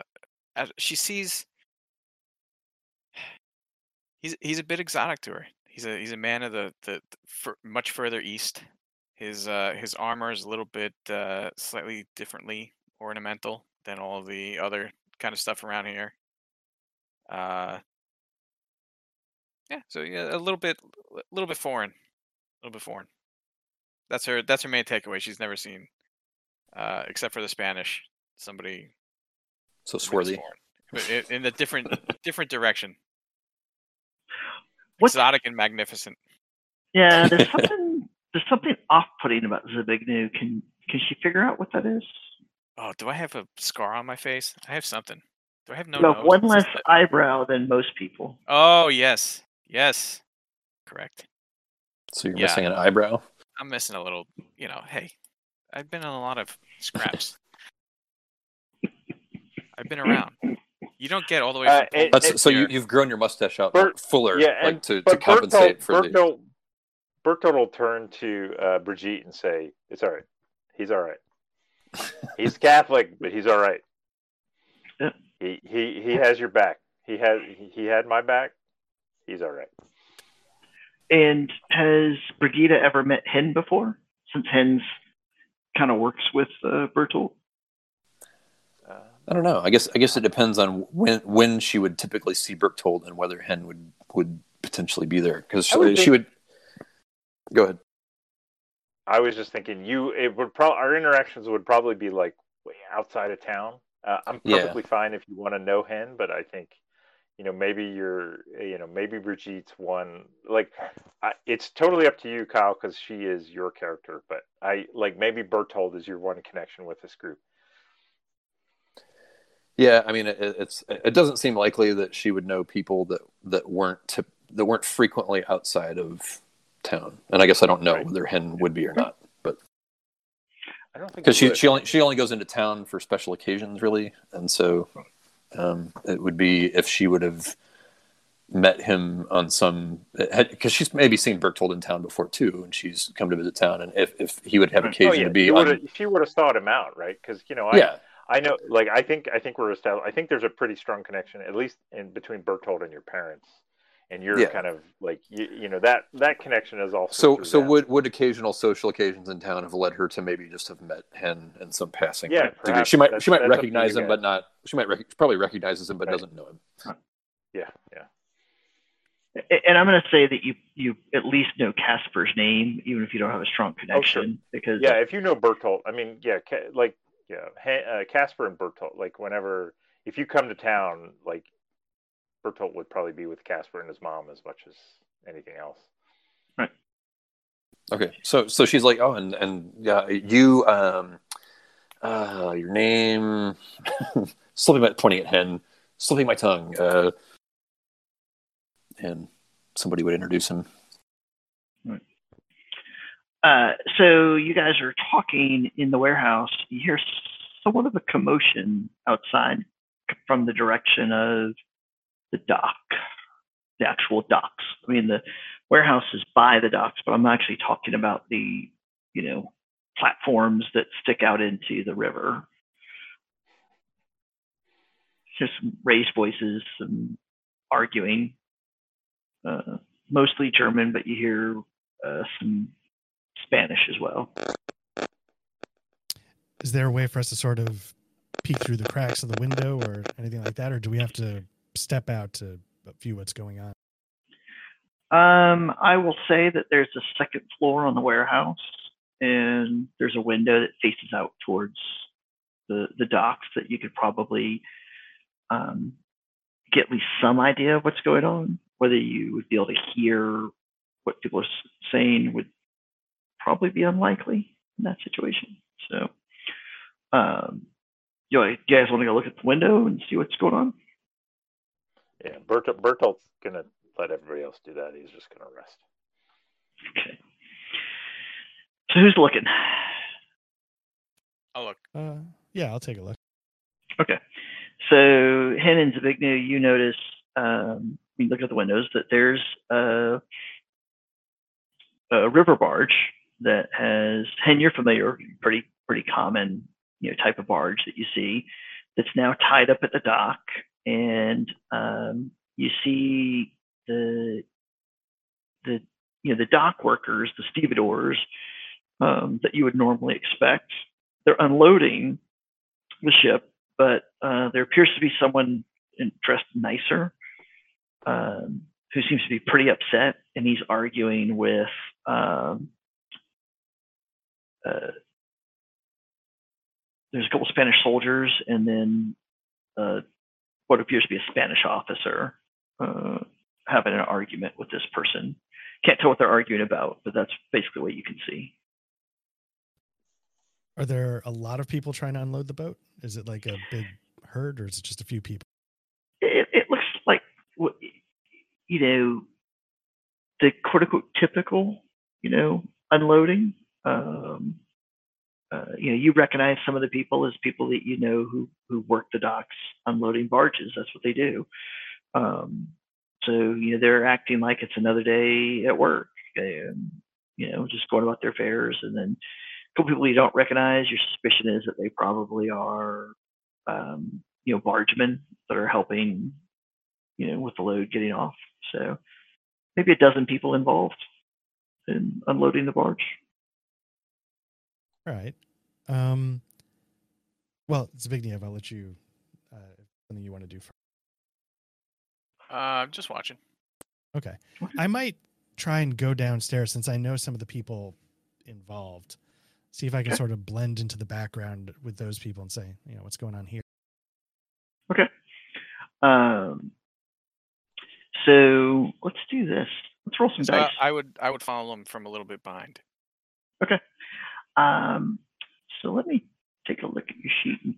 as- she sees. He's he's a bit exotic to her. He's a he's a man of the the, the fur, much further east. His uh his armor is a little bit uh slightly differently ornamental than all the other kind of stuff around here. Uh. Yeah, so yeah, a little bit, a little bit foreign, a little bit foreign. That's her. That's her main takeaway. She's never seen, uh, except for the Spanish, somebody so swarthy. foreign, but in, in a different different direction. What's- Exotic and magnificent. Yeah, there's something there's something off-putting about Zbigniew. Can can she figure out what that is? Oh, do I have a scar on my face? I have something. Do I have no? you have nose? one less that- eyebrow than most people. Oh yes, yes, correct. So you're Yeah. missing an eyebrow. I'm missing a little. You know, hey, I've been on a lot of scraps. I've been around. You don't get all the way Uh, from it- That's to so you, you've grown your mustache out Bert- fuller, yeah, and, like to, to but compensate Bertolt, for the. Bertolt, Bertolt will turn to uh, Brigitte and say, "It's all right. He's all right. He's Catholic, but he's all right. He he he has your back. He has he, he had my back. He's all right." And has Brigida ever met Hen before? Since Hen's kind of works with uh, Bertolt. I don't know. I guess I guess it depends on when when she would typically see Berchtold and whether Hen would would potentially be there because would she, would. Go ahead. I was just thinking you it would probably our interactions would probably be like way outside of town. Uh, I'm Yeah. perfectly fine if you want to know Hen, but I think you know maybe you're you know maybe Brigitte's one like I, it's totally up to you, Kyle, because she is your character. But I like maybe Bertold is your one connection with this group. Yeah, I mean, it, it's it doesn't seem likely that she would know people that that weren't tip, that weren't frequently outside of town, and I guess I don't know Right. whether Hen would be or not, but I don't think because she would. she only she only goes into town for special occasions, really, and so um, it would be if she would have met him on some because she's maybe seen Berchtold in town before too, and she's come to visit town, and if if he would have occasion oh, yeah. to be on, she would have sought him out, right? Because you know, I, yeah, I know, like, I think, I think we're established. I think there's a pretty strong connection, at least in between Bertold and your parents, and you're Yeah. kind of like, you, you know, that that connection is also. So, so them. would would occasional social occasions in town have led her to maybe just have met Hen in some passing Yeah, degree? perhaps. She might That's- she might that's up to recognize him, but not. She might rec- probably recognizes him, but Right. doesn't know him. Yeah, yeah. And I'm going to say that you you at least know Casper's name, even if you don't have a strong oh, connection, because Oh, Yeah, if you know Bertolt, I mean, yeah, like, yeah, Ha- uh, Casper and Bertolt, like, whenever if you come to town, like, Bertolt would probably be with Casper and his mom as much as anything else. Right. Okay, so so she's like, oh, and and yeah, you, um, uh, your name, slipping my pointing at Hen, slipping my tongue, uh, and somebody would introduce him. Uh, so you guys are talking in the warehouse. You hear somewhat of a commotion outside from the direction of the dock, the actual docks. I mean, the warehouse is by the docks, but I'm actually talking about the, you know, platforms that stick out into the river. Just raised voices, some arguing, uh, mostly German, but you hear uh, some Spanish as well. Is there a way for us to sort of peek through the cracks of the window or anything like that, or do we have to step out to view what's going on? Um, I will say that there's a second floor on the warehouse, and there's a window that faces out towards the the docks that you could probably um, get at least some idea of what's going on. Whether you would be able to hear what people are saying would probably be unlikely in that situation. So, um, you, you guys want to go look at the window and see what's going on? Yeah, Bertolt, Bertolt's gonna let everybody else do that. He's just going to rest. Okay. So who's looking? I'll look, Uh, yeah, I'll take a look. Okay. So Hen and Zbigniew, you notice, um, you look at the windows, that there's a, a river barge that has, Hen, you're familiar, pretty pretty common, you know, type of barge that you see that's now tied up at the dock, and um, you see the the you know the dock workers, the stevedores um, that you would normally expect. They're unloading the ship, but uh, there appears to be someone dressed nicer um, who seems to be pretty upset, and he's arguing with um, uh, there's a couple Spanish soldiers, and then uh, what appears to be a Spanish officer uh, having an argument with this person. Can't tell what they're arguing about, but that's basically what you can see. Are there a lot of people trying to unload the boat? Is it like a big herd, or is it just a few people? it, it looks like you know the quote unquote typical you know unloading um uh, you know you recognize some of the people as people that you know who who work the docks unloading barges. That's what they do. Um so you know they're acting like it's another day at work and you know just going about their affairs. And then a couple people you don't recognize your suspicion is that they probably are um you know bargemen that are helping you know with the load getting off. So maybe a dozen people involved in unloading the barge All right. Um, well, Zbigniew, I'll let you. Uh, something you want to do. First. uh, I'm just watching. Okay. I might try and go downstairs since I know some of the people involved. See if I can Okay. sort of blend into the background with those people and say, you know, what's going on here. Okay. Um so let's do this let's roll some So dice I would I would follow them from a little bit behind. Um, so let me take a look at your sheet and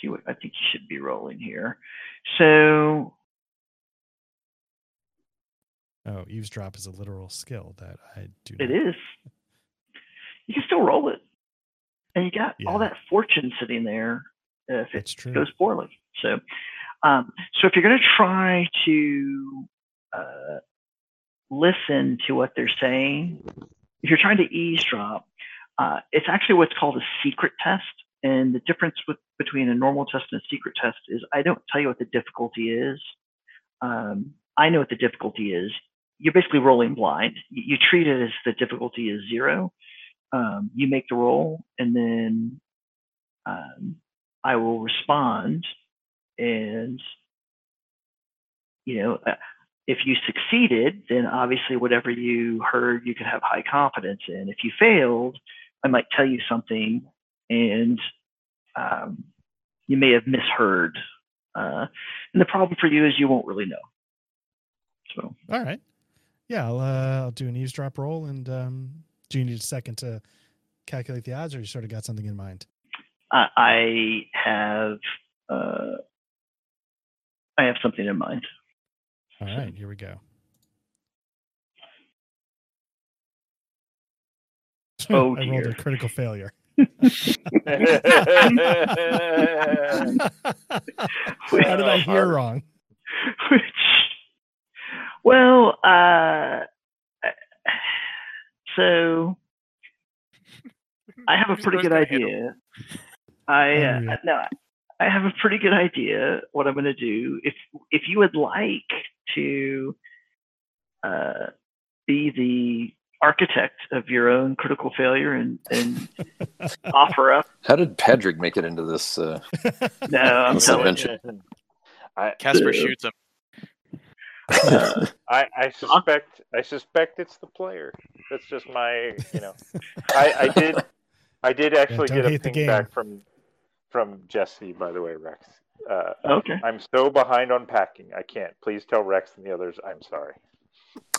see what I think you should be rolling here. So Oh, eavesdrop is a literal skill that I do. Not. it is. You can still roll it, and you got all that fortune sitting there if it It's true. goes poorly. So, um, so if you're going to try to uh, listen to what they're saying, if you're trying to eavesdrop, uh, it's actually what's called a secret test. And the difference with, between a normal test and a secret test is I don't tell you what the difficulty is. Um, I know what the difficulty is. You're basically rolling blind. You, you treat it as the difficulty is zero. Um, you make the roll, and then um, I will respond. And you know, uh, if you succeeded, then obviously whatever you heard, you could have high confidence in. If you failed, I might tell you something, and um, you may have misheard. Uh, and the problem for you is you won't really know. So All right. Yeah, I'll uh, I'll do an eavesdrop roll. And um, do you need a second to calculate the odds, or you sort of got something in mind? I, I have uh, I have something in mind. All right, here we go. Oh, I rolled a critical failure. How did I hear wrong? Which, well, uh, so I have a pretty good most gonna hit idea. I Oh, uh, yeah. no, I have a pretty good idea what I'm going to do. If if you would like to uh, be the architect of your own critical failure and, and offer up, How did Patrick make it into this? Uh, no, I'm This telling adventure. I, Casper shoots him. uh, I, I suspect I suspect it's the player. That's just my you know. I, I did I did actually don't get a hate ping back from from Jesse by the way, Rex. Uh, okay. I'm so behind on packing. I can't. Please tell Rex and the others I'm sorry.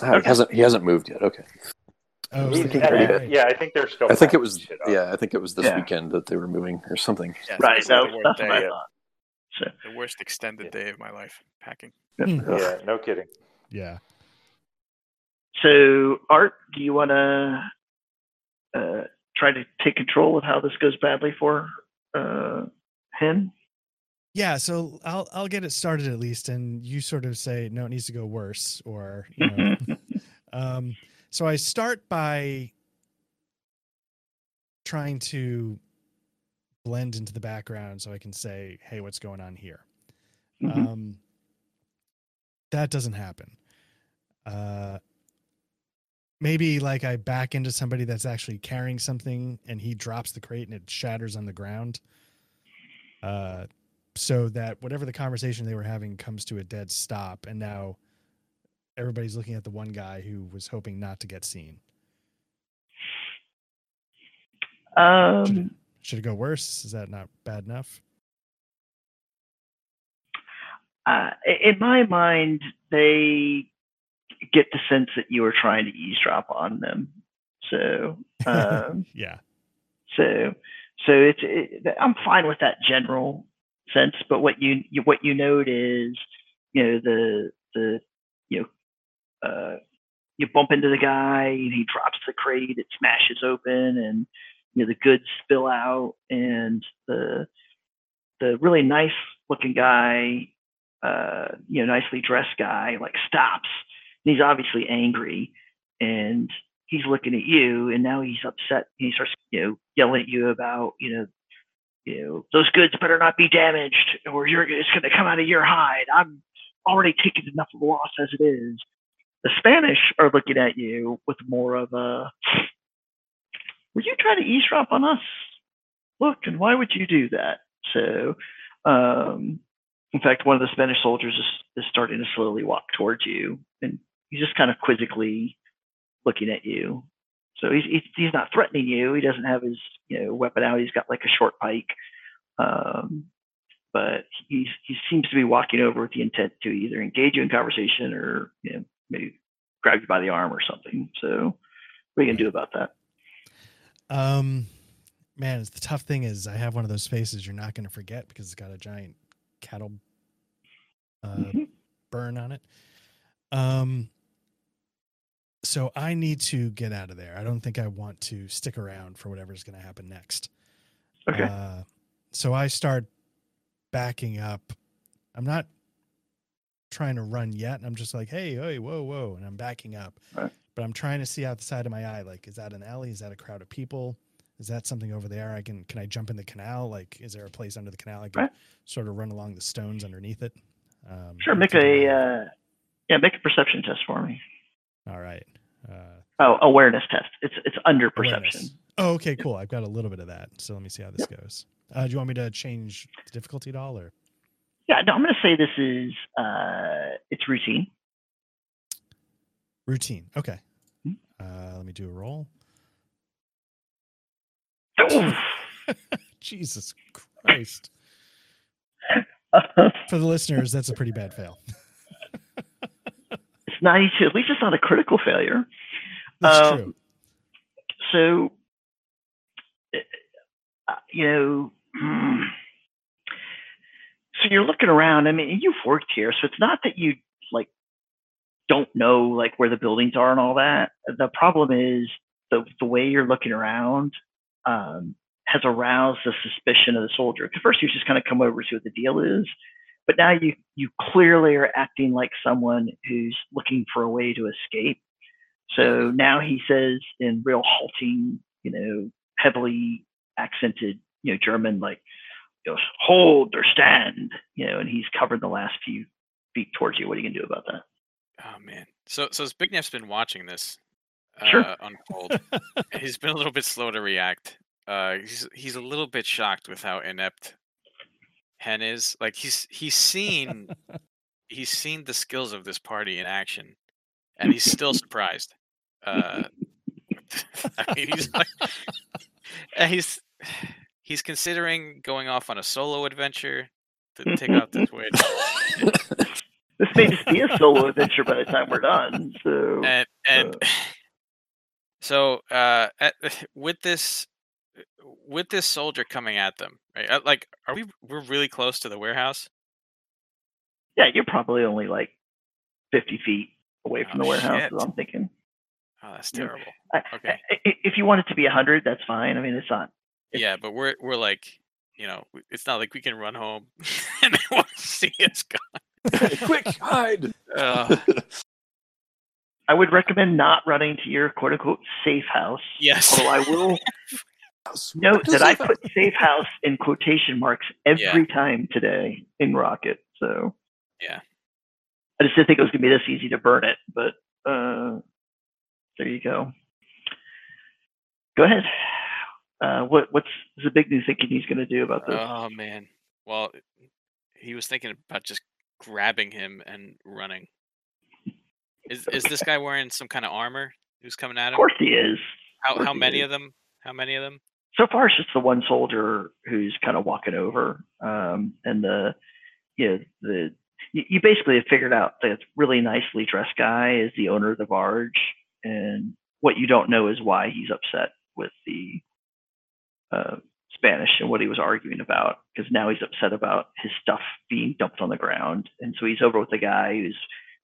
ah, he hasn't he hasn't moved yet. Okay, Oh, He's- okay, pretty good. right. yeah, I think they're still. I think it was yeah, I think it was this Yeah. weekend that they were moving or something. Yeah, Right. this is That, the worst that's day. thought. So, The worst extended Yeah. day of my life packing. Hmm. Yeah, no kidding. Yeah. so Art, do you want to uh, try to take control of how this goes badly for uh, him? Yeah, so I'll I'll get it started at least, and you sort of say no, it needs to go worse, or you know. um, so I start by trying to blend into the background so I can say, "Hey, what's going on here?" Mhm. Um, that doesn't happen. Uh, maybe like I back into somebody that's actually carrying something, and he drops the crate and it shatters on the ground. Uh, so that whatever the conversation they were having comes to a dead stop, and now everybody's looking at the one guy who was hoping not to get seen. Um, Should it go worse? Is that not bad enough? uh, in my mind, they get the sense that you were trying to eavesdrop on them. So, um, yeah. so, so it's it, I'm fine with that general sense. But what you, you what you note is, you know, the the uh, you bump into the guy he drops the crate, it smashes open, and you know the goods spill out, and the the really nice looking guy, uh, you know, nicely dressed guy, like stops. And he's obviously angry, and he's looking at you, and now he's upset. And he starts, you know, yelling at you about, you know, you know, those goods better not be damaged, or you're it's going to come out of your hide. I'm already taking enough of a loss as it is. The Spanish are looking at you with more of a, were you trying to eavesdrop on us? Look, and why would you do that? So, um, in fact, one of the Spanish soldiers is, is starting to slowly walk towards you, and he's just kind of quizzically looking at you. So he's he's, not threatening you. He doesn't have his you know weapon out. He's got like a short pike, um, but he's he seems to be walking over with the intent to either engage you in conversation or you know maybe grab you by the arm or something. So what are you gonna do about that? Um, man, it's the tough thing is I have one of those faces you're not going to forget because it's got a giant cattle uh, Mhm. burn on it. Um, so I need to get out of there. I don't think I want to stick around for whatever's going to happen next. Okay. Uh, so I start backing up. I'm not trying to run yet. I'm just like, hey, hey, whoa, whoa, and I'm backing up. Right. But I'm trying to see out the side of my eye. Like, is that an alley? Is that a crowd of people? Is that something over there? I can can I jump in the canal? Like, is there a place under the canal I can Right. sort of run along the stones underneath it? Um, Sure. Make a uh, yeah, make a perception test for me. all right. Uh, Oh, awareness test. It's it's under awareness. perception. Oh, okay, cool. I've got a little bit of that. So let me see how this goes. Uh, do you want me to change the difficulty at all, or Yeah, no, I'm going to say this is uh, it's routine. routine? Okay. Hmm. Uh, let me do a roll. Jesus Christ! For the listeners, that's a pretty bad fail. it's 92. At least it's not a critical failure. That's Um, true. So, uh, you know, mm, so you're looking around. I mean, you've worked here, so it's not that you like don't know like where the buildings are and all that. The problem is the the way you're looking around um, has aroused the suspicion of the soldier. At first, you just kind of come over to see what the deal is, but now you you clearly are acting like someone who's looking for a way to escape. So now he says in real halting, you know, heavily accented, you know, German, like, you know, hold or stand, you know, and he's covered the last few feet towards you. What are you gonna do about that? Oh man. So so Zbigniew's been watching this uh, Sure. unfold. he's been a little bit slow to react. Uh, he's he's a little bit shocked with how inept Hen is. Like he's he's seen he's seen the skills of this party in action, and he's still surprised. Uh, I mean, he's like, and he's he's considering going off on a solo adventure to take out this witch. This may just be a solo adventure by the time we're done. So and and so uh at, with this with this soldier coming at them right uh, like are we we're really close to the warehouse yeah, you're probably only like 50 feet away from Oh, the warehouse. shit. Is what I'm thinking. Oh, that's terrible. I- Okay. I- If you want it to be 100, that's fine. I mean, it's not. It's- Yeah, but we're we're like, you know, it's not like we can run home and they won't see us go. Quick, hide. Uh, I would recommend not running to your quote unquote safe house. yes. Although I will note that I put safe house in quotation marks every time today in Rocket. So Yeah. I just didn't think it was gonna be this easy to burn it, but uh, there you go. Go ahead. Uh, what what's the big new thinking he's gonna do about this? Oh man. Well, he was thinking about just grabbing him and running. Is is this guy wearing some kind of armor? Who's coming at him? of course he is. How how many is. of them? How many of them? so far it's just the one soldier who's kind of walking over um and the you know the you, you basically have figured out that really nicely dressed guy is the owner of the barge and what you don't know is why he's upset with the uh spanish and what he was arguing about because now he's upset about his stuff being dumped on the ground and so he's over with the guy who's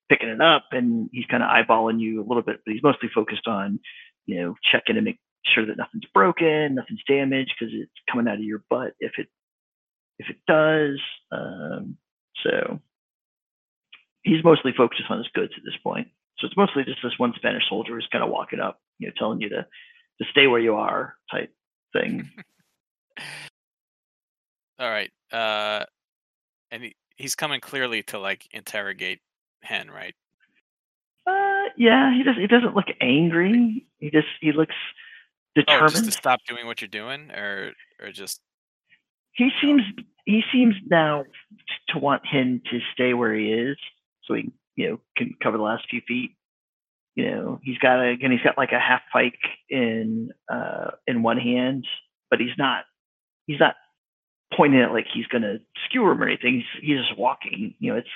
picking it up and he's kind of eyeballing you a little bit but he's mostly focused on you know checking to make sure that nothing's broken, nothing's damaged because it's coming out of your butt if it if it does. Um, so he's mostly focused on his goods at this point. So it's mostly just this one Spanish soldier who's kind of walking up, you know, telling you to to stay where you are type thing. All right. Uh, and he, he's coming clearly to like interrogate Hen, right? Uh, yeah, he does. He doesn't look angry. He just he looks Oh, determined. just to stop doing what you're doing, or or just he seems he seems now to want him to stay where he is so he you know can cover the last few feet you know he's got a again he's got like a half pike in uh in one hand but he's not he's not pointing it like he's gonna skewer him or anything he's, he's just walking you know it's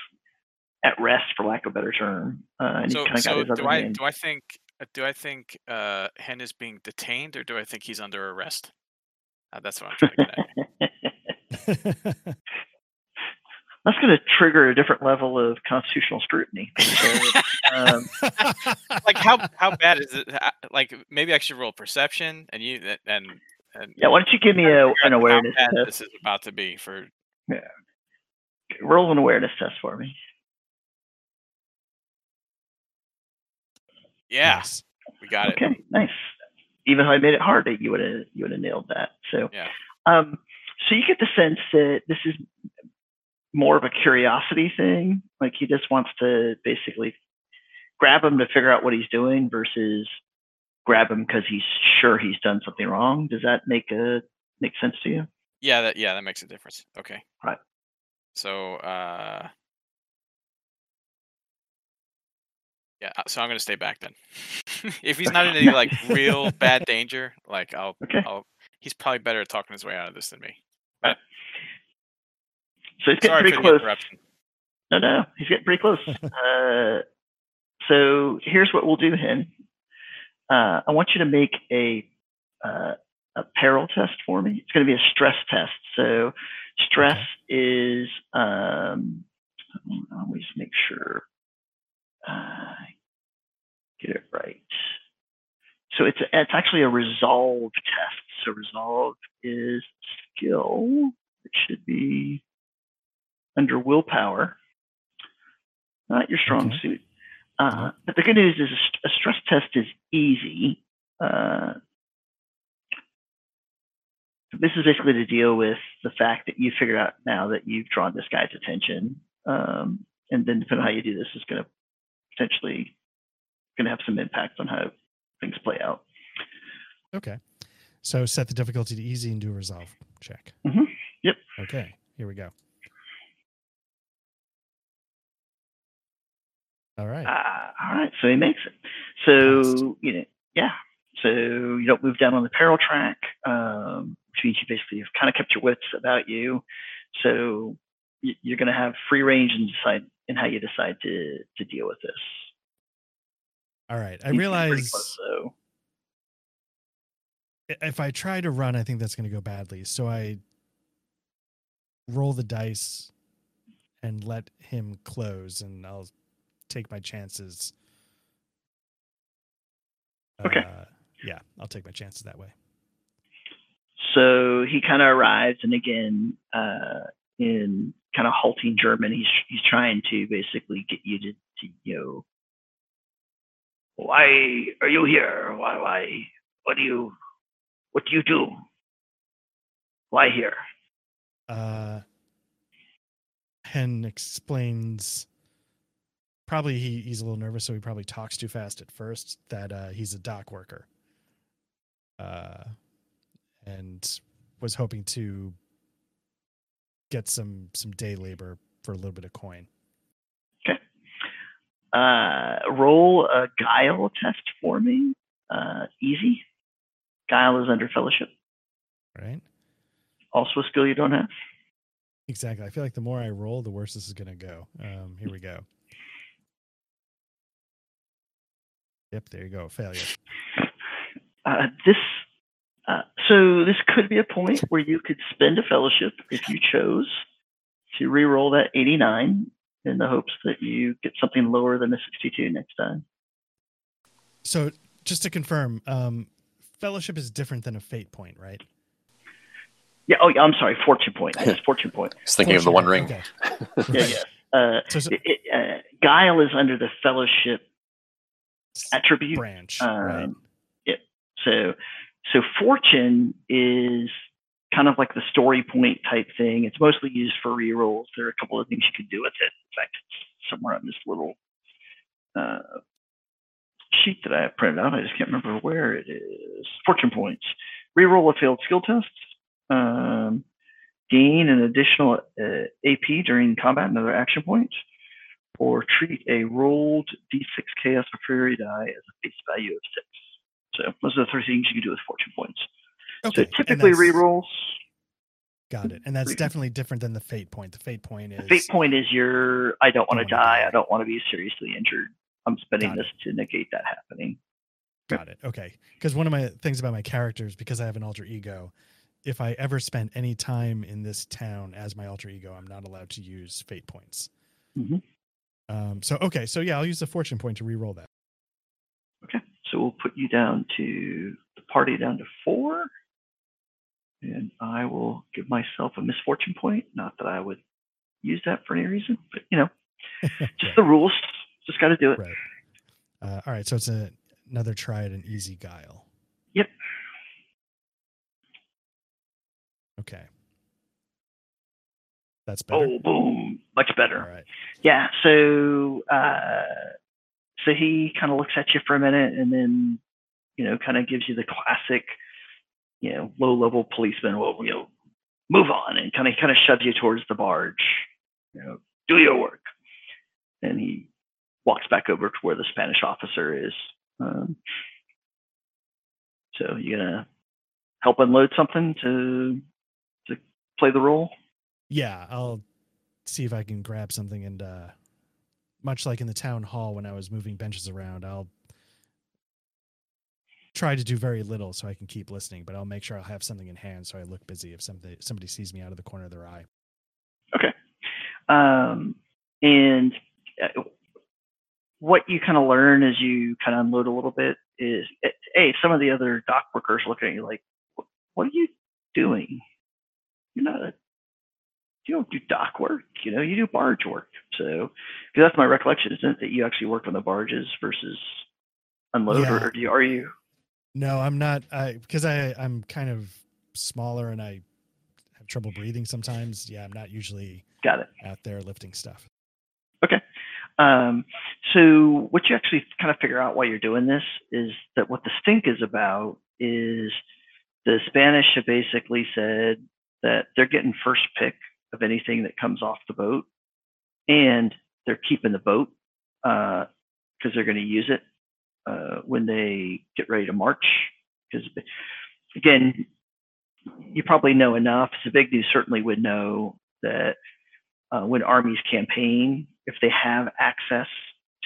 at rest for lack of a better term uh and so he's kind of got so his other do I hand do I think uh, do I think uh Hen is being detained or do I think he's under arrest? Uh, that's what I'm trying to get at. that's going to trigger a different level of constitutional scrutiny So, um, like how how bad is it? Like maybe I should roll perception and you and and yeah why don't you give me a, an awareness how bad test this is about to be for yeah. roll an awareness test for me. Yes, we got it Okay, nice. Even if I made it hard, you would have you would have nailed that. So, Yeah. um, so you get the sense that this is more of a curiosity thing. Like he just wants to basically grab him to figure out what he's doing versus grab him because he's sure he's done something wrong. Does that make a make sense to you? yeah that yeah that makes a difference okay Right. so uh yeah uh, so I'm gonna stay back then if he's not in any like real bad danger like I'll Okay. I'll he's probably better at talking his way out of this than me So he's getting sorry pretty close. No, no, he's getting pretty close. uh, so here's what we'll do, Hen. Uh, I want you to make a uh, a peril test for me. It's going to be a stress test. So stress is um, always make sure I get it right. So it's it's actually a resolve test. So resolve is skill. It should be under willpower not your strong Okay. suit. Uh, but the good news is a, st- a stress test is easy. Uh, this is basically to deal with the fact that you figured out now that you've drawn this guy's attention, um, and then depending on how you do this is going to potentially going to have some impact on how things play out. okay. So set the difficulty to easy and do a resolve check. Mhm. Yep. Okay. Here we go. All right. Ah, all right, so he makes it. So you know, yeah. So you don't move down on the peril track, um, which means you basically have kind of kept your wits about you. So you're going to have free range and decide in how you decide to to deal with this. All right. I He's realize close, so if I try to run, I think that's going to go badly. So I roll the dice and let him close, and I'll take my chances Okay. Uh, yeah, I'll take my chances that way. So he kind of arrives, and again, uh, in kind of halting German, he's he's trying to basically get you to, to you know, why are you here? Why why what do you what do you do? Why here? Uh, Hen explains. Probably he, he's a little nervous, so he probably talks too fast at first. That uh, he's a dock worker, uh, and was hoping to get some some day labor for a little bit of coin. Uh, roll a guile test for me. Uh, easy. Guile is under fellowship. Right? Also a skill you don't have. Exactly. I feel like the more I roll, the worse this is going to go. Um, here we go. Yep, there you go. Failure. Uh, this uh, so this could be a point where you could spend a fellowship if you chose to re-roll that 89 in the hopes that you get something lower than a 62 next time. So just to confirm, um, fellowship is different than a fate point, right? Yeah. Oh, yeah. I'm sorry. Fortune point. Yes, fortune point. I was thinking of the One Ring. Okay. Yeah. Yeah. Uh, So, so it, it, uh, guile is under the fellowship attribute. branch, right? Um, yeah. So, so fortune is kind of like the story point type thing. It's mostly used for rerolls. There are a couple of things you can do with it. In fact, it's somewhere on this little uh, sheet that I have printed out. I just can't remember where it is. Fortune points. Reroll a failed skill test. Um, gain an additional uh, AP during combat and other action points. Or treat a rolled D6 chaos or fury die as a face value of six. So those are the three things you can do with fortune points. Okay. So typically rerolls. Got it. And that's definitely different than the fate point. The fate point is Fate point is your I don't want to die. I don't want to be seriously injured. I'm spending this to negate that happening. Got it. Okay. Because one of my things about my characters, because I have an alter ego, if I ever spend any time in this town as my alter ego, I'm not allowed to use fate points. Mhm. Um, so okay, so yeah, I'll use the fortune point to re-roll that. Okay. So we'll put you down to the party down to four. And I will give myself a misfortune point. Not that I would use that for any reason, but you know, just Right. the rules. Just got to do it. Right. Uh, all right, so it's a, another try at an easy guile. Yep. Okay. That's better. Oh, boom. Much better. Right. Yeah. So, uh, so he kind of looks at you for a minute and then, you know, kind of gives you the classic, you know, low level policeman, well, you know, move on and kind of, kind of shoves you towards the barge, you know, do your work. And he walks back over to where the Spanish officer is. Um, so you gonna help unload something to, to play the role? Yeah, I'll see if I can grab something and uh much like in the town hall when I was moving benches around, I'll try to do very little so I can keep listening, but I'll make sure I'll have something in hand so I look busy if somebody somebody sees me out of the corner of their eye. Okay. Um, and uh, what you kind of learn as you kind of unload a little bit is, eh, hey, some of the other dock workers looking at you like, "What- what are you doing? You're not a, you don't do dock work, you know, you do barge work. So, because that's my recollection, isn't it, that you actually work on the barges versus unload, Yeah. or, or do you, are you? No, I'm not I because I I'm kind of smaller and I have trouble breathing sometimes. Yeah, I'm not usually Got it. out there lifting stuff. Okay. Um, so what you actually kind of figure out while you're doing this is that what the stink is about is the Spanish have basically said that they're getting first pick of anything that comes off the boat, and they're keeping the boat because they're going to use it uh, when they get ready to march. Because again, you probably know enough. So Big News certainly would know that uh, when armies campaign, if they have access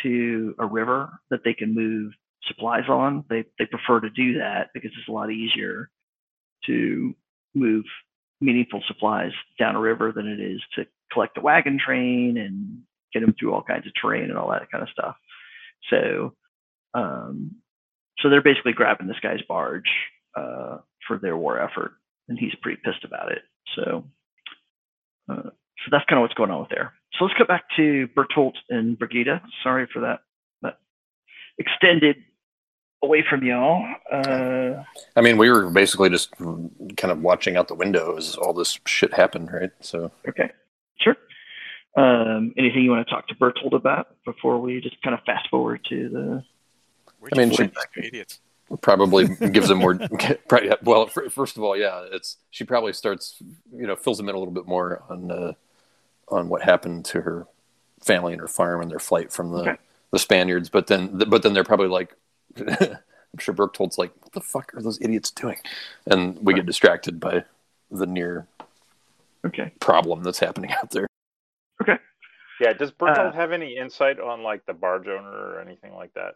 to a river that they can move supplies on, they, they prefer to do that because it's a lot easier to move meaningful supplies down a river than it is to collect a wagon train and get them through all kinds of terrain and all that kind of stuff. So, um, so they're basically grabbing this guy's barge uh, for their war effort, and he's pretty pissed about it. So, uh, so that's kind of what's going on with there. So let's get back to Bertolt and Brigida. Sorry for that, that extended away from y'all. Uh, I mean, we were basically just kind of watching out the window as all this shit happened, right? So okay, sure. Um, anything you want to talk to Bertolt about before we just kind of fast forward to the? Where'd I you mean, find she- these idiots. probably gives them more. well, first of all, yeah, it's she probably starts, you know, fills them in a little bit more on uh, on what happened to her family and her farm and their flight from the Okay. the Spaniards. But then, but then they're probably like, I'm sure Bertolt's like, what the fuck are those idiots doing? And we get distracted by the near Okay. problem that's happening out there. Okay. Yeah, does Bertolt Uh, have any insight on like the barge owner or anything like that?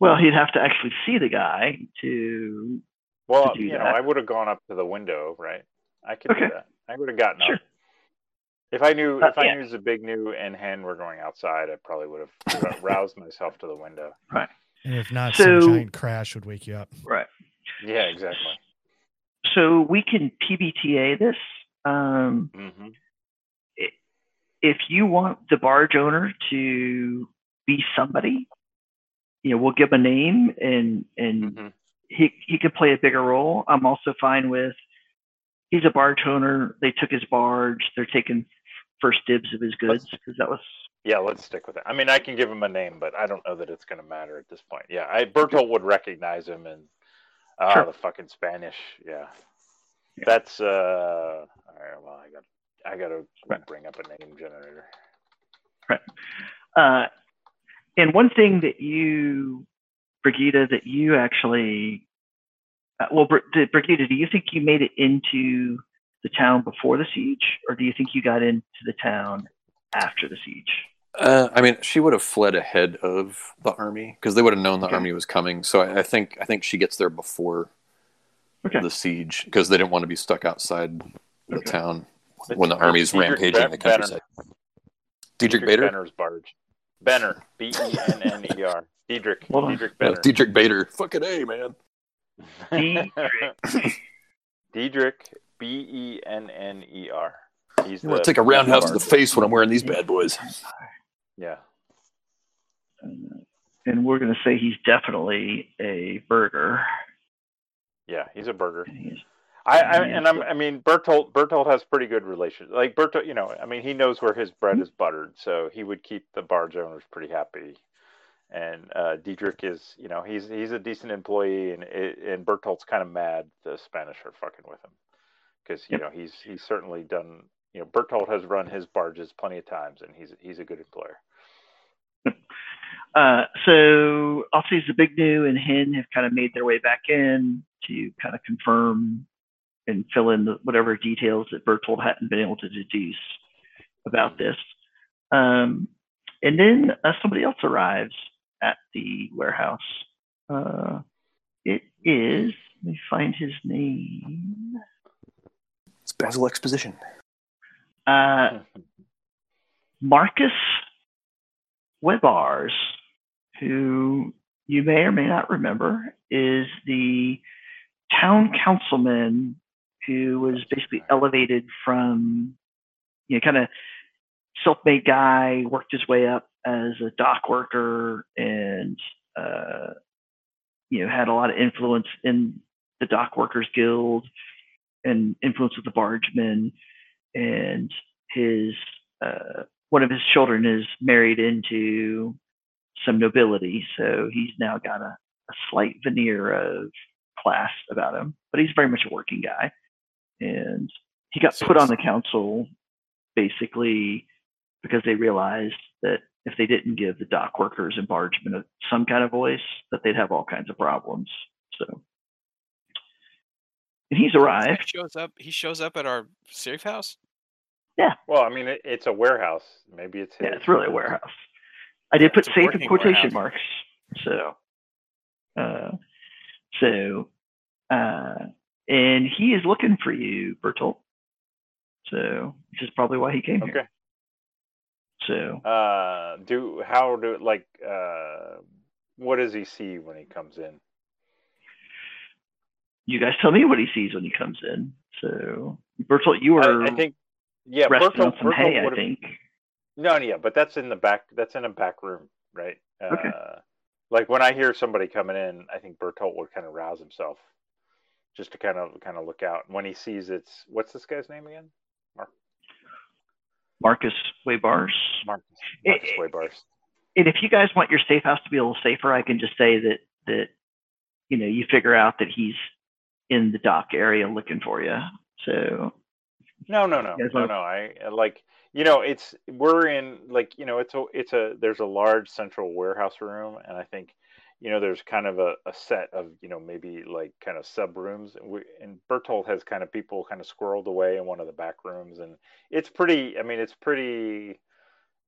Well, he'd have to actually see the guy to. Well, do you know. I would have gone up to the window, right? I could Okay. do that. I would have gotten Sure. up. If I knew, Uh, if I yeah. knew it was a big new and hen were going outside, I probably would have roused myself to the window. And if not, So- some giant crash would wake you up. Right. Yeah, exactly. So we can PBTA this. Um, hmm if you want the barge owner to be somebody, you know, we'll give him a name and and hmm he he could play a bigger role. I'm also fine with he's a barge owner. They took his barge. They're taking first dibs of his goods because that was Yeah, let's stick with it. I mean, I can give him a name, but I don't know that it's going to matter at this point. Yeah, I, Bertolt would recognize him, and ah, Sure. the fucking Spanish. Yeah, Yeah. that's uh. All right, well, I got, I got to Right. bring up a name generator. Right. Uh, and one thing that you, Brigida, that you actually, uh, well, Br- Brigida, do you think you made it into the town before the siege, or do you think you got into the town after the siege? Uh, I mean, she would have fled ahead of the army because they would have known the Okay. army was coming. So I, I think I think she gets there before Okay. the siege because they didn't want to be stuck outside the Okay. town It's- when the it's army's Diedrich rampaging Ben- the countryside. Diedrich Bader, Benner's barge. Benner, B E N N E R. Diedrich. Hold on. Diedrich Uh, Benner. Diedrich Bader, fucking a man. Diedrich. Diedrich, B E N N E R. He's I'm gonna take a roundhouse to the face when I'm wearing these bad boys. Yeah. Uh, and we're going to say he's definitely a burgher. Yeah, he's a burgher. He's- I, I and I'm, I mean Bertolt Bertolt has pretty good relations. Like Bertolt, you know, I mean he knows where his bread is buttered, so he would keep the barge owners pretty happy. And uh, Diedrich is, you know, he's he's a decent employee, and and Bertolt's kind of mad the Spanish are fucking with him because you know he's he's certainly done. You know, Bertolt has run his barges plenty of times, and he's he's a good employer. Uh, so obviously the big new and Hen have kind of made their way back in to kind of confirm and fill in the, whatever details that Bertolt hadn't been able to deduce about this. Um, and then uh, somebody else arrives at the warehouse. Uh, it is, let me find his name. It's Basil Exposition. Uh, Marcus Webars, who you may or may not remember, is the town councilman who was basically elevated from, you know, kind of self-made guy, worked his way up as a dock worker, and uh, you know had a lot of influence in the dock workers guild and influence with the bargemen and his uh, one of his children is married into some nobility, so he's now got a, a slight veneer of class about him, but he's very much a working guy, and he got So put on the council basically because they realized that if they didn't give the dock workers and bargemen a- some kind of voice, that they'd have all kinds of problems. So, and he's He arrived. shows up. He shows up at our safe house. Well, I mean, it, it's a warehouse. Maybe it's his. Yeah, it's really a warehouse. I did put safe in quotation warehouse. marks. So, uh, so, uh, and he is looking for you, Bertolt. So, which is probably why he came Okay. here. So, Uh, do how do like uh, what does he see when he comes in? You guys tell me what he sees when he comes in. So, Bertolt, you were I, I think, yeah, resting on some hay, Bertolt I think. No, no, yeah, but that's in the back. That's in a back room, right? Okay. Uh, like when I hear somebody coming in, I think Bertolt would kind of rouse himself, just to kind of kind of look out. When he sees it's what's this guy's name again? Marcus Waybars. Marcus Marcus eh, Waybars. And if you guys want your safe house to be a little safer, I can just say that that you know you figure out that he's in the dock area looking for you. So No, no, no, no, no. I I like you know it's we're in like you know it's a it's a there's a large central warehouse room, and I think you know there's kind of a, a set of you know maybe like kind of sub rooms, and, we, and Bertolt has kind of people kind of squirreled away in one of the back rooms, and it's pretty. I mean, it's pretty.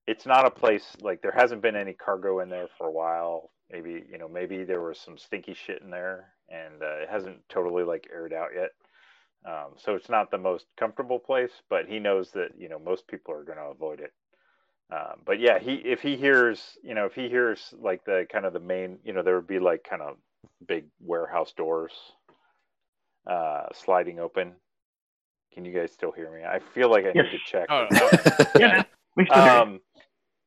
It's not a place like there hasn't been any cargo in there for a while. Maybe you know maybe there was some stinky shit in there, and uh, it hasn't totally like aired out yet. Um, so it's not the most comfortable place, but he knows that you know most people are going to avoid it. Um, but yeah, he if he hears you know if he hears like the kind of the main you know there would be like kind of big warehouse doors uh, sliding open. Can you guys still hear me? I feel like I Yes. need to check. Oh, yeah, we still hear you. um,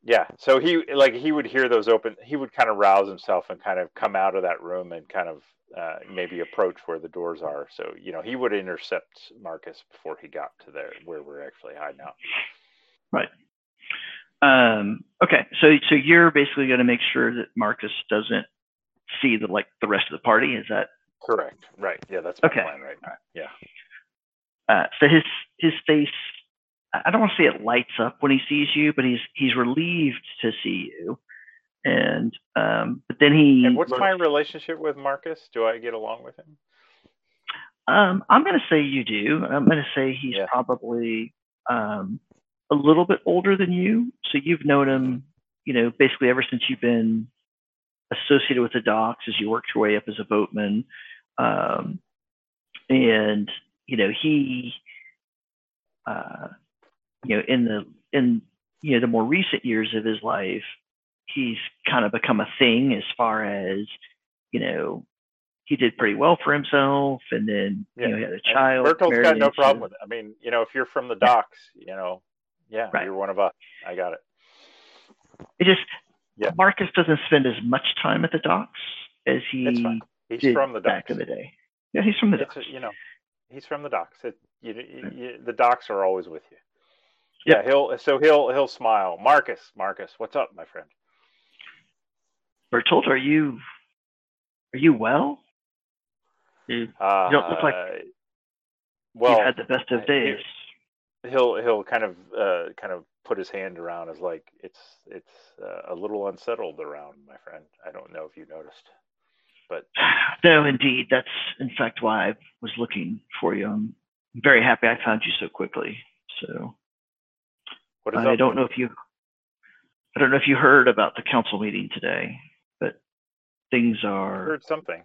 yeah. So he like he would hear those open. He would kind of rouse himself and kind of come out of that room and kind of uh, maybe approach where the doors are. So you know he would intercept Marcus before he got to there where we're actually hiding out. Right. Um, okay, so so you're basically going to make sure that Marcus doesn't see the like the rest of the party. Is that Correct. Right. Yeah, that's my Okay. plan right now. Yeah. uh, so? His his face. I don't want to say it lights up when he sees you, but he's he's relieved to see you. And um, but then he. And what's looks- my relationship with Marcus? Do I get along with him? Um, I'm going to say you do. I'm going to say he's Yeah. probably um, a little bit older than you. So you've known him, you know, basically ever since you've been associated with the docks as you worked your way up as a boatman. Um, and, you know, he, uh, you know, in the, in, you know, the more recent years of his life, he's kind of become a thing as far as, you know, he did pretty well for himself, and then Yeah. you know he had a child. Bertolt's got no problem with it. I mean, you know, if you're from the docks, you know, yeah, Right. you're one of us. I got it. It just Yeah. Marcus doesn't spend as much time at the docks as he He's did from the back docks. in the day. Yeah, he's from the It's docks. a, you know, he's from the docks. It, you, you, you, the docks are always with you. Yeah. He'll so he'll he'll smile. Marcus, Marcus, what's up, my friend? Bertolt, are you are you well? You, Uh, don't look like well, you've had the best of uh, days. he'll he'll kind of uh, kind of put his hand around as like it's it's uh, a little unsettled around my friend. I don't know if you noticed, but No, indeed. That's in fact why I was looking for you. I'm very happy I found you so quickly. So what is I up? don't know if you I don't know if you heard about the council meeting today, but things I are heard something.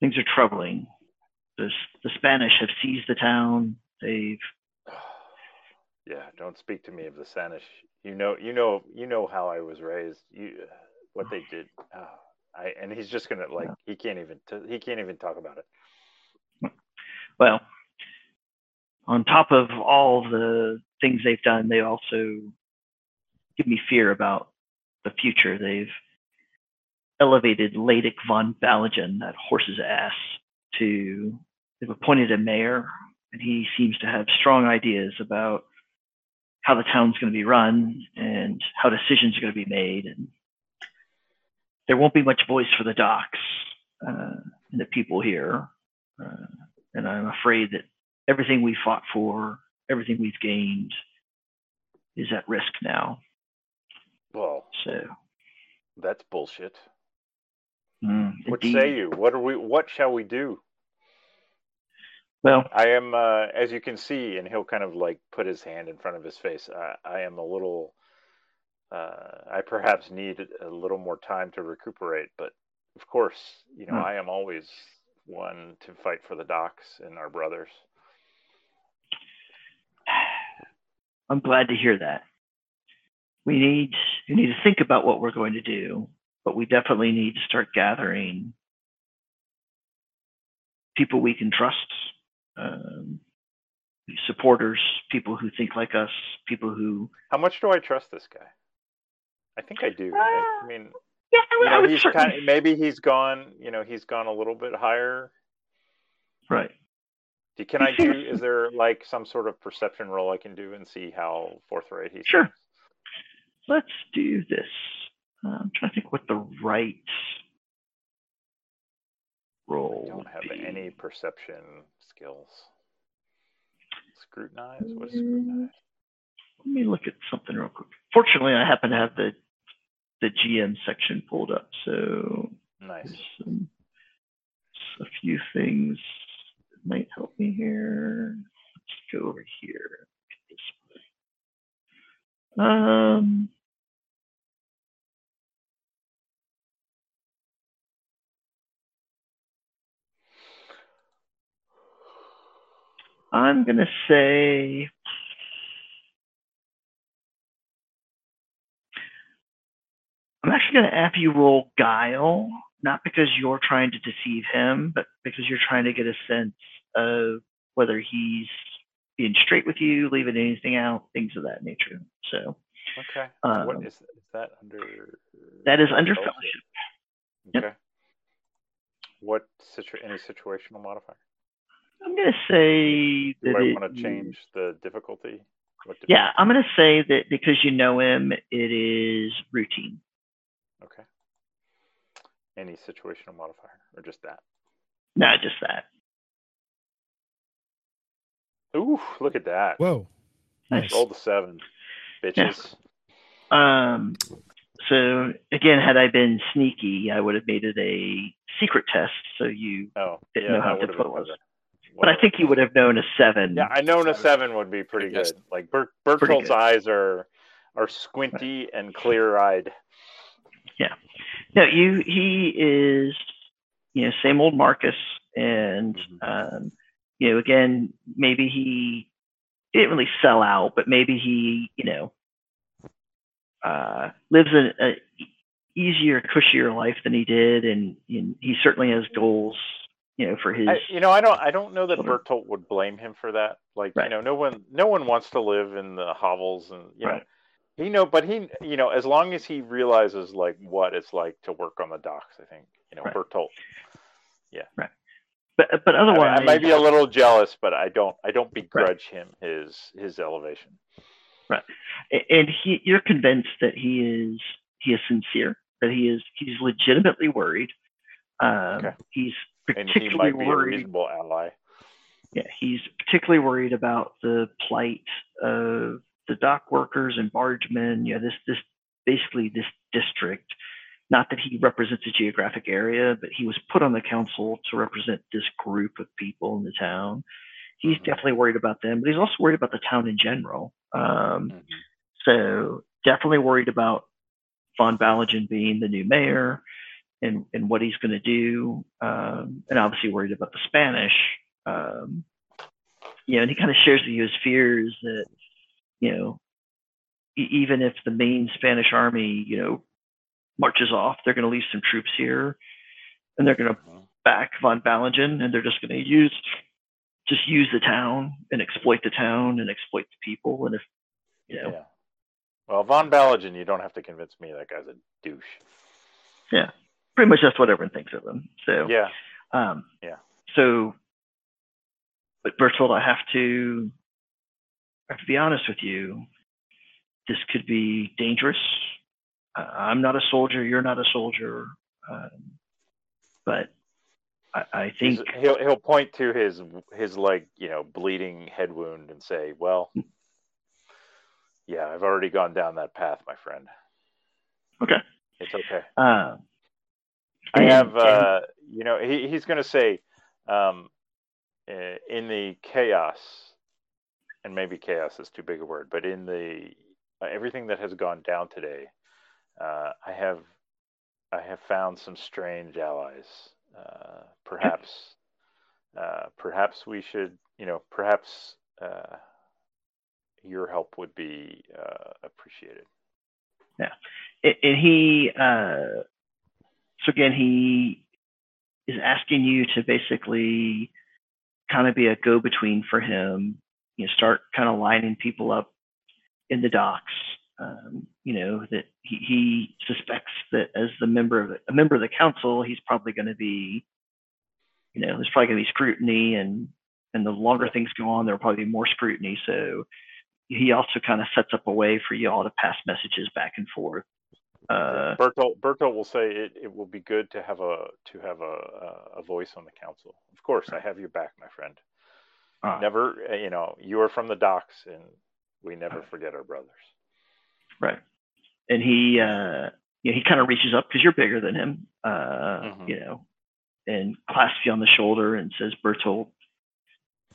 things are troubling. The, the Spanish have seized the town. They've Yeah, don't speak to me of the Spanish. You know, you know, you know how I was raised. You, what they did. Oh, I and he's just gonna like he can't even t- he can't even talk about it. well, on top of all the things they've done, they also give me fear about the future. They've elevated Ladik von Balagen, that horse's ass, to they've appointed a mayor, and he seems to have strong ideas about how the town's going to be run and how decisions are going to be made. And there won't be much voice for the docks uh, and the people here. Uh, and I'm afraid that everything we fought for, everything we've gained, is at risk now. Well, So, that's bullshit. mm, What indeed. say you? What are we? What shall we do? Well, I am, uh, as you can see, and he'll kind of like put his hand in front of his face. I, I am a little. Uh, I perhaps need a little more time to recuperate, but of course, you know, Hmm. I am always one to fight for the docks and our brothers. I'm glad to hear that. We need we need to think about what we're going to do, but we definitely need to start gathering people we can trust, um, supporters, people who think like us, people who. How much do I trust this guy? I think I do. I Uh, mean, Yeah, I would, you I know, would he's certainly. kind of, maybe he's gone. You know, he's gone a little bit higher. Right. Do- Can I do? Is there like some sort of perception roll I can do and see how forthright he Sure. seems? Let's do this. Uh, I'm trying to think what the right roll. I don't have be. any perception skills. Scrutinize. What is Mm. scrutinize? Let me look at something real quick. Fortunately, I happen to have the the GM section pulled up, so Nice. some, a few things might help me here. Let's go over here. Um. I'm gonna say I'm actually gonna have you roll guile, not because you're trying to deceive him, but because you're trying to get a sense of whether he's being straight with you, leaving anything out, things of that nature. So Okay. Um, what is is that under? that is under fellowship? fellowship. Yep. Okay. What situ- any situational modifier? I'm gonna say Do that I want to change the difficulty? What Yeah. I'm gonna say that because you know him, it is routine. Okay. Any situational modifier or just that? Not just that. Ooh, look at that. Whoa. Nice. Roll the seven, bitches. Um, so again, had I been sneaky, I would have made it a secret test, so you. Oh, Didn't yeah, know how that would have difficult it was. But I think you would have known a seven. Yeah, I know a seven would be pretty good. Like Bert, Pretty Bertolt's good. eyes are are squinty and clear eyed. Yeah. No, you. He is, you know, same old Marcus, and Mhm. um, you know, again, maybe he didn't really sell out, but maybe he, you know, uh, lives an a easier, cushier life than he did, and, and he certainly has goals, you know, for his. I, you know, I don't I don't know that children. Bertolt would blame him for that. Like, you know, no one no one wants to live in the hovels and you know he know but he you know, as long as he realizes like what it's like to work on the docks, I think, you know, Bertolt. Yeah. Right. But but I, mean, otherwise, I might be a little jealous, but I don't I don't begrudge him his his elevation. Right, and he you're convinced that he is he is sincere that he is he's legitimately worried um Okay. he's he particularly a worried ally. yeah he's particularly worried about the plight of the dock workers and bargemen you know this this basically this district not that he represents a geographic area but he was put on the council to represent this group of people in the town he's Mhm. definitely worried about them but he's also worried about the town in general um Mhm. so definitely worried about Von Balagen being the new mayor and, and what he's going to do. Um, and obviously worried about the Spanish. Um, you know, and he kind of shares with you his fears that, you know, even if the main Spanish army, you know, marches off, they're going to leave some troops here and they're going to Mhm. back Von Ballingen, and they're just going to use, just use the town and exploit the town and exploit the people. And if, you know, Yeah. Well, Von Ballingen, you don't have to convince me that guy's a douche. Yeah, pretty much that's what everyone thinks of him. So Yeah. um, Yeah. So, but Bertolt, I have to, I have to be honest with you. This could be dangerous. I'm not a soldier. You're not a soldier. Um, but I, I He's, think he'll he'll point to his his like you know bleeding head wound and say, "Well, yeah, I've already gone down that path, my friend. okay. It's okay." Uh, I have, uh, you know, he, he's going to say, um, uh, in the chaos, and maybe chaos is too big a word, but in the uh, everything that has gone down today, uh, I have, I have found some strange allies. Uh, perhaps, uh, perhaps we should, you know, perhaps uh, your help would be uh, appreciated. Yeah, and he uh, so again, he is asking you to basically kind of be a go-between for him. You know, start kind of lining people up in the docks. Um, you know that he, he suspects that as the member of the, a member of the council, he's probably going to be, you know, there's probably going to be scrutiny, and and the longer things go on, there'll probably be more scrutiny. So he also kind of sets up a way for you all to pass messages back and forth. Uh, Bertolt Bertolt will say it, it will be good to have a to have a, a voice on the council. Of course, I have your back, my friend. uh, Never, uh, you know, you are from the docks, and we never forget our brothers. Right. And he, uh, you know, he kind of reaches up because you're bigger than him, uh, Mhm. you know, and clasps you on the shoulder and says, Bertolt,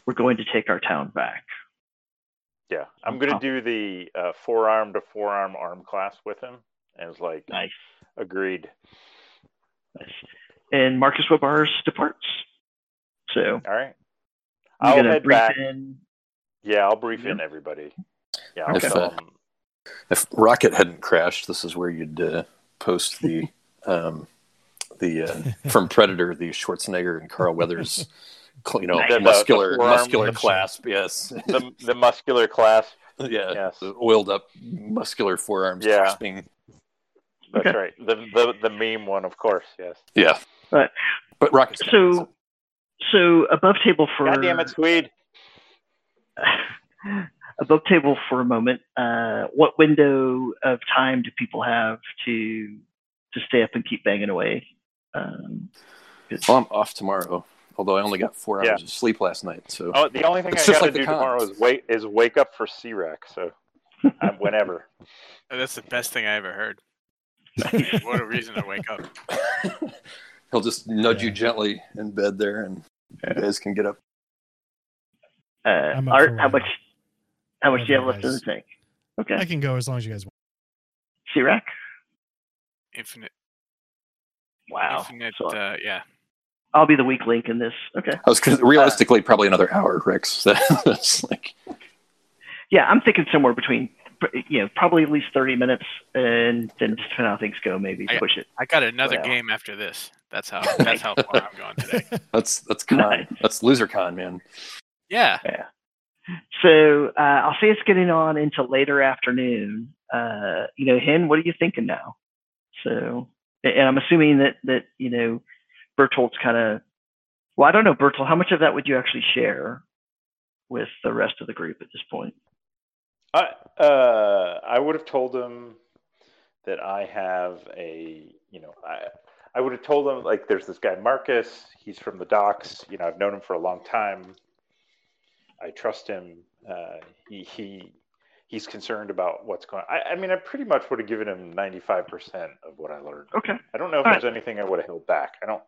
we're going to take our town back. Yeah, I'm gonna Oh. do the uh, forearm to forearm arm clasp with him, and it's like Nice. agreed. nice. And Marcus Webars departs. So All right, I'm I'll head brief back. in. Yeah, I'll brief Yeah. in everybody. Yeah, I'll Okay. tell If, uh, 'em- If Rocket hadn't crashed, this is where you'd uh, post the um, the uh, from Predator, the Schwarzenegger and Carl Weathers, you know, The- the- the muscular muscular clasp. Yes, the the muscular clasp. yeah, Yes. the oiled up muscular forearms Yeah. clasping. That's Okay. right. The, the the meme one, of course. Yes. Yeah, Right. but Rocket's got So, so above table for God damn it, Swede. above table for a moment. Uh, what window of time do people have to to stay up and keep banging away? Um, 'cause- Well, I'm off tomorrow, although I only got four hours Yeah. of sleep last night. So Oh, the only thing It's I got like to the do tomorrow is wait is wake up for C-Rec. So I'm, whenever. That's the best thing I ever heard. what a reason to wake up. he'll just nudge you gently in bed there, and you guys can get up. uh, Art, how much how much do you have left in Whatever, the tank? Okay, I can go as long as you guys want. C-Rack? Infinite, Wow. infinite. So Uh, yeah. I'll be the weak link in this. Okay. I was 'cause realistically probably another hour, Rex. That's like Yeah, I'm thinking somewhere between, you know, probably at least 30 minutes, and then just depending on how things go, maybe I- push it. I got another Well. game after this. That's how. That's how far I'm going today. that's that's con. Nice. That's loser con, man. Yeah. Yeah. So uh, I'll say it's getting on into later afternoon. Uh, you know, Hen, what are you thinking now? So, and I'm assuming that that you know, Bertolt's kind of. Well, I don't know, Bertolt. How much of that would you actually share with the rest of the group at this point? I uh, I would have told him that I have a you know I I would have told him like there's this guy Marcus. He's from the docks. You know I've known him for a long time. I trust him. Uh, he he he's concerned about what's going. I I mean I pretty much would have given him 95 percent of what I learned. Okay. I don't know if All there's anything I would have held back. I don't.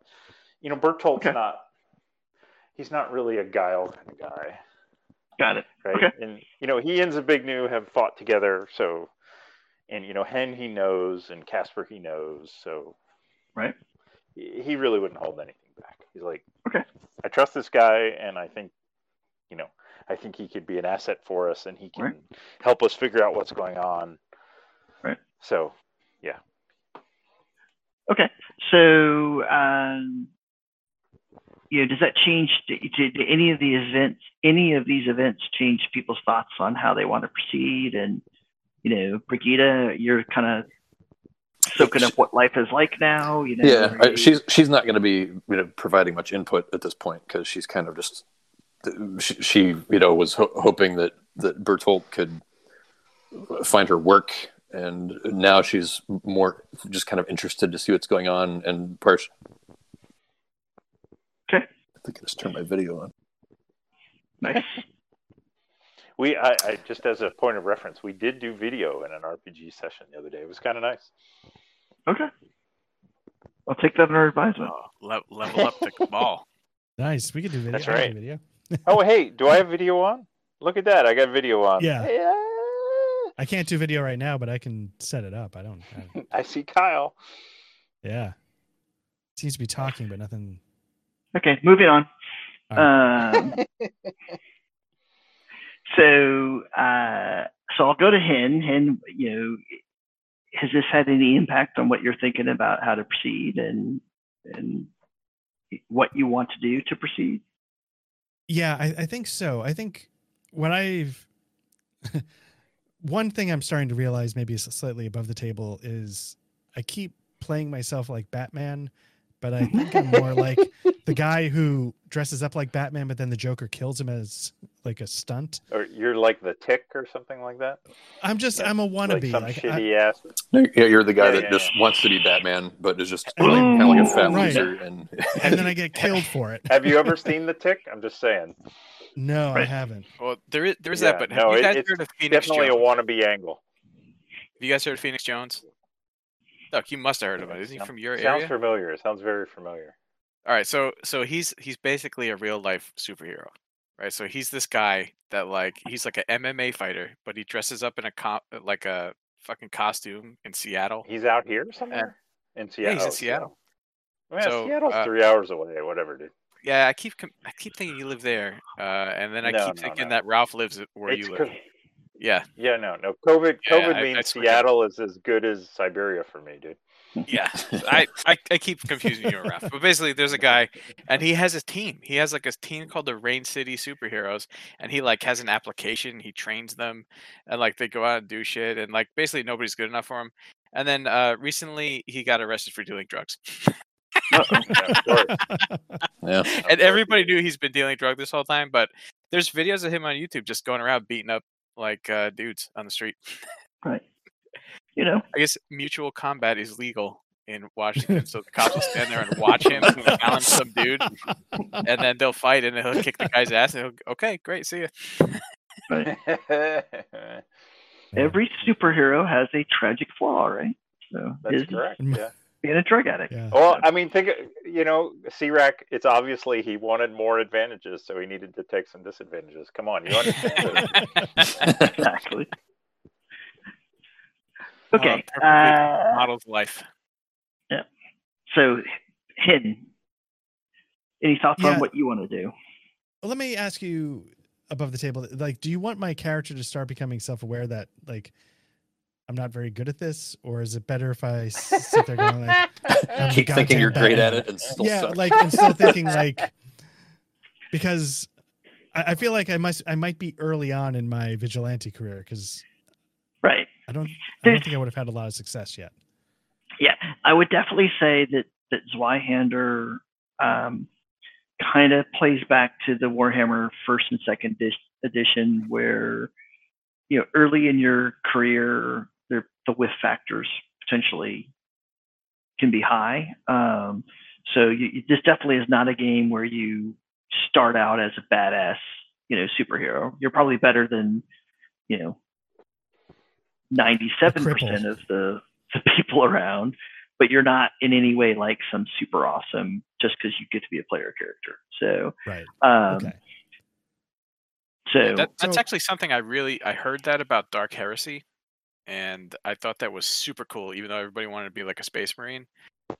You know Bertolt's Okay. not. He's not really a guile kind of guy Got it. right? Okay. And you know, he and Zbigniew have fought together, so and you know, Hen he knows, and Casper he knows, so Right. He, he really wouldn't hold anything back. He's like, Okay. I trust this guy, and I think, you know, I think he could be an asset for us, and he can Right. help us figure out what's going on. Right. So, yeah. Okay. So, um, you know, does that change? Do, do, do any of the events, any of these events, change people's thoughts on how they want to proceed? And you know, Brigida, you're kind of soaking up what life is like now. You know, Yeah, I, you- she's she's not going to be you know providing much input at this point because she's kind of just she, she you know was ho- hoping that that Bertolt could find her work, and now she's more just kind of interested to see what's going on and part. Okay. I think I just turned my video on. nice. we I, I just as a point of reference, we did do video in an RPG session the other day. It was kind of nice. Okay. I'll take that under advisement. Oh, le- level up the ball Nice. We could do video. That's can do right. Video. Oh, hey, do I have video on? Look at that. I got video on. Yeah. Hey, I can't do video right now, but I can set it up. I don't. I, uh, I see Kyle. yeah. Seems to be talking, but nothing. Okay, moving on. All Um, so, uh, so I'll go to Hen. Hen, you know, has this had any impact on what you're thinking about how to proceed and and what you want to do to proceed? Yeah, I, I think so. I think what I've one thing I'm starting to realize maybe slightly above the table is I keep playing myself like Batman, but I think I'm more like the guy who dresses up like Batman, but then the Joker kills him as like a stunt. Or you're like the tick or something like that. I'm just Yeah, I'm a Like wannabe. some Like, I- shitty ass. No, yeah, you're the guy Yeah, that yeah, just wants to be Batman, but is just like, kind of like a fat Right. loser. And and then I get killed for it. Have you ever seen the tick? I'm just saying. No, I haven't. Well, there is there's Yeah, that, but have no, you it- guys it's heard of Phoenix Definitely Jones? a wannabe angle. Have you guys heard of Phoenix Jones? Look, you must have heard of it. Isn't he from your Sounds area? Sounds familiar. It sounds very familiar. All right, so so he's he's basically a real life superhero, right? So he's this guy that like he's like an MMA fighter, but he dresses up in a co- like a fucking costume in Seattle. He's out here somewhere in Seattle. he's in Seattle. Man, So, Seattle's uh, three hours away. Whatever, dude. Yeah, I keep com- I keep thinking you live there, uh, and then I No, keep no, thinking no. that Ralph lives where It's you live. Yeah, yeah, no, no. COVID, Yeah, COVID I- I means swear. Seattle is as good as Siberia for me, dude. yeah. I, I I keep confusing you and Ralph, but basically, there's a guy, and he has a team. He has like a team called the Rain City Superheroes, and he like has an application. He trains them, and like they go out and do shit, and like basically nobody's good enough for him. And then uh recently, he got arrested for dealing drugs, Yeah, yeah, and everybody knew he's been dealing drugs this whole time. But there's videos of him on YouTube just going around beating up like uh dudes on the street. Right. You know, I guess mutual combat is legal in Washington, so the cops will stand there and watch him challenge some dude, and then they'll fight, and he'll kick the guy's ass, and he'll okay, great, see you. right. every superhero has a tragic flaw, right? So That's his correct. Mm. Yeah. Being a drug addict. Yeah. Well, I mean, think you know, C-Rack. It's obviously he wanted more advantages, so he needed to take some disadvantages. Come on, you understand? exactly. Okay. perfectly Uh, Model's life. Yeah. So, Hidden, any thoughts Yeah. on what you want to do? Well, let me ask you above the table like do you want my character to start becoming self-aware that like i'm not very good at this or is it better if i s- sit there going like I'm keep thinking you're goddamn great at it and still yeah suck. like i'm still thinking like because I, I feel like i must i might be early on in my vigilante career because Right. i don't i don't think i would have had a lot of success yet Yeah, I would definitely say that that Zweihander um, kind of plays back to the Warhammer first and second dis- edition, where you know early in your career, the the whiff factors potentially can be high. Um, so you, you- this definitely is not a game where you start out as a badass, you know, superhero. You're probably better than you know. 97% of the, the people around, but you're not in any way like some super awesome just because you get to be a player character. So, right um, okay so That, that's So- actually something I really I heard that about Dark Heresy, and I thought that was super cool. Even though everybody wanted to be like a space marine,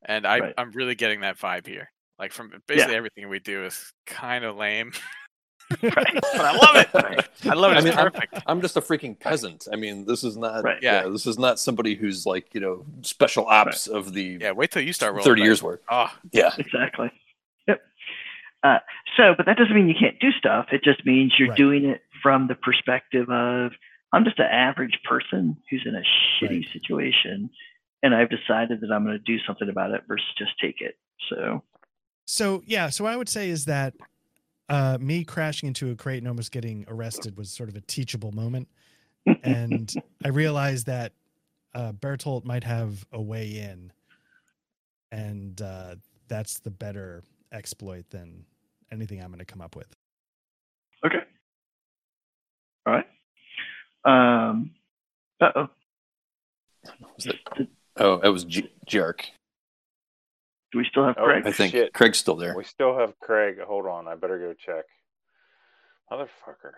and I Right. I'm really getting that vibe here. Like from basically everything we do is kind of lame, right, but I love it. right, I love it. I It's mean, I'm- perfect. I'm just a freaking peasant. I mean, this is not. Right. Yeah. Yeah. this is not somebody who's like you know special ops of the Yeah, wait till you start rolling. thirty dice. years worth. Oh, Yeah, exactly. Yep. Uh, so, but that doesn't mean you can't do stuff. It just means you're Right. doing it from the perspective of I'm just an average person who's in a shitty Right. situation, and I've decided that I'm going to do something about it versus just take it. So, so yeah so what i would say is that uh me crashing into a crate and almost getting arrested was sort of a teachable moment and I realized that uh, Bertolt might have a way in, and uh, that's the better exploit than anything I'm going to come up with. okay. All right. Um, uh oh. It- oh, it was G- Jark. Do we still have Oh, Craig? I think Shit. Craig's still there. We still have Craig. Hold on, I better go check. Motherfucker.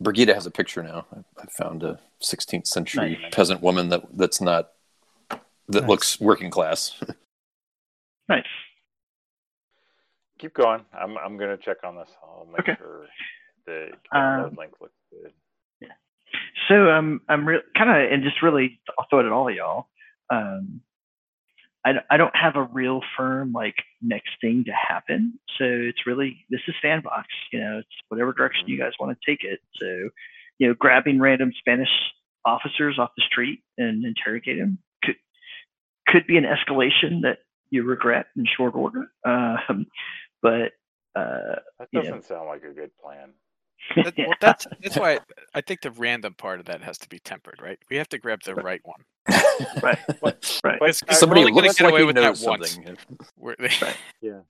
Brigida has a picture now. I, I found a 16th century Nice. peasant woman that that's not that Nice. looks working class. Nice. Keep going. I'm I'm gonna check on this. I'll make Okay. sure the Um, link looks good. So um, I'm re- kind of, and just really, I'll throw it at all y'all. Um, I, I don't have a real firm like next thing to happen. So it's really this is sandbox. You know, it's whatever direction you guys want to take it. So, you know, grabbing random Spanish officers off the street and interrogate them could could be an escalation that you regret in short order. Um, but uh, That doesn't sound like a good plan. That- well, that's that's why I think the random part of that has to be tempered, right? We have to grab the right one. right, But- right. but, It's- uh, Somebody only gonna looks get like away he with that knows once. something. We're, Yeah,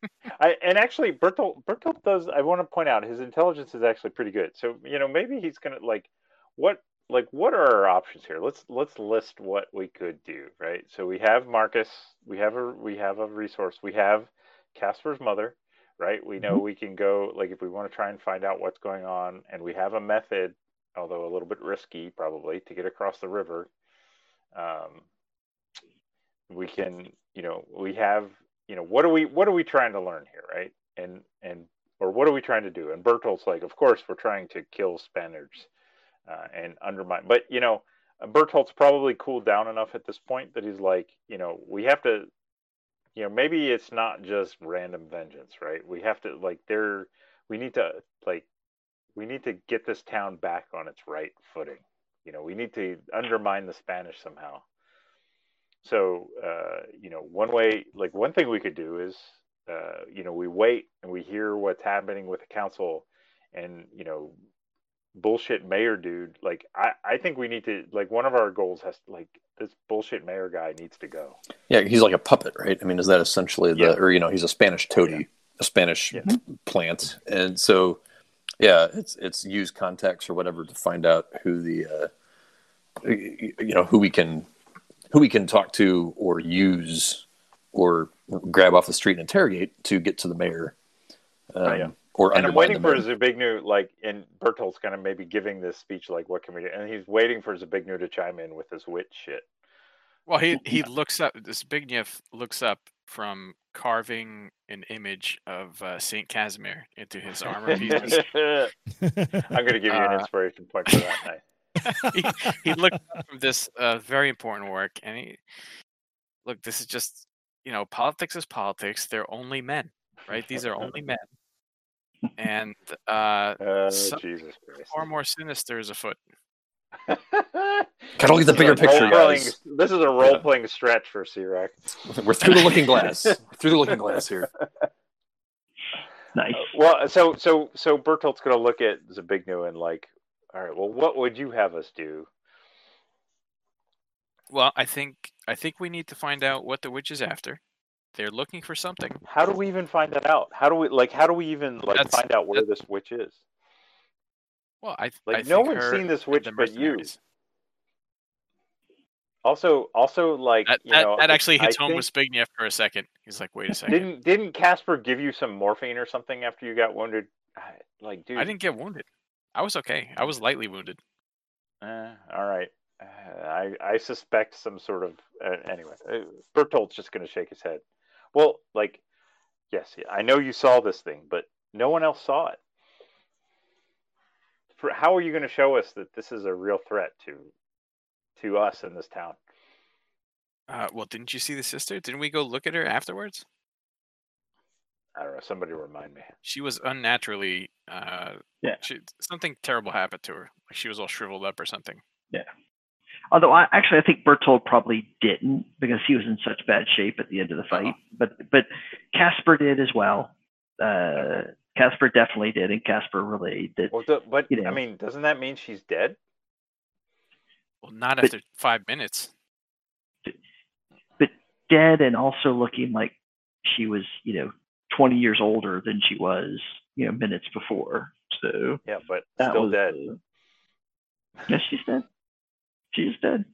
I, and actually, Bertolt Bertolt does. I want to point out his intelligence is actually pretty good. So you know, maybe he's gonna like what like what are our options here? Let's let's list what we could do. Right. So we have Marcus. We have a we have a resource. We have Casper's mother. Right. We know we can go like if we want to try and find out what's going on, and we have a method, although a little bit risky probably, to get across the river. Um, we can you know we have you know what are we what are we trying to learn here right and and or what are we trying to do and bertolt's like of course we're trying to kill spaniards uh, and undermine but you know bertolt's probably cooled down enough at this point that he's like you know we have to you know maybe it's not just random vengeance right we have to like there we need to like we need to get this town back on its right footing you know we need to undermine the spanish somehow so, uh, you know, one way, like one thing we could do is, uh, you know, we wait and we hear what's happening with the council and, you know, bullshit mayor dude. Like, I, I think we need to, like, one of our goals has, to like, this bullshit mayor guy needs to go. Yeah, he's like a puppet, right? I mean, is that essentially the, Yeah. or you know, he's a Spanish toady, a Spanish Yeah. plant, and so yeah, it's it's use contacts or whatever to find out who the, uh, you know, who we can who we can talk to or use or grab off the street and interrogate to get to the mayor, um, yeah. Or And I'm waiting the for mayor. Zbigniew, like, and Bertolt's kind of maybe giving this speech, like, what can we do? And he's waiting for Zbigniew to chime in with his witch shit. well, he he looks up. Zbigniew looks up from carving an image of uh, Saint Casimir into his armor pieces. I'm going to give you an Uh, inspiration point for that night. he, he looked up from this uh, very important work, and he look. This is just you know, politics is politics. They're only men, right? These are only men, and uh, Oh, Jesus far more sinister is afoot. Gotta look at the bigger picture, guys. This is a role playing stretch for C-Rex. We're through the looking glass. through the looking glass here. Nice. Uh, well, so so so Bertolt's going to look at Zbigniew and like, all right, well, what would you have us do? Well, I think I think we need to find out what the witch is after. They're looking for something. How do we even find that out? How do we like? How do we even like That's- find out where that- this witch is? Well, I Like, I no one's seen this witch but you. Also, also like That, you that, know, that actually I hits home think- with Zbigniew for a second. He's like, wait a second. Didn't didn't Casper give you some morphine or something after you got wounded? Like, dude, I didn't get wounded. I was okay. I was lightly wounded. Eh, all right. Uh, I I suspect some sort of uh, anyway. Uh, Bertolt's just going to shake his head. Well, like, yes, I know you saw this thing, but no one else saw it. For how are you going to show us that this is a real threat to to us in this town? Uh, well, didn't you see the sister? Didn't we go look at her afterwards? I don't know. Somebody remind me. She was unnaturally. Uh, Yeah. She, something terrible happened to her. Like she was all shriveled up or something. Although I actually I think Bertolt probably didn't because he was in such bad shape at the end of the fight. Uh-huh. But but Casper did as well. Uh, Casper definitely did, and Casper relayed that. Well, the, but You I mean, doesn't that mean she's dead? Well, not But- after five minutes. But dead and also looking like she was, you know, 20 years older than she was, you know, minutes before. So Yeah, but still was dead. the- yes, she's dead. She's dead.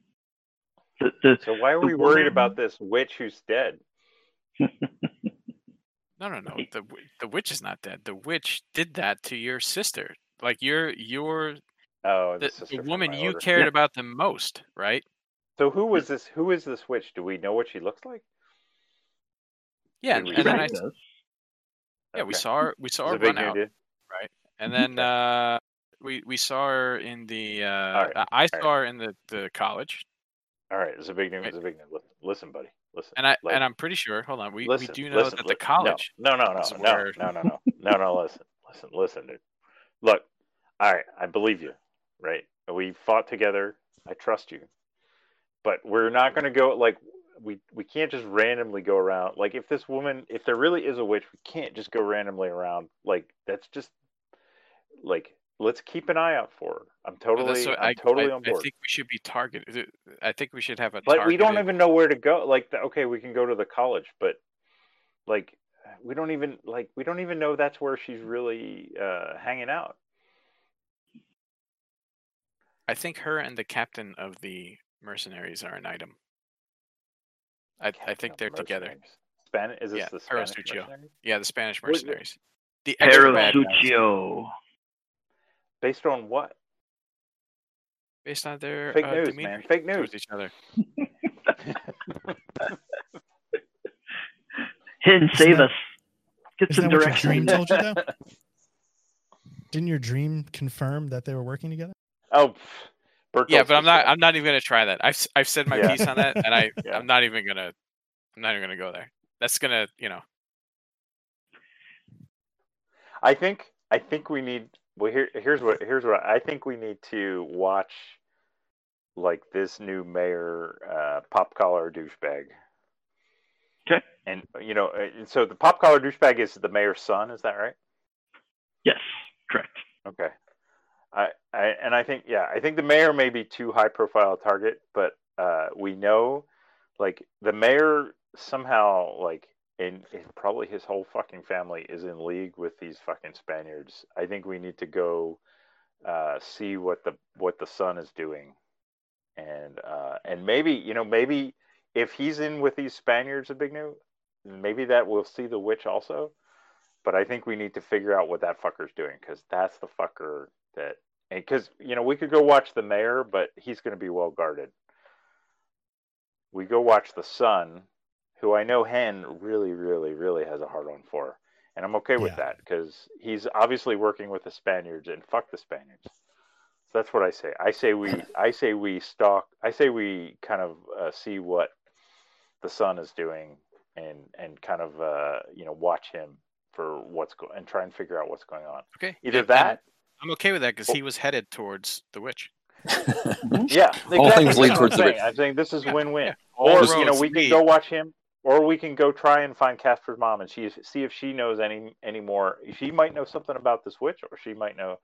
The, the, So why are we worried woman- about this witch who's dead? No, no, no. The the witch is not dead. The witch did that to your sister. Like you're you're Oh, the, sister the woman you order. cared Yeah. about the most, right? So who was this? Who is this witch? Do we know what she looks like? Yeah, and, and then I Right, s- does. yeah we saw her we saw her Zbigniew run out, did. and then uh We we saw her in the. Uh, right, I saw her in the the college, All right, it's a big name. It's a big name. Listen, listen buddy. Listen. and I like, and I'm pretty sure. Hold on, we listen, we do know listen, that the college. No, no, no, no, no, no, no, no, no, no. Listen, listen, listen, dude. Look, all right, I believe you, right? We fought together. I trust you, but we're not going to go like we we can't just randomly go around. Like if this woman, if there really is a witch, we can't just go randomly around. Like that's just like let's keep an eye out for her. I'm totally, what I'm I, totally I, on board. I think we should be targeted. I think we should have a. But we don't even know where to go. Like, the, okay, we can go to the college, but like, we don't even like we don't even know that's where she's really uh, hanging out. I think her and the captain of the mercenaries are an item. I I think they're together. mercenaries. Spanish is this Yeah, the Spanish mercenaries? Yeah, the Spanish What- mercenaries. The extra Pero Sucio. Based on what? based on their Fake uh, news, demeanor man. Fake news. each other. Hidden, Isn't save that- us. Get Isn't some that what your direction. dream told you though? Didn't your dream confirm that they were working together? oh, pff, Bertolt's Yeah, but I'm not. like- I'm not even gonna try that. I've s- I've said my Yeah. piece on that, and I Yeah. I'm not even gonna. I'm not even gonna go there. That's gonna you know. I think I think we need. Well, here here's what here's what I think we need to watch. Like this new mayor, uh, pop collar douchebag. Okay. And you know, uh, and so the pop collar douchebag is the mayor's son. Is that right? Yes, correct. Okay. I, I and I think yeah, I think the mayor may be too high profile target, but uh, we know like the mayor somehow like and, probably his whole fucking family is in league with these fucking Spaniards. I think we need to go uh, see what the what the son is doing, and uh, and maybe you know maybe if he's in with these Spaniards, Zbigniew, maybe that we'll see the witch also. But I think we need to figure out what that fucker's doing because that's the fucker that. Because you know we could go watch the mayor, but he's going to be well guarded. We go watch the son, who I know Hen really, really, really has a hard on for, and I'm okay with Yeah. that because he's obviously working with the Spaniards and fuck the Spaniards. So that's what I say. I say we. I say we stalk. I say we kind of uh, see what the son is doing and and kind of uh, you know watch him for what's going and try and figure out what's going on. Okay. Either and- and that, I'm okay with that because he was headed towards the witch. yeah. All things lead towards I'm the saying. rich. I'm saying this is Yeah, win-win. yeah. Or you know we can go watch him, or we can go try and find Casper's mom and she see if she knows any any more. She might know something about this witch, or she might know.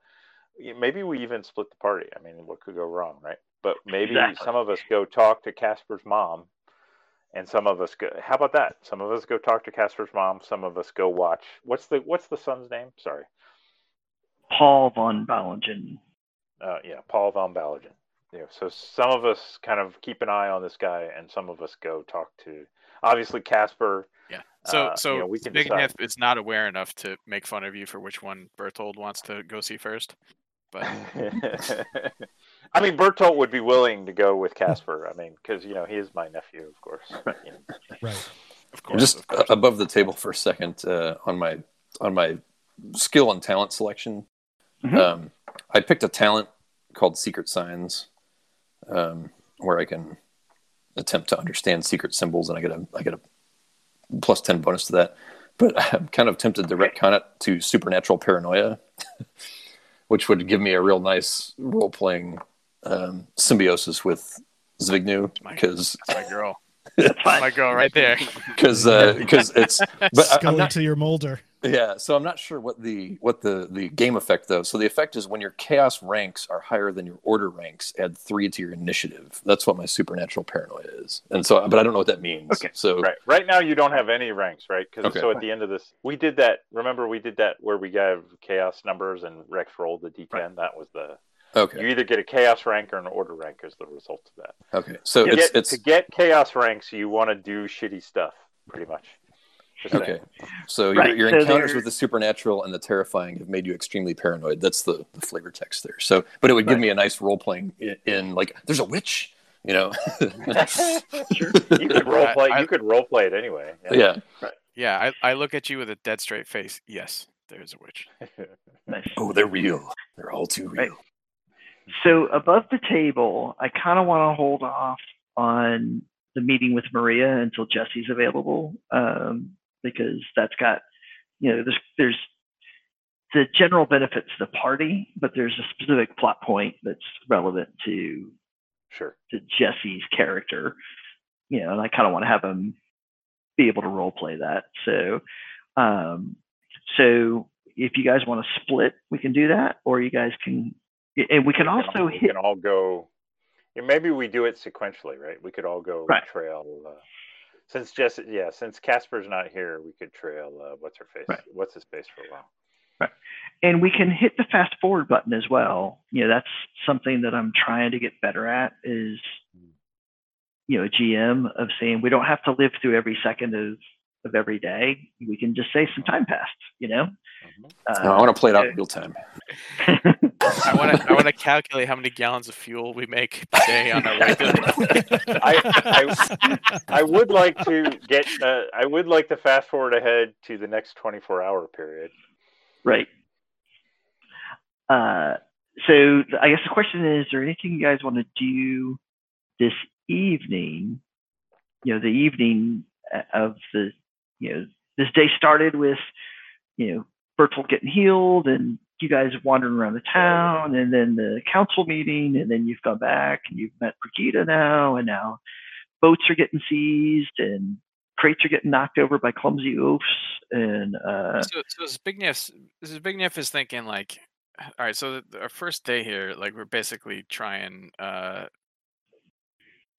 Maybe we even split the party. I mean, what could go wrong, right? But maybe Exactly. some of us go talk to Casper's mom, and some of us go. How about that? Some of us go talk to Casper's mom. Some of us go watch. What's the What's the son's name? Sorry. Paul von Ballingen. Uh, yeah, Paul von Ballingen. Yeah, so some of us kind of keep an eye on this guy, and some of us go talk to, obviously Casper. Yeah. So Uh, so you know, we can Big decide. Nif is not aware enough to make fun of you for which one Bertolt wants to go see first. But I mean, Bertolt would be willing to go with Casper. I mean, because you know he is my nephew, of course. You know. Right. of course, just of course. uh, above the table for a second uh, on my on my skill and talent selection. Mhm. Um, I picked a talent called Secret Signs, um, where I can attempt to understand secret symbols, and I get a I get a plus ten bonus to that. But I'm kind of tempted to retcon it to supernatural paranoia, which would give me a real nice role playing um, symbiosis with Zbigniew my- because That's my girl. That's. My girl right there. because because it's but I, I'm Scully not to your Mulder. Yeah, so I'm not sure what the what the the game effect though. So the effect is when your chaos ranks are higher than your order ranks, add three to your initiative. That's what my supernatural paranoia is. And so, but I don't know what that means. Okay, So Right. Right now, you don't have any ranks, right? Because Okay. so at the end of this, we did that. Remember, we did that where we gave chaos numbers and Rex rolled the d10. That was the. okay, You either get a chaos rank or an order rank as the result of that. okay. So to, it's get, it's to get chaos ranks, you want to do shitty stuff, pretty much. Just saying. okay. So Right, your, your so encounters there- with the supernatural and the terrifying have made you extremely paranoid. That's the, the flavor text there. So, but it would give Right. me a nice role playing in, in like there's a witch, you know. You could role I- play. I- you could role play it anyway. yeah. Yeah, I, I look at you with a dead straight face. Yes, there's a witch. Nice. Oh, they're real. They're all too real. Right. So above the table, I kind of want to hold off on the meeting with Maria until Jesse's available, um, because that's got, you know, there's there's the general benefit to the party, but there's a specific plot point that's relevant to Sure. to Jesse's character, you know, and I kind of want to have him be able to role play that. So, um, so if you guys want to split, we can do that, or you guys can, and we can We also all, we hit. can all go. Maybe we do it sequentially, right? We could all go Right. trail. Uh, since Jess, yeah, since Casper's not here, we could trail. Uh, what's her face? Right. What's his face for a while? Right. and we can hit the fast forward button as well. You know, that's something that I'm trying to get better at is, you know, a GM of saying we don't have to live through every second of, of every day. We can just say some time passed, you know? Mhm. Uh, No, I want to play it out in real time. I want to I want to calculate how many gallons of fuel we make per day on our way to. I- I would like to get. Uh, I would like to fast forward ahead to the next 24 hour period. right. Uh, so I guess the question is, is there anything you guys want to do this evening? You know, the evening uh, of the, you know, this day started with, you know, Bertolt getting healed and you guys wandering around the town and then the council meeting and then you've gone back and you've met Brigida now and now boats are getting seized and crates are getting knocked over by clumsy oafs and uh so, so Zbigniew, Zbigniew is thinking like, all right, so the, our first day here, like we're basically trying, uh,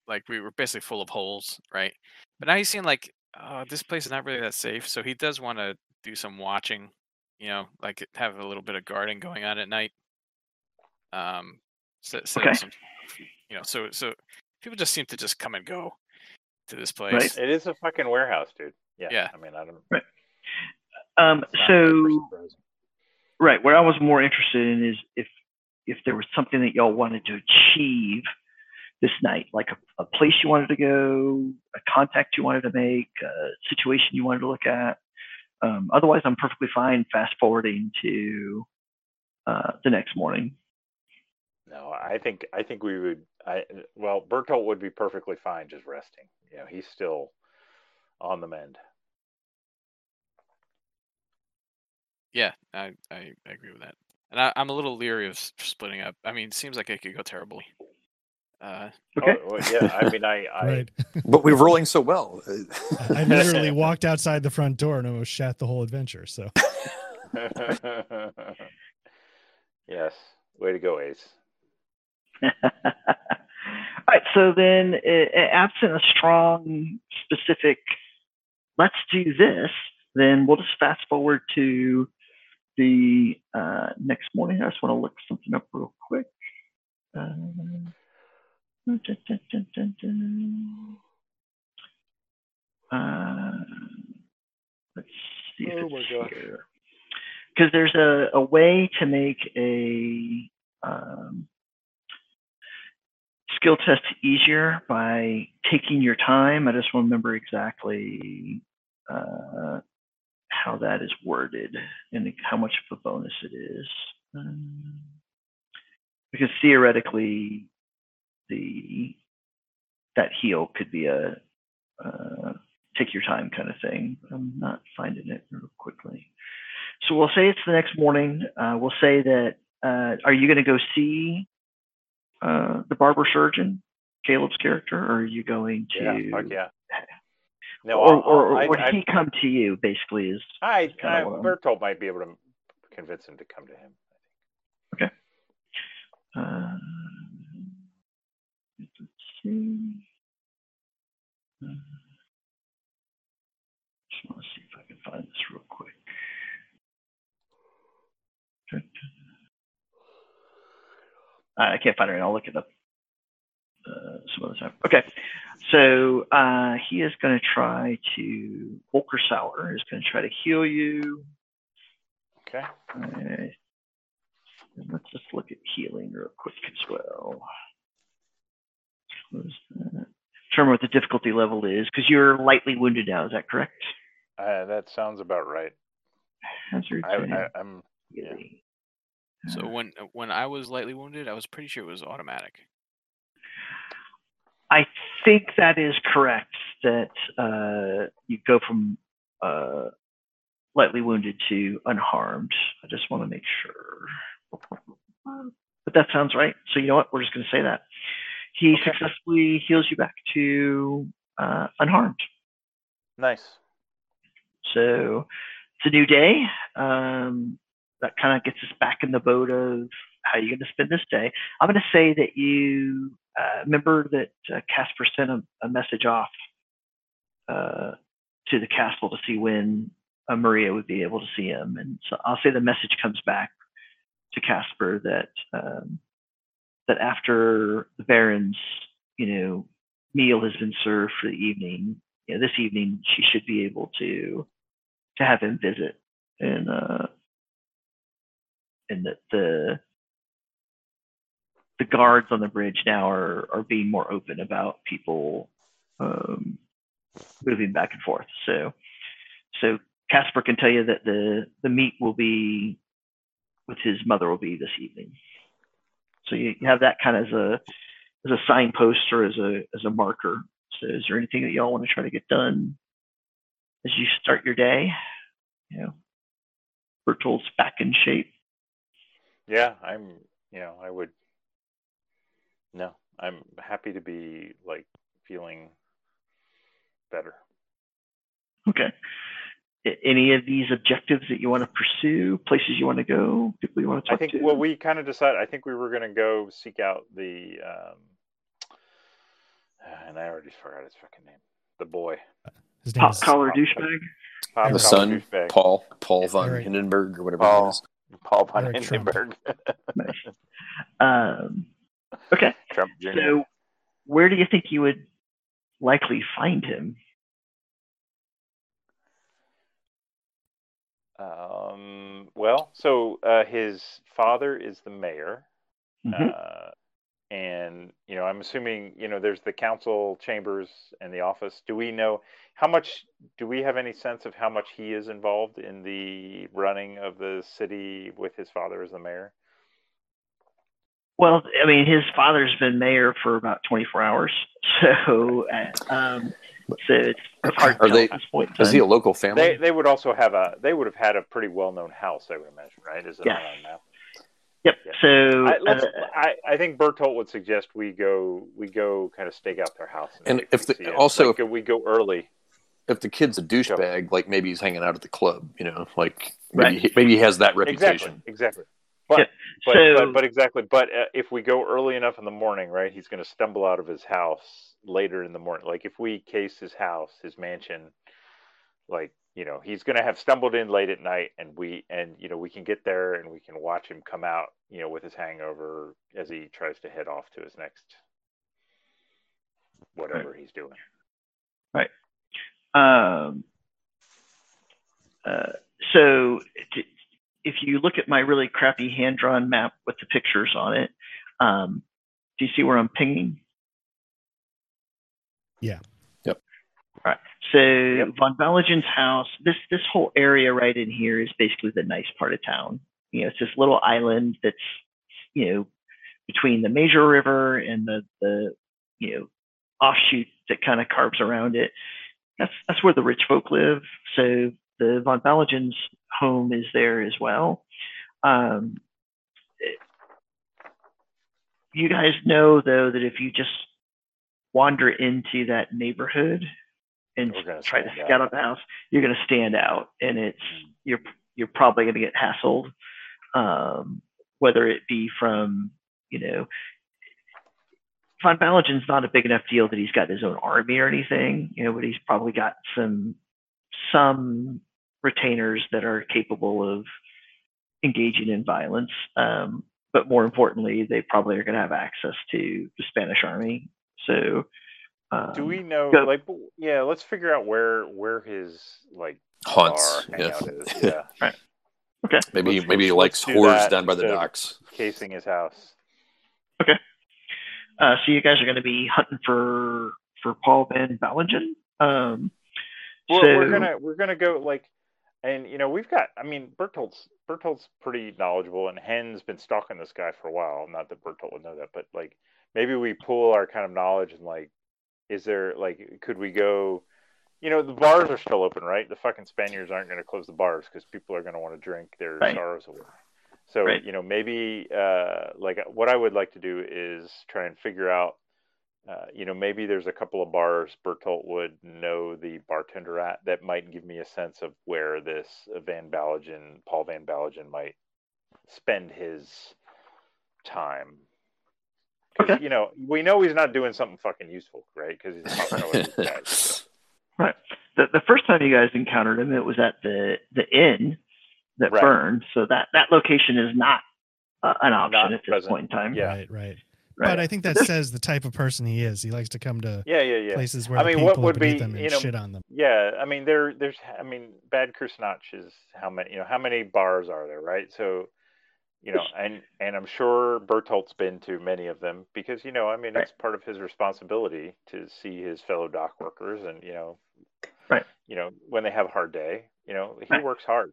like we were basically full of holes, right? But now he's seeing like, oh, this place is not really that safe, so he does want to do some watching, you know, like have a little bit of guarding going on at night. Um, set, set Okay. some, you know, so so people just seem to just come and go to this place. Right. It is a fucking warehouse, dude. Yeah. Yeah. I mean, I don't. um it's not super so. Right. What I was more interested in is if if there was something that y'all wanted to achieve this night, like a, a place you wanted to go, a contact you wanted to make, a situation you wanted to look at. Um, otherwise, I'm perfectly fine fast forwarding to uh, the next morning. No, I think I think we would. I well, Bertolt would be perfectly fine just resting. You know, he's still on the mend. Yeah, I, I, I agree with that. And I, I'm a little leery of splitting up. I mean, it seems like it could go terribly. Uh, Okay. Oh, well, yeah. I mean, I, I right. But we're rolling so well. I literally walked outside the front door and almost shat the whole adventure. So yes. Way to go, Ace. All right. So then, uh, absent a strong, specific, let's do this, then we'll just fast forward to the uh, next morning. I just want to look something up real quick. Uh, Uh, let's see if Oh it's here. Because there's a, a way to make a um, skill test easier by taking your time. I just want to remember exactly uh, how that is worded and how much of a bonus it is. Um, because theoretically, the that heal could be a uh, take your time kind of thing. I'm not finding it real quickly. So we'll say it's the next morning. Uh, we'll say that. Uh, are you going to go see uh, the barber surgeon, Caleb's character, or are you going to? Yeah. Fuck yeah. No, or, I'll- or, I'll- I, he come to you? Basically, is I, I, Bertolt might be able to convince him to come to him. uh, let's see. Uh, just want to see if I can find this real quick. I can't find it. I'll look it up uh, some other time. Okay, so uh, he is going to try to Volker Sauer is going to try to heal you. Okay. And let's just look at healing real quick as well. Close that. Determine what the difficulty level is because you're lightly wounded now. Is that correct? Uh, that sounds about right. hazards. I, I, I'm yeah. So Uh, when when I was lightly wounded, I was pretty sure it was automatic. I think that is correct. That uh, you go from uh, lightly wounded to unharmed. I just want to make sure. But that sounds right. So you know what? We're just going to say that he Okay. successfully heals you back to uh, unharmed. nice. So it's a new day. Um, that kind of gets us back in the boat of how you're going to spend this day. I'm going to say that you uh, remember that uh, Casper sent a, a message off uh, to the castle to see when uh, Maria would be able to see him, and so I'll say the message comes back to Casper that um, that after the Baron's, you know, meal has been served for the evening, you know, this evening she should be able to to have him visit and uh and that the the guards on the bridge now are are being more open about people um moving back and forth. So so casper can tell you that the the meet will be with his mother will be this evening so you, have that kind of as a as a signpost or as a as a marker so is there anything that y'all want to try to get done as you start your day. You know, Bertolt's back in shape. Yeah, I'm. You know, I would. No, I'm happy to be like feeling better. Okay. A- Any of these objectives that you want to pursue, places you want to go, people you want to talk I think. to? Well, we kind of decided. I think we were going to go seek out the. Um, and I already forgot his fucking name. The boy. His name Pop is collar douchebag. Pop the son, douchebag. Paul, Paul von Eric. Hindenburg or whatever Paul. it is. Paul von Eric Hindenburg. Nice. Um, okay. Trump Jr. So, where do you think you would likely find him? Um, well, so uh, his father is the mayor, Mhm. uh, and you know, I'm assuming you know there's the council chambers and the office. Do we know how much? Do we have any sense of how much he is involved in the running of the city with his father as the mayor? Well, I mean, his father's been mayor for about 24 hours, so uh, um, so it's it's hard to Are tell they- at point. Is he a local family? They they would also have a they would have had a pretty well known house, I would imagine, right? Is it Yes. on now? Yep. Yeah. So I, uh, I, I think Bertolt would suggest we go we go kind of stake out their house And see if the- also Like, we go early. if the kid's a douchebag, like maybe he's hanging out at the club, you know, like maybe Right. he, maybe he has that Exactly, reputation. exactly. But, Yeah. but, So- but but exactly. But uh, if we go early enough in the morning, right, he's going to stumble out of his house later in the morning. Like if we case his house, his mansion, like you know, he's going to have stumbled in late at night, and we and you know we can get there and we can watch him come out, you know, with his hangover as he tries to head off to his next whatever he's doing. Right um, uh, so t- if you look at my really crappy hand drawn map with the pictures on it, um, do you see where I'm pinging? Yeah. Yep. Right. So von Balagen's house, this this whole area right in here is basically the nice part of town. You know, it's this little island that's you know between the major river and the the you know offshoot that kind of carves around it that's that's where the rich folk live. So the von Balagen's home is there as well. Um, it- you guys know though that if you just wander into that neighborhood and try to scout out. out the house, you're going to stand out, and it's you're you're probably going to get hassled, um, whether it be from you know Von Balagen's not a big enough deal that he's got his own army or anything, you know, but he's probably got some some retainers that are capable of engaging in violence. Um, but more importantly, they probably are going to have access to the Spanish army. So, um, Do we know? go- Like, yeah, let's figure out where where his like Haunts. bar Yeah. hangout is. Yeah, Okay. maybe Let's- maybe he let's likes do whores down by the docks. casing his house. Okay. Uh, so you guys are going to be hunting for for Paul Van Balagen. Um, We're, so we're gonna we're gonna go like and you know we've got. I mean, Bertolt's Bertolt's pretty knowledgeable, and Hen's been stalking this guy for a while. Not that Bertolt would know that, but like maybe we pool our kind of knowledge and like, is there like, could we go? You know, the bars are still open, right? The fucking Spaniards aren't going to close the bars because people are going to want to drink their Right. sorrows away. So Right. you know, maybe uh, like what I would like to do is try and figure out uh, you know, maybe there's a couple of bars Bertolt would know the bartender at that might give me a sense of where this uh, Van Balagen, Paul Van Balagen, might spend his time. 'Cause, Okay. You know, we know he's not doing something fucking useful, right? Because he's hanging out with these guys. Right. The the first time you guys encountered him, it was at the the inn that Right. burned. So that that location is not uh, an option Not at this present. point in time. Yeah. Right, right. Right. But I think that says the type of person he is. He likes to come to Yeah, yeah, yeah. places where I mean, people what would beneath be, them and you know, shit on them. Yeah, I mean there there's I mean Bad Kreuznach is how many you know how many bars are there, right? So you know, and and I'm sure Bertolt's been to many of them because you know, I mean, Right. it's part of his responsibility to see his fellow dock workers and you know, Right. You know, when they have a hard day, you know, he Right. works hard.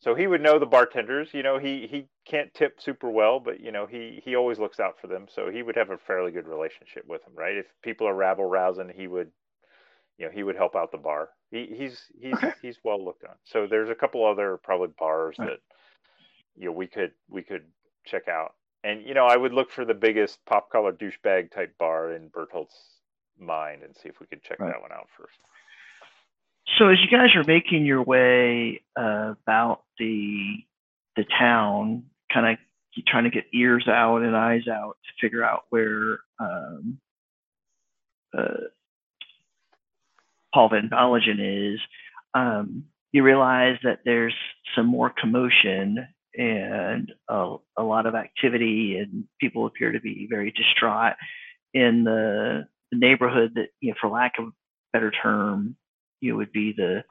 So he would know the bartenders. You know, he he can't tip super well, but you know, he he always looks out for them. So he would have a fairly good relationship with them, right? If people are rabble rousing, he would, you know, he would help out the bar. He he's he's Okay. he's well looked on. So there's a couple other probably bars Right. that you know we could we could check out. And you know, I would look for the biggest pop collar douchebag type bar in Bertolt's mind and see if we could check Right. that one out first. So as you guys are making your way uh, about the the town, kind of trying to get ears out and eyes out to figure out where um, uh, Paul Van Balagen is, um, you realize that there's some more commotion and a, a lot of activity, and people appear to be very distraught in the, the neighborhood that, you know, for lack of a better term, you know, would be the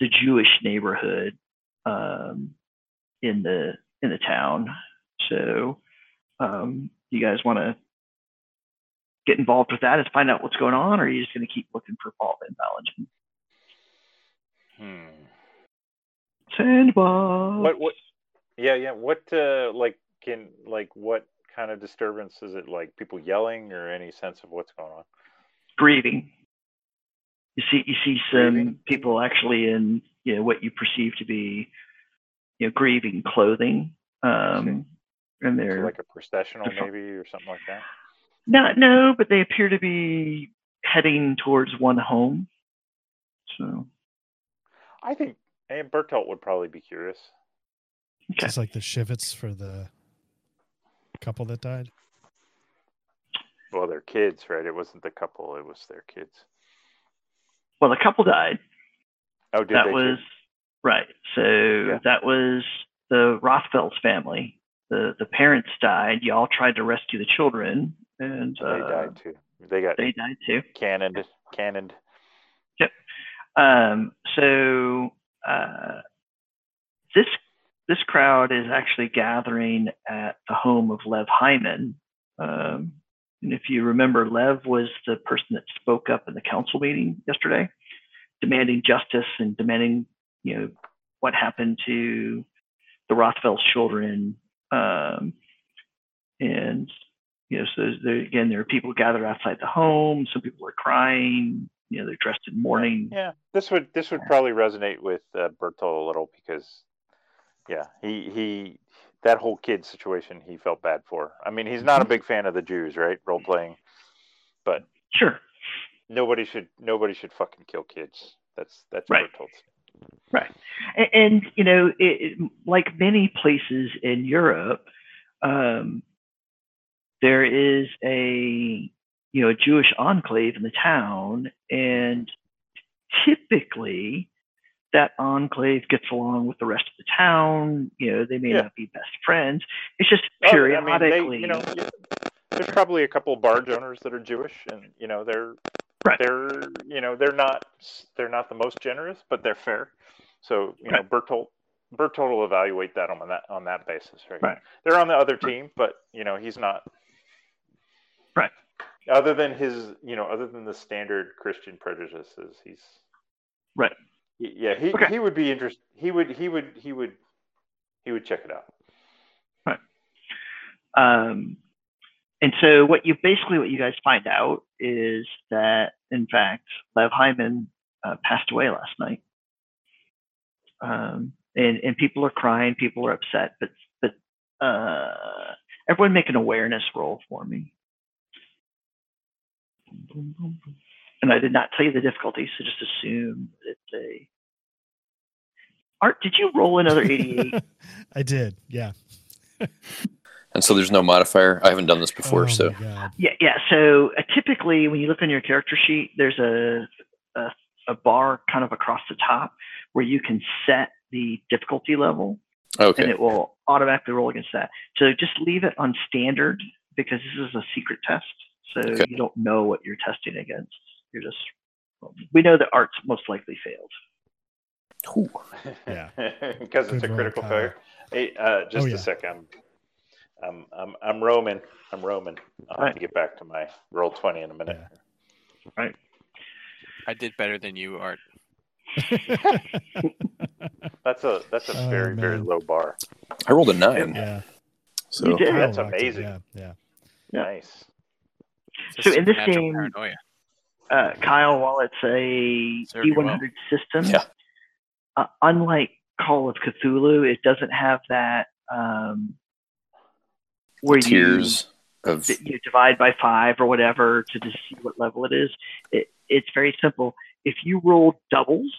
the Jewish neighborhood um, in the in the town. So, um, you guys want to get involved with that and find out what's going on, or are you just going to keep looking for Paul Van Balagen? Hmm. Sandbox. What what? Yeah, yeah. What uh like can like what kind of disturbance is it? Like people yelling or any sense of what's going on? grieving. You see, you see some Grieving? people actually in you know what you perceive to be you know grieving clothing, um, and they're like a processional maybe or something like that. not no, but they appear to be heading towards one home. So I think and Bertolt would probably be curious. Okay, Just like the shivets for the couple that died. Well, they're kids, right? It wasn't the couple; it was their kids. well, the couple died. Oh, did that they? too? was right. So that was the Rothfelds family. The the parents died. Y'all tried to rescue the children, and They uh, died too. They got They died too. cannoned. Cannoned. Um, so uh, this this crowd is actually gathering at the home of Lev Hyman. Um, and if you remember, Lev was the person that spoke up in the council meeting yesterday, demanding justice and demanding, you know, what happened to the Rothfelds children. Um, and you know, so there, again, there are people gathered outside the home. Some people are crying. You know, they're dressed in mourning. Yeah, this would this would probably resonate with uh, Bertolt a little because, yeah, he he that whole kid situation he felt bad for. I mean, he's not a big fan of the Jews, right? Role playing, but Sure. nobody should nobody should fucking kill kids. That's that's Right. Right. And, and you know, it, it, like many places in Europe, um, there is a you know a Jewish enclave in the town, and typically that enclave gets along with the rest of the town. You know, they may Yeah. not be best friends. It's just periodically. I mean, they, you know, there's probably a couple of barge owners that are Jewish, and you know, they're Right. they're you know they're not they're not the most generous, but they're fair. So you know, Bertolt Bertolt will evaluate that on that on that basis, right? Right. They're on the other team, but you know, he's not. Right. Other than his, you know, other than the standard Christian prejudices, he's Right. Yeah, he Okay. he would be interested. He would he would he would he would check it out. Right. Um, and so what you basically what you guys find out is that in fact Lev Hyman uh, passed away last night. Um, and and people are crying, people are upset, but but uh, everyone make an awareness roll for me. And I did not tell you the difficulty, so just assume that it's a. Art, did you roll another 88? I did. Yeah. And so there's no modifier. I haven't done this before, Oh so. Yeah, yeah. So uh, typically, when you look on your character sheet, there's a, a a bar kind of across the top where you can set the difficulty level, and it will automatically roll against that. So just leave it on standard because this is a secret test, so Okay. you don't know what you're testing against. You're just we know that art's most likely failed. Ooh. Yeah. because it's Good a critical Kyle. failure. Hey, uh, just Oh, yeah. a second. I'm I'm I'm Roman. I'm roaming. I'll have to get back to my roll twenty in a minute. Right. I did better than you, Art. That's a that's a Oh, very very low bar. I rolled a nine. yeah. So You did. That's amazing. Yeah. Yeah. Yeah. Nice. So in this supernatural game- paranoia. Uh, Kyle, while it's a Serve you D100 system, Yeah. uh, unlike Call of Cthulhu, it doesn't have that um, where tiers of you, you divide by five or whatever to just see what level it is. It, it's very simple. If you roll doubles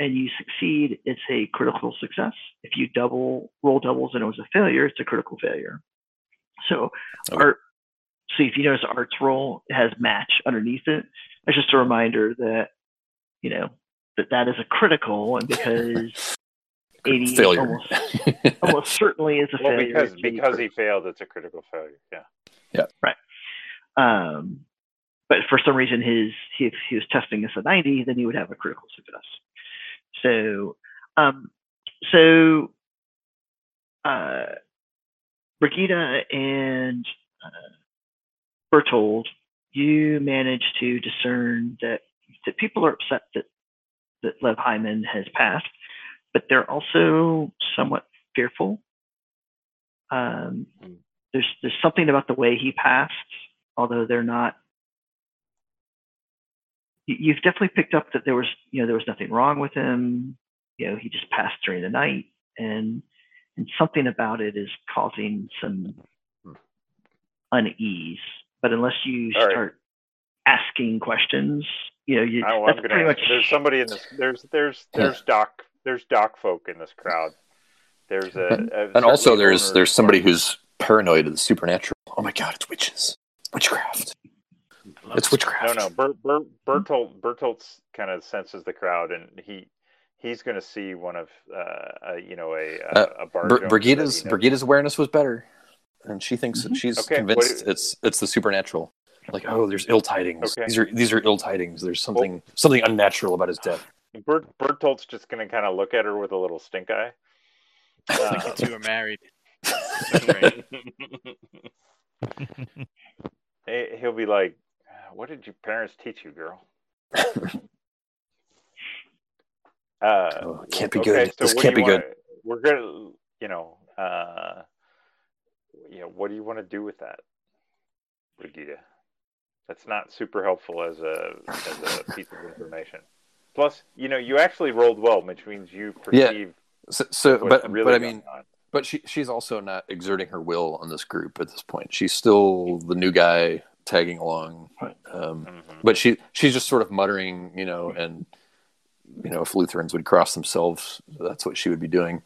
and you succeed, it's a critical success. If you double roll doubles and it was a failure, it's a critical failure. So Okay. art. So if you notice art's roll it has match underneath it. That's just a reminder that you know that that is a critical, and because eighty failure. almost almost certainly is a Well, failure. because because he failed, it's a critical failure. Yeah. Yeah. Right. Um, but for some reason, his he, if he was testing us at 90, then he would have a critical success. So, um, so uh, Brigida and uh, Bertolt, you manage to discern that that people are upset that that Lev Hyman has passed, but they're also somewhat fearful. Um, Hmm. there's there's something about the way he passed, although they're not. you- You've definitely picked up that there was you know there was nothing wrong with him. You know he just passed during the night, and and something about it is causing some Hmm. unease. But unless you All right. start asking questions, you know you, Oh, I'm that's pretty much There's somebody in this. There's there's there's dock there's dock folk in this crowd. There's a, a and also there's there's somebody who's paranoid of the supernatural. Oh my god, it's witches. Witchcraft. It's witchcraft. No, no. Bert, Bert, Bertolt, Bertolt's kind of senses the crowd, and he he's going to see one of uh, a, you know a a, Uh, a bar. Br- Jones that Brigida's. Brigida's awareness was better, and she thinks that Mhm. she's Okay, convinced do- it's it's the supernatural. Like, oh, there's ill tidings. Okay. These are these are ill tidings. There's something something unnatural about his death. Bert, Bertolt's just going to kind of look at her with a little stink eye. Like Uh, you two are married. He- He'll be like, "What did your parents teach you, girl?" Uh, Oh, can't be okay, good. so This can't be good. wanna- We're gonna, you know, uh, you know, what do you want to do with that, Brigida? That's not super helpful as a as a piece of information. Plus, you know, you actually rolled well, which means you Yeah. perceive So, so what's but really but I mean, on. but she she's also not exerting her will on this group at this point. She's still the new guy tagging along. Right. Um, Mhm. but she she's just sort of muttering, you know, and you know, if Lutherans would cross themselves, that's what she would be doing.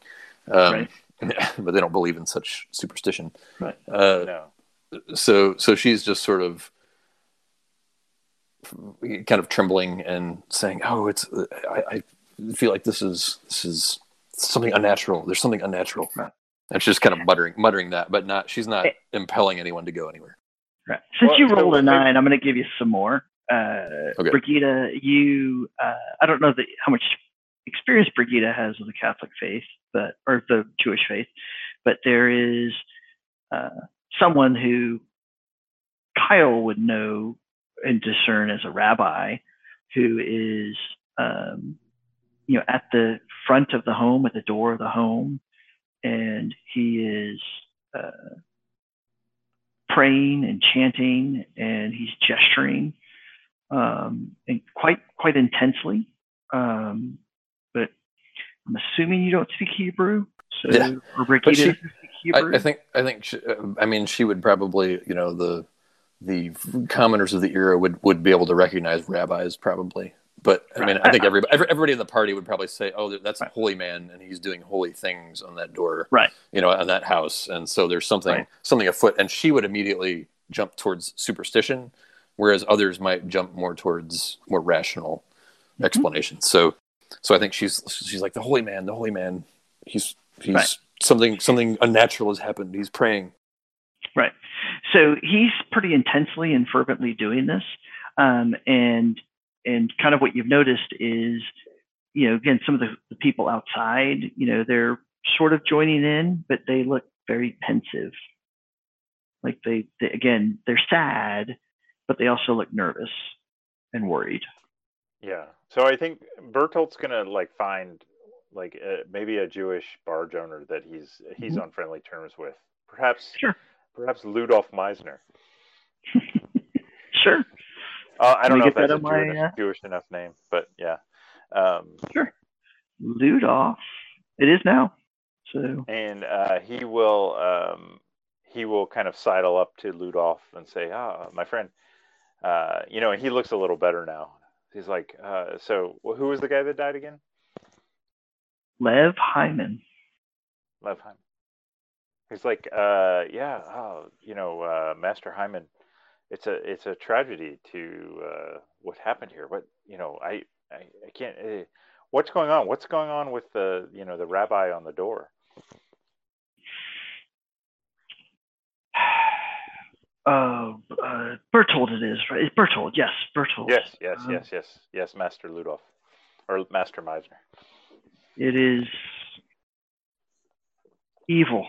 Um, Right. But they don't believe in such superstition. Right. Uh, No. so so she's just sort of kind of trembling and saying, "Oh, it's I, I feel like this is this is something unnatural. There's something unnatural." Right. And she's just kind of muttering muttering that, but not she's not Eh. impelling anyone to go anywhere. Right. Since Well, you so rolled a maybe- nine, I'm going to give you some more. Uh, Okay. Brigida, you, uh, I don't know the, how much experience Brigida has with the Catholic faith, but or the Jewish faith, but there is uh, someone who Kyle would know and discern as a rabbi, who is um, you know, at the front of the home, at the door of the home, and he is uh, praying and chanting, and he's gesturing, um, and quite quite intensely. Um, I'm assuming you don't speak Hebrew, so Yeah. or Ricky she- speak Hebrew. I, I think I think she, I mean she would probably you know the the commoners of the era would would be able to recognize rabbis probably. But I mean, I think everybody everybody in the party would probably say, "Oh, that's a holy man, and he's doing holy things on that door, Right. You know, on that house." And so there's something Right. something afoot, and she would immediately jump towards superstition, whereas others might jump more towards more rational Mm-hmm. explanations. So, so I think she's she's like the holy man, the holy man. He's he's Right. something something unnatural has happened. He's praying. Right. So he's pretty intensely and fervently doing this. Um, and and kind of what you've noticed is, you know, again, some of the, the people outside, you know, they're sort of joining in, but they look very pensive. Like they, they again, they're sad, but they also look nervous and worried. Yeah. So I think Bertolt's gonna like find like uh, maybe a Jewish barge owner that he's he's on friendly terms with. Perhaps Mm-hmm. Sure. perhaps Ludolf Meisner. Sure. Uh, I don't know if get that that's a my, Jewish, uh, Jewish enough name, but yeah. Um, Ludolf. It is now. So and uh, he will um, he will kind of sidle up to Ludolf and say, "Ah, my friend, uh, you know." And he looks a little better now. He's like, uh, "So, who was the guy that died again?" Lev Hyman. Lev Hyman. He's like, uh, yeah, oh, you know, uh, Master Hyman, it's a it's a tragedy to uh, what happened here. What you know, I I, I can't. Uh, what's going on? What's going on with the you know the rabbi on the door? Uh, uh, Bertolt it is, right? It's Bertolt, yes, Bertolt. Yes, yes, Um, yes, yes, yes, Master Ludolf or Master Meisner. It is evil.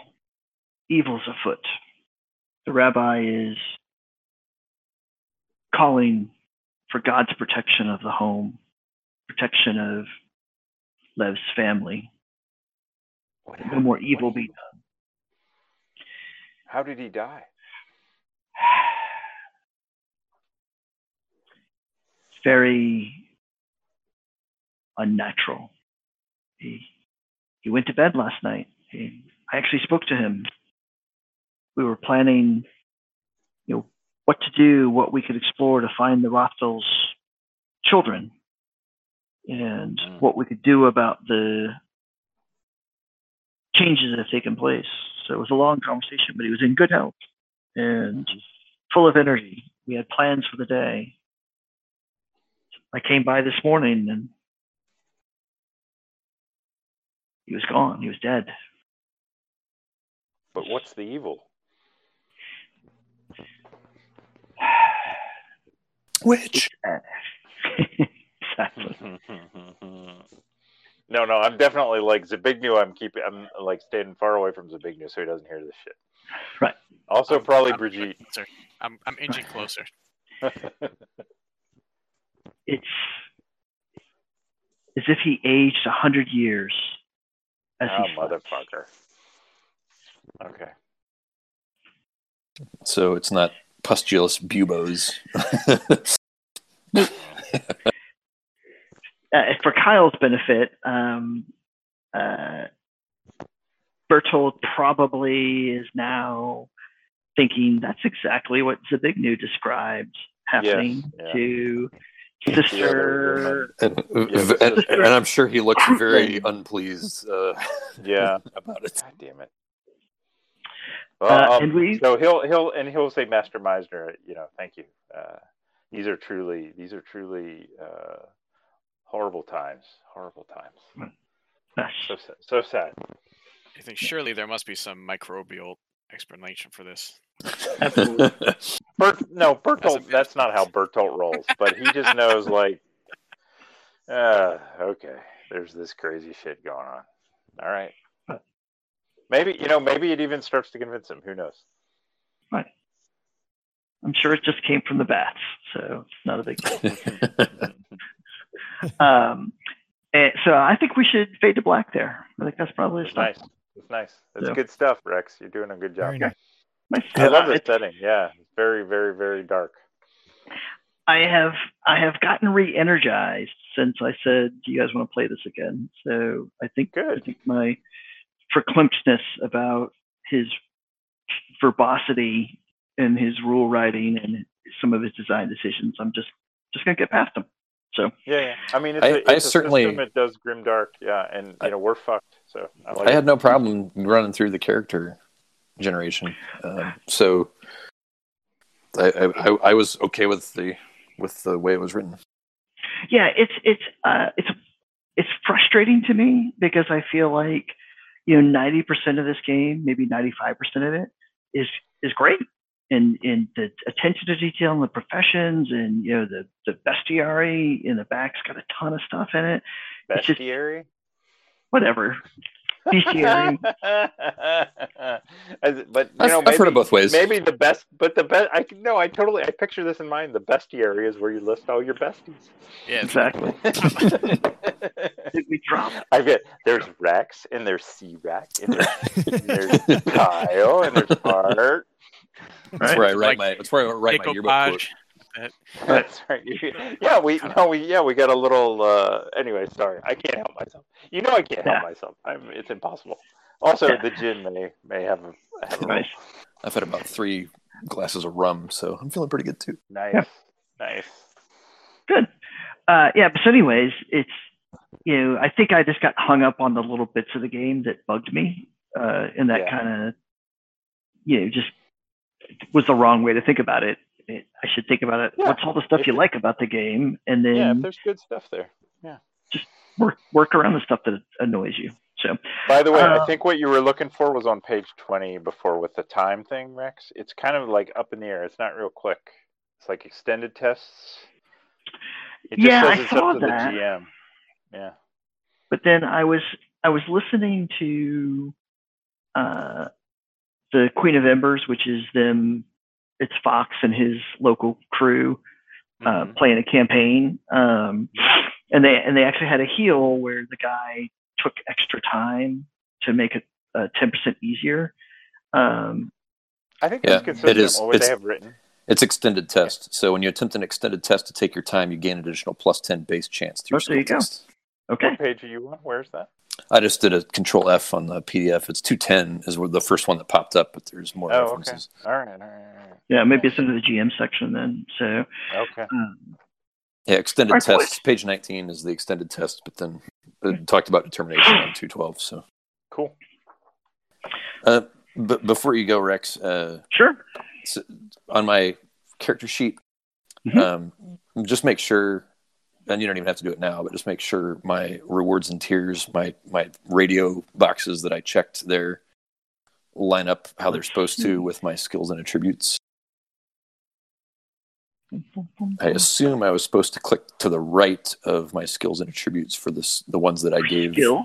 Evil's afoot. The rabbi is calling for God's protection of the home, protection of Lev's family. What No more evil be done. How did he die? Very unnatural. He he went to bed last night. He, I actually spoke to him. We were planning, you know, what to do, what we could explore to find the Rothschilds' children, and Mm. what we could do about the changes that have taken place. So it was a long conversation, but he was in good health and full of energy. We had plans for the day. I came by this morning and he was gone. He was dead. But what's the evil? Which exactly. no, no, I'm definitely like Zbigniew. I'm keeping. I'm like staying far away from Zbigniew so he doesn't hear this shit. Right. Also, I'm- probably I'm Brigitte. I'm I'm inching closer. It's as if he aged a hundred years as oh, he slept. motherfucker. Okay. so it's not pustulous buboes. uh, for Kyle's benefit, um, uh, Bertolt probably is now thinking that's exactly what Zbigniew described happening yeah. to other Sister. and, Yeah, and, and I'm sure he looks very unpleased uh, Yeah. about it. God damn it. Uh, Well, um, and we- so he'll he'll and he'll say, Master Meisner, you know, thank you. Uh, these are truly these are truly uh, horrible times. Horrible times. So sad. So sad. I think surely there must be some microbial explanation for this. Bert, no, Bertolt. That's That's, not how Bertolt rolls. But he just knows, like, uh, okay, there's this crazy shit going on. All right. Maybe you know, maybe it even starts to convince him. Who knows? I'm sure it just came from the bats, so it's not a big deal. um, so I think we should fade to black there. I think that's probably a start. nice. It's nice. It's Yeah. good stuff, Rex. You're doing a good job. Very nice. Nice. I love this setting. Yeah, it's very, very, very dark. I have I have gotten re-energized since I said, "Do you guys want to play this again?" So I think I think my verklimptness about his verbosity and his rule writing and some of his design decisions, I'm just just gonna get past them. So Yeah, yeah. I mean, it's I- a, it's I a certainly- system. It does grim dark. Yeah, and I- you know we're fucked. So I like. I had it. no problem running through the character generation, um, so I, I I- I was okay with the with the way it was written. yeah, it's it's uh, it's it's frustrating to me because I feel like you know ninety percent of this game, maybe ninety five percent of it, is is great, and and the attention to detail in the professions, and you know the the bestiary in the back's got a ton of stuff in it. it's just- bestiary. Whatever, bestiary. As- but you I've, know, I've heard it both ways. maybe the best, but the best. I can- no, I totally. I picture this in mind. The bestiary is where you list all your besties. Yeah, exactly. We drop? I get there's Rex and there's C Rex and there's, and there's Kyle and there's Art. That's Right? where I write Like my. That's where I write my yearbook quote. That- That's right. Yeah, we no, we yeah, we got a little. uh Anyway, sorry, I can't help myself. You know, I can't help Yeah. myself. I'm, it's impossible. Also, Yeah. the gin may may have a, have a Nice. I've had about three glasses of rum, so I'm feeling pretty good too. nice, Yeah. nice. Good. Uh, yeah, but so anyways, it's you know I think I just got hung up on the little bits of the game that bugged me, uh, and that Yeah. kind of you know just was the wrong way to think about it. it I should think about it. Yeah. What's all the stuff If you it- like about the game, and then Yeah, if then there's good stuff there. Yeah, just work work around the stuff that annoys you. So By the way, Uh, I think what you were looking for was on page 20 before with the time thing, Rex. It's kind of like up in the air. It's not real quick. It's like extended tests. It Yeah, I saw that. the GM. Yeah. but then I was I was listening to uh, the Queen of Embers, which is them. It's Fox and his local crew uh, Mhm. playing a campaign, um, and they and they actually had a heal where the guy took extra time to make it uh, ten percent easier. Um, I think Yeah, that's consistent. it is. What would they It's- have written? It's extended test. So when you attempt an extended test to take your time, you gain an additional plus ten base chance through Oh, there you skill go. Test. okay, What page are you on? Where's that? I just did a control F on the PDF. It's 210 is the first one that popped up, but there's more Oh, okay. references. All right, all right, all right. yeah, maybe it's into the GM section then. So Okay. um, Yeah, extended tests. boys. test. Page 19 is the extended test, but then it talked about determination on 212. So, Cool. uh, but before you go, Rex, uh, sure, s- on my character sheet, Mhm. um, just make sure, and you don't even have to do it now, but just make sure my rewards and tiers, my my radio boxes that I checked there, line up how they're supposed to with my skills and attributes. I assume I was supposed to click to the right of my skills and attributes for this the ones that I gave skill.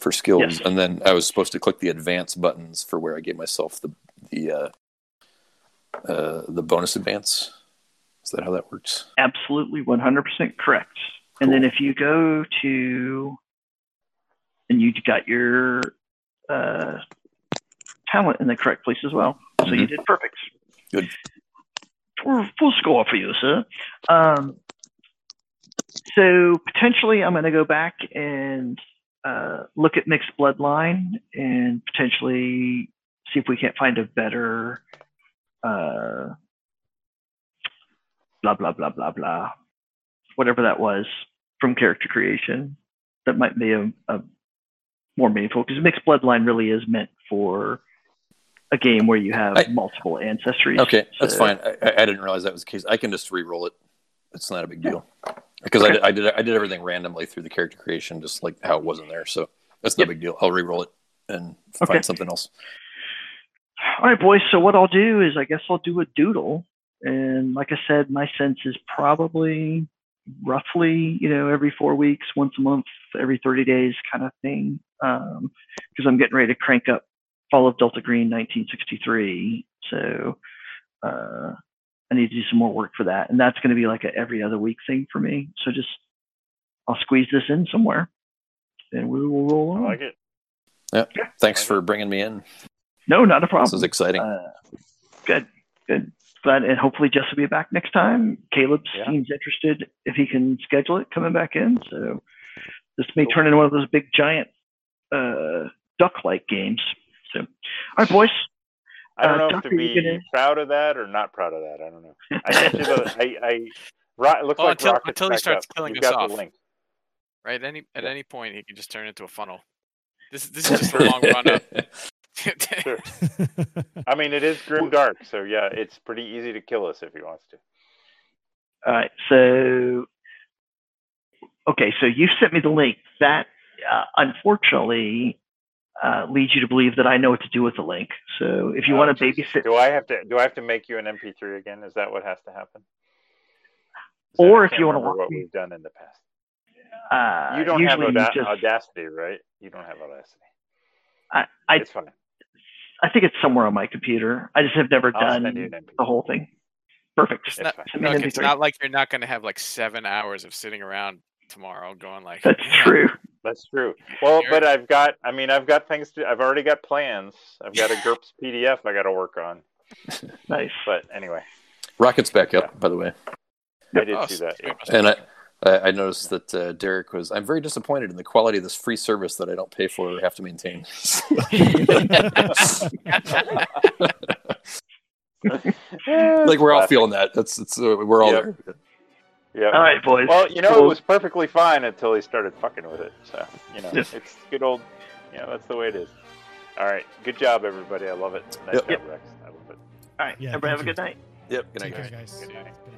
for skills, Yes. and then I was supposed to click the advance buttons for where I gave myself the the uh, uh, the bonus advance. That how that works? absolutely 100% correct. And then if you go to, and you got your uh, talent in the correct place as well. So you did perfect. Good. Full, full score for you, sir. Um, so potentially I'm going to go back and uh, look at mixed bloodline and potentially see if we can't find a better uh, blah blah blah blah blah whatever that was from character creation that might be a, a more meaningful because mixed bloodline really is meant for a game where you have I- multiple ancestries. Okay, that's So- fine. I, I I didn't realize that was the case. I can just re-roll it. It's not a big deal because I, Okay. did, I did I did everything randomly through the character creation, just like how it was in there. So that's no Yep. big deal. I'll re-roll it and Okay. find something else. All right, boys. So what I'll do is I guess I'll do a doodle, and like I said, my sense is probably roughly you know every four weeks, once a month, every thirty days kind of thing. Because I'm getting ready to crank up Fall of Delta Green 1963, so uh, I need to do some more work for that, and that's going to be like a every other week thing for me. So just I'll squeeze this in somewhere, and we will roll I on. like it. Yeah. Thanks for bringing me in. no, not a problem. This is exciting. Uh, good, good. Glad, and hopefully Jess will be back next time. Caleb Yeah. seems interested if he can schedule it coming back in. So this may Cool. turn into one of those big giant uh, duck-like games. So, all right, boys. I don't Uh, know Doc, if to be gonna- proud of that or not proud of that. I don't know. I sent you the. I. I Ro- it looks Oh, like until- until he starts up. killing You've us off. the link. Right? Any at Yeah. any point he can just turn into a funnel. This this is just a long run up. Sure. I mean, it is grim dark, so yeah, it's pretty easy to kill us if he wants to. All right. So, okay. So you sent me the link. That uh, unfortunately uh, leads you to believe that I know what to do with the link. So if you Oh, want to babysit, Do I have to? Do I have to make you an MP3 again? Is that what has to happen? 'Cause Or if you wanna remember walk what me- we've done in the past. uh, You don't have usually you just, Audacity, right? You don't have Audacity. I, I, It's fine. I think it's somewhere on my computer. I just have never oh, I'll done send you an MP3. the whole thing. Perfect. It's It's not fine. Send me look, it's not like you're not gonna have like seven hours of sitting around tomorrow going like That's "Man, true. That's true. Well, You're- but I've got. I mean, I've got things to. I've already got plans. I've got a GURPS PDF I got to work on. Nice. But anyway, Rocket's back up, by the way. I did Oh, see that. yeah. And I, good. I I noticed that uh, Derek was. I'm very disappointed in the quality of this free service that I don't pay for or have to maintain. like we're all feeling that. That's it's uh, we're all Yep. there. Yeah. All right, boys. Well, you know, it was perfectly fine until he started fucking with it. So, you know, it's good old, you know, that's the way it is. All right. Good job, everybody. I love it. Nice Yep. job, Rex. I love it. All right. Yeah, Everybody have a good night. Yep. Good night, Take care, guys. guys. Good night. It's been a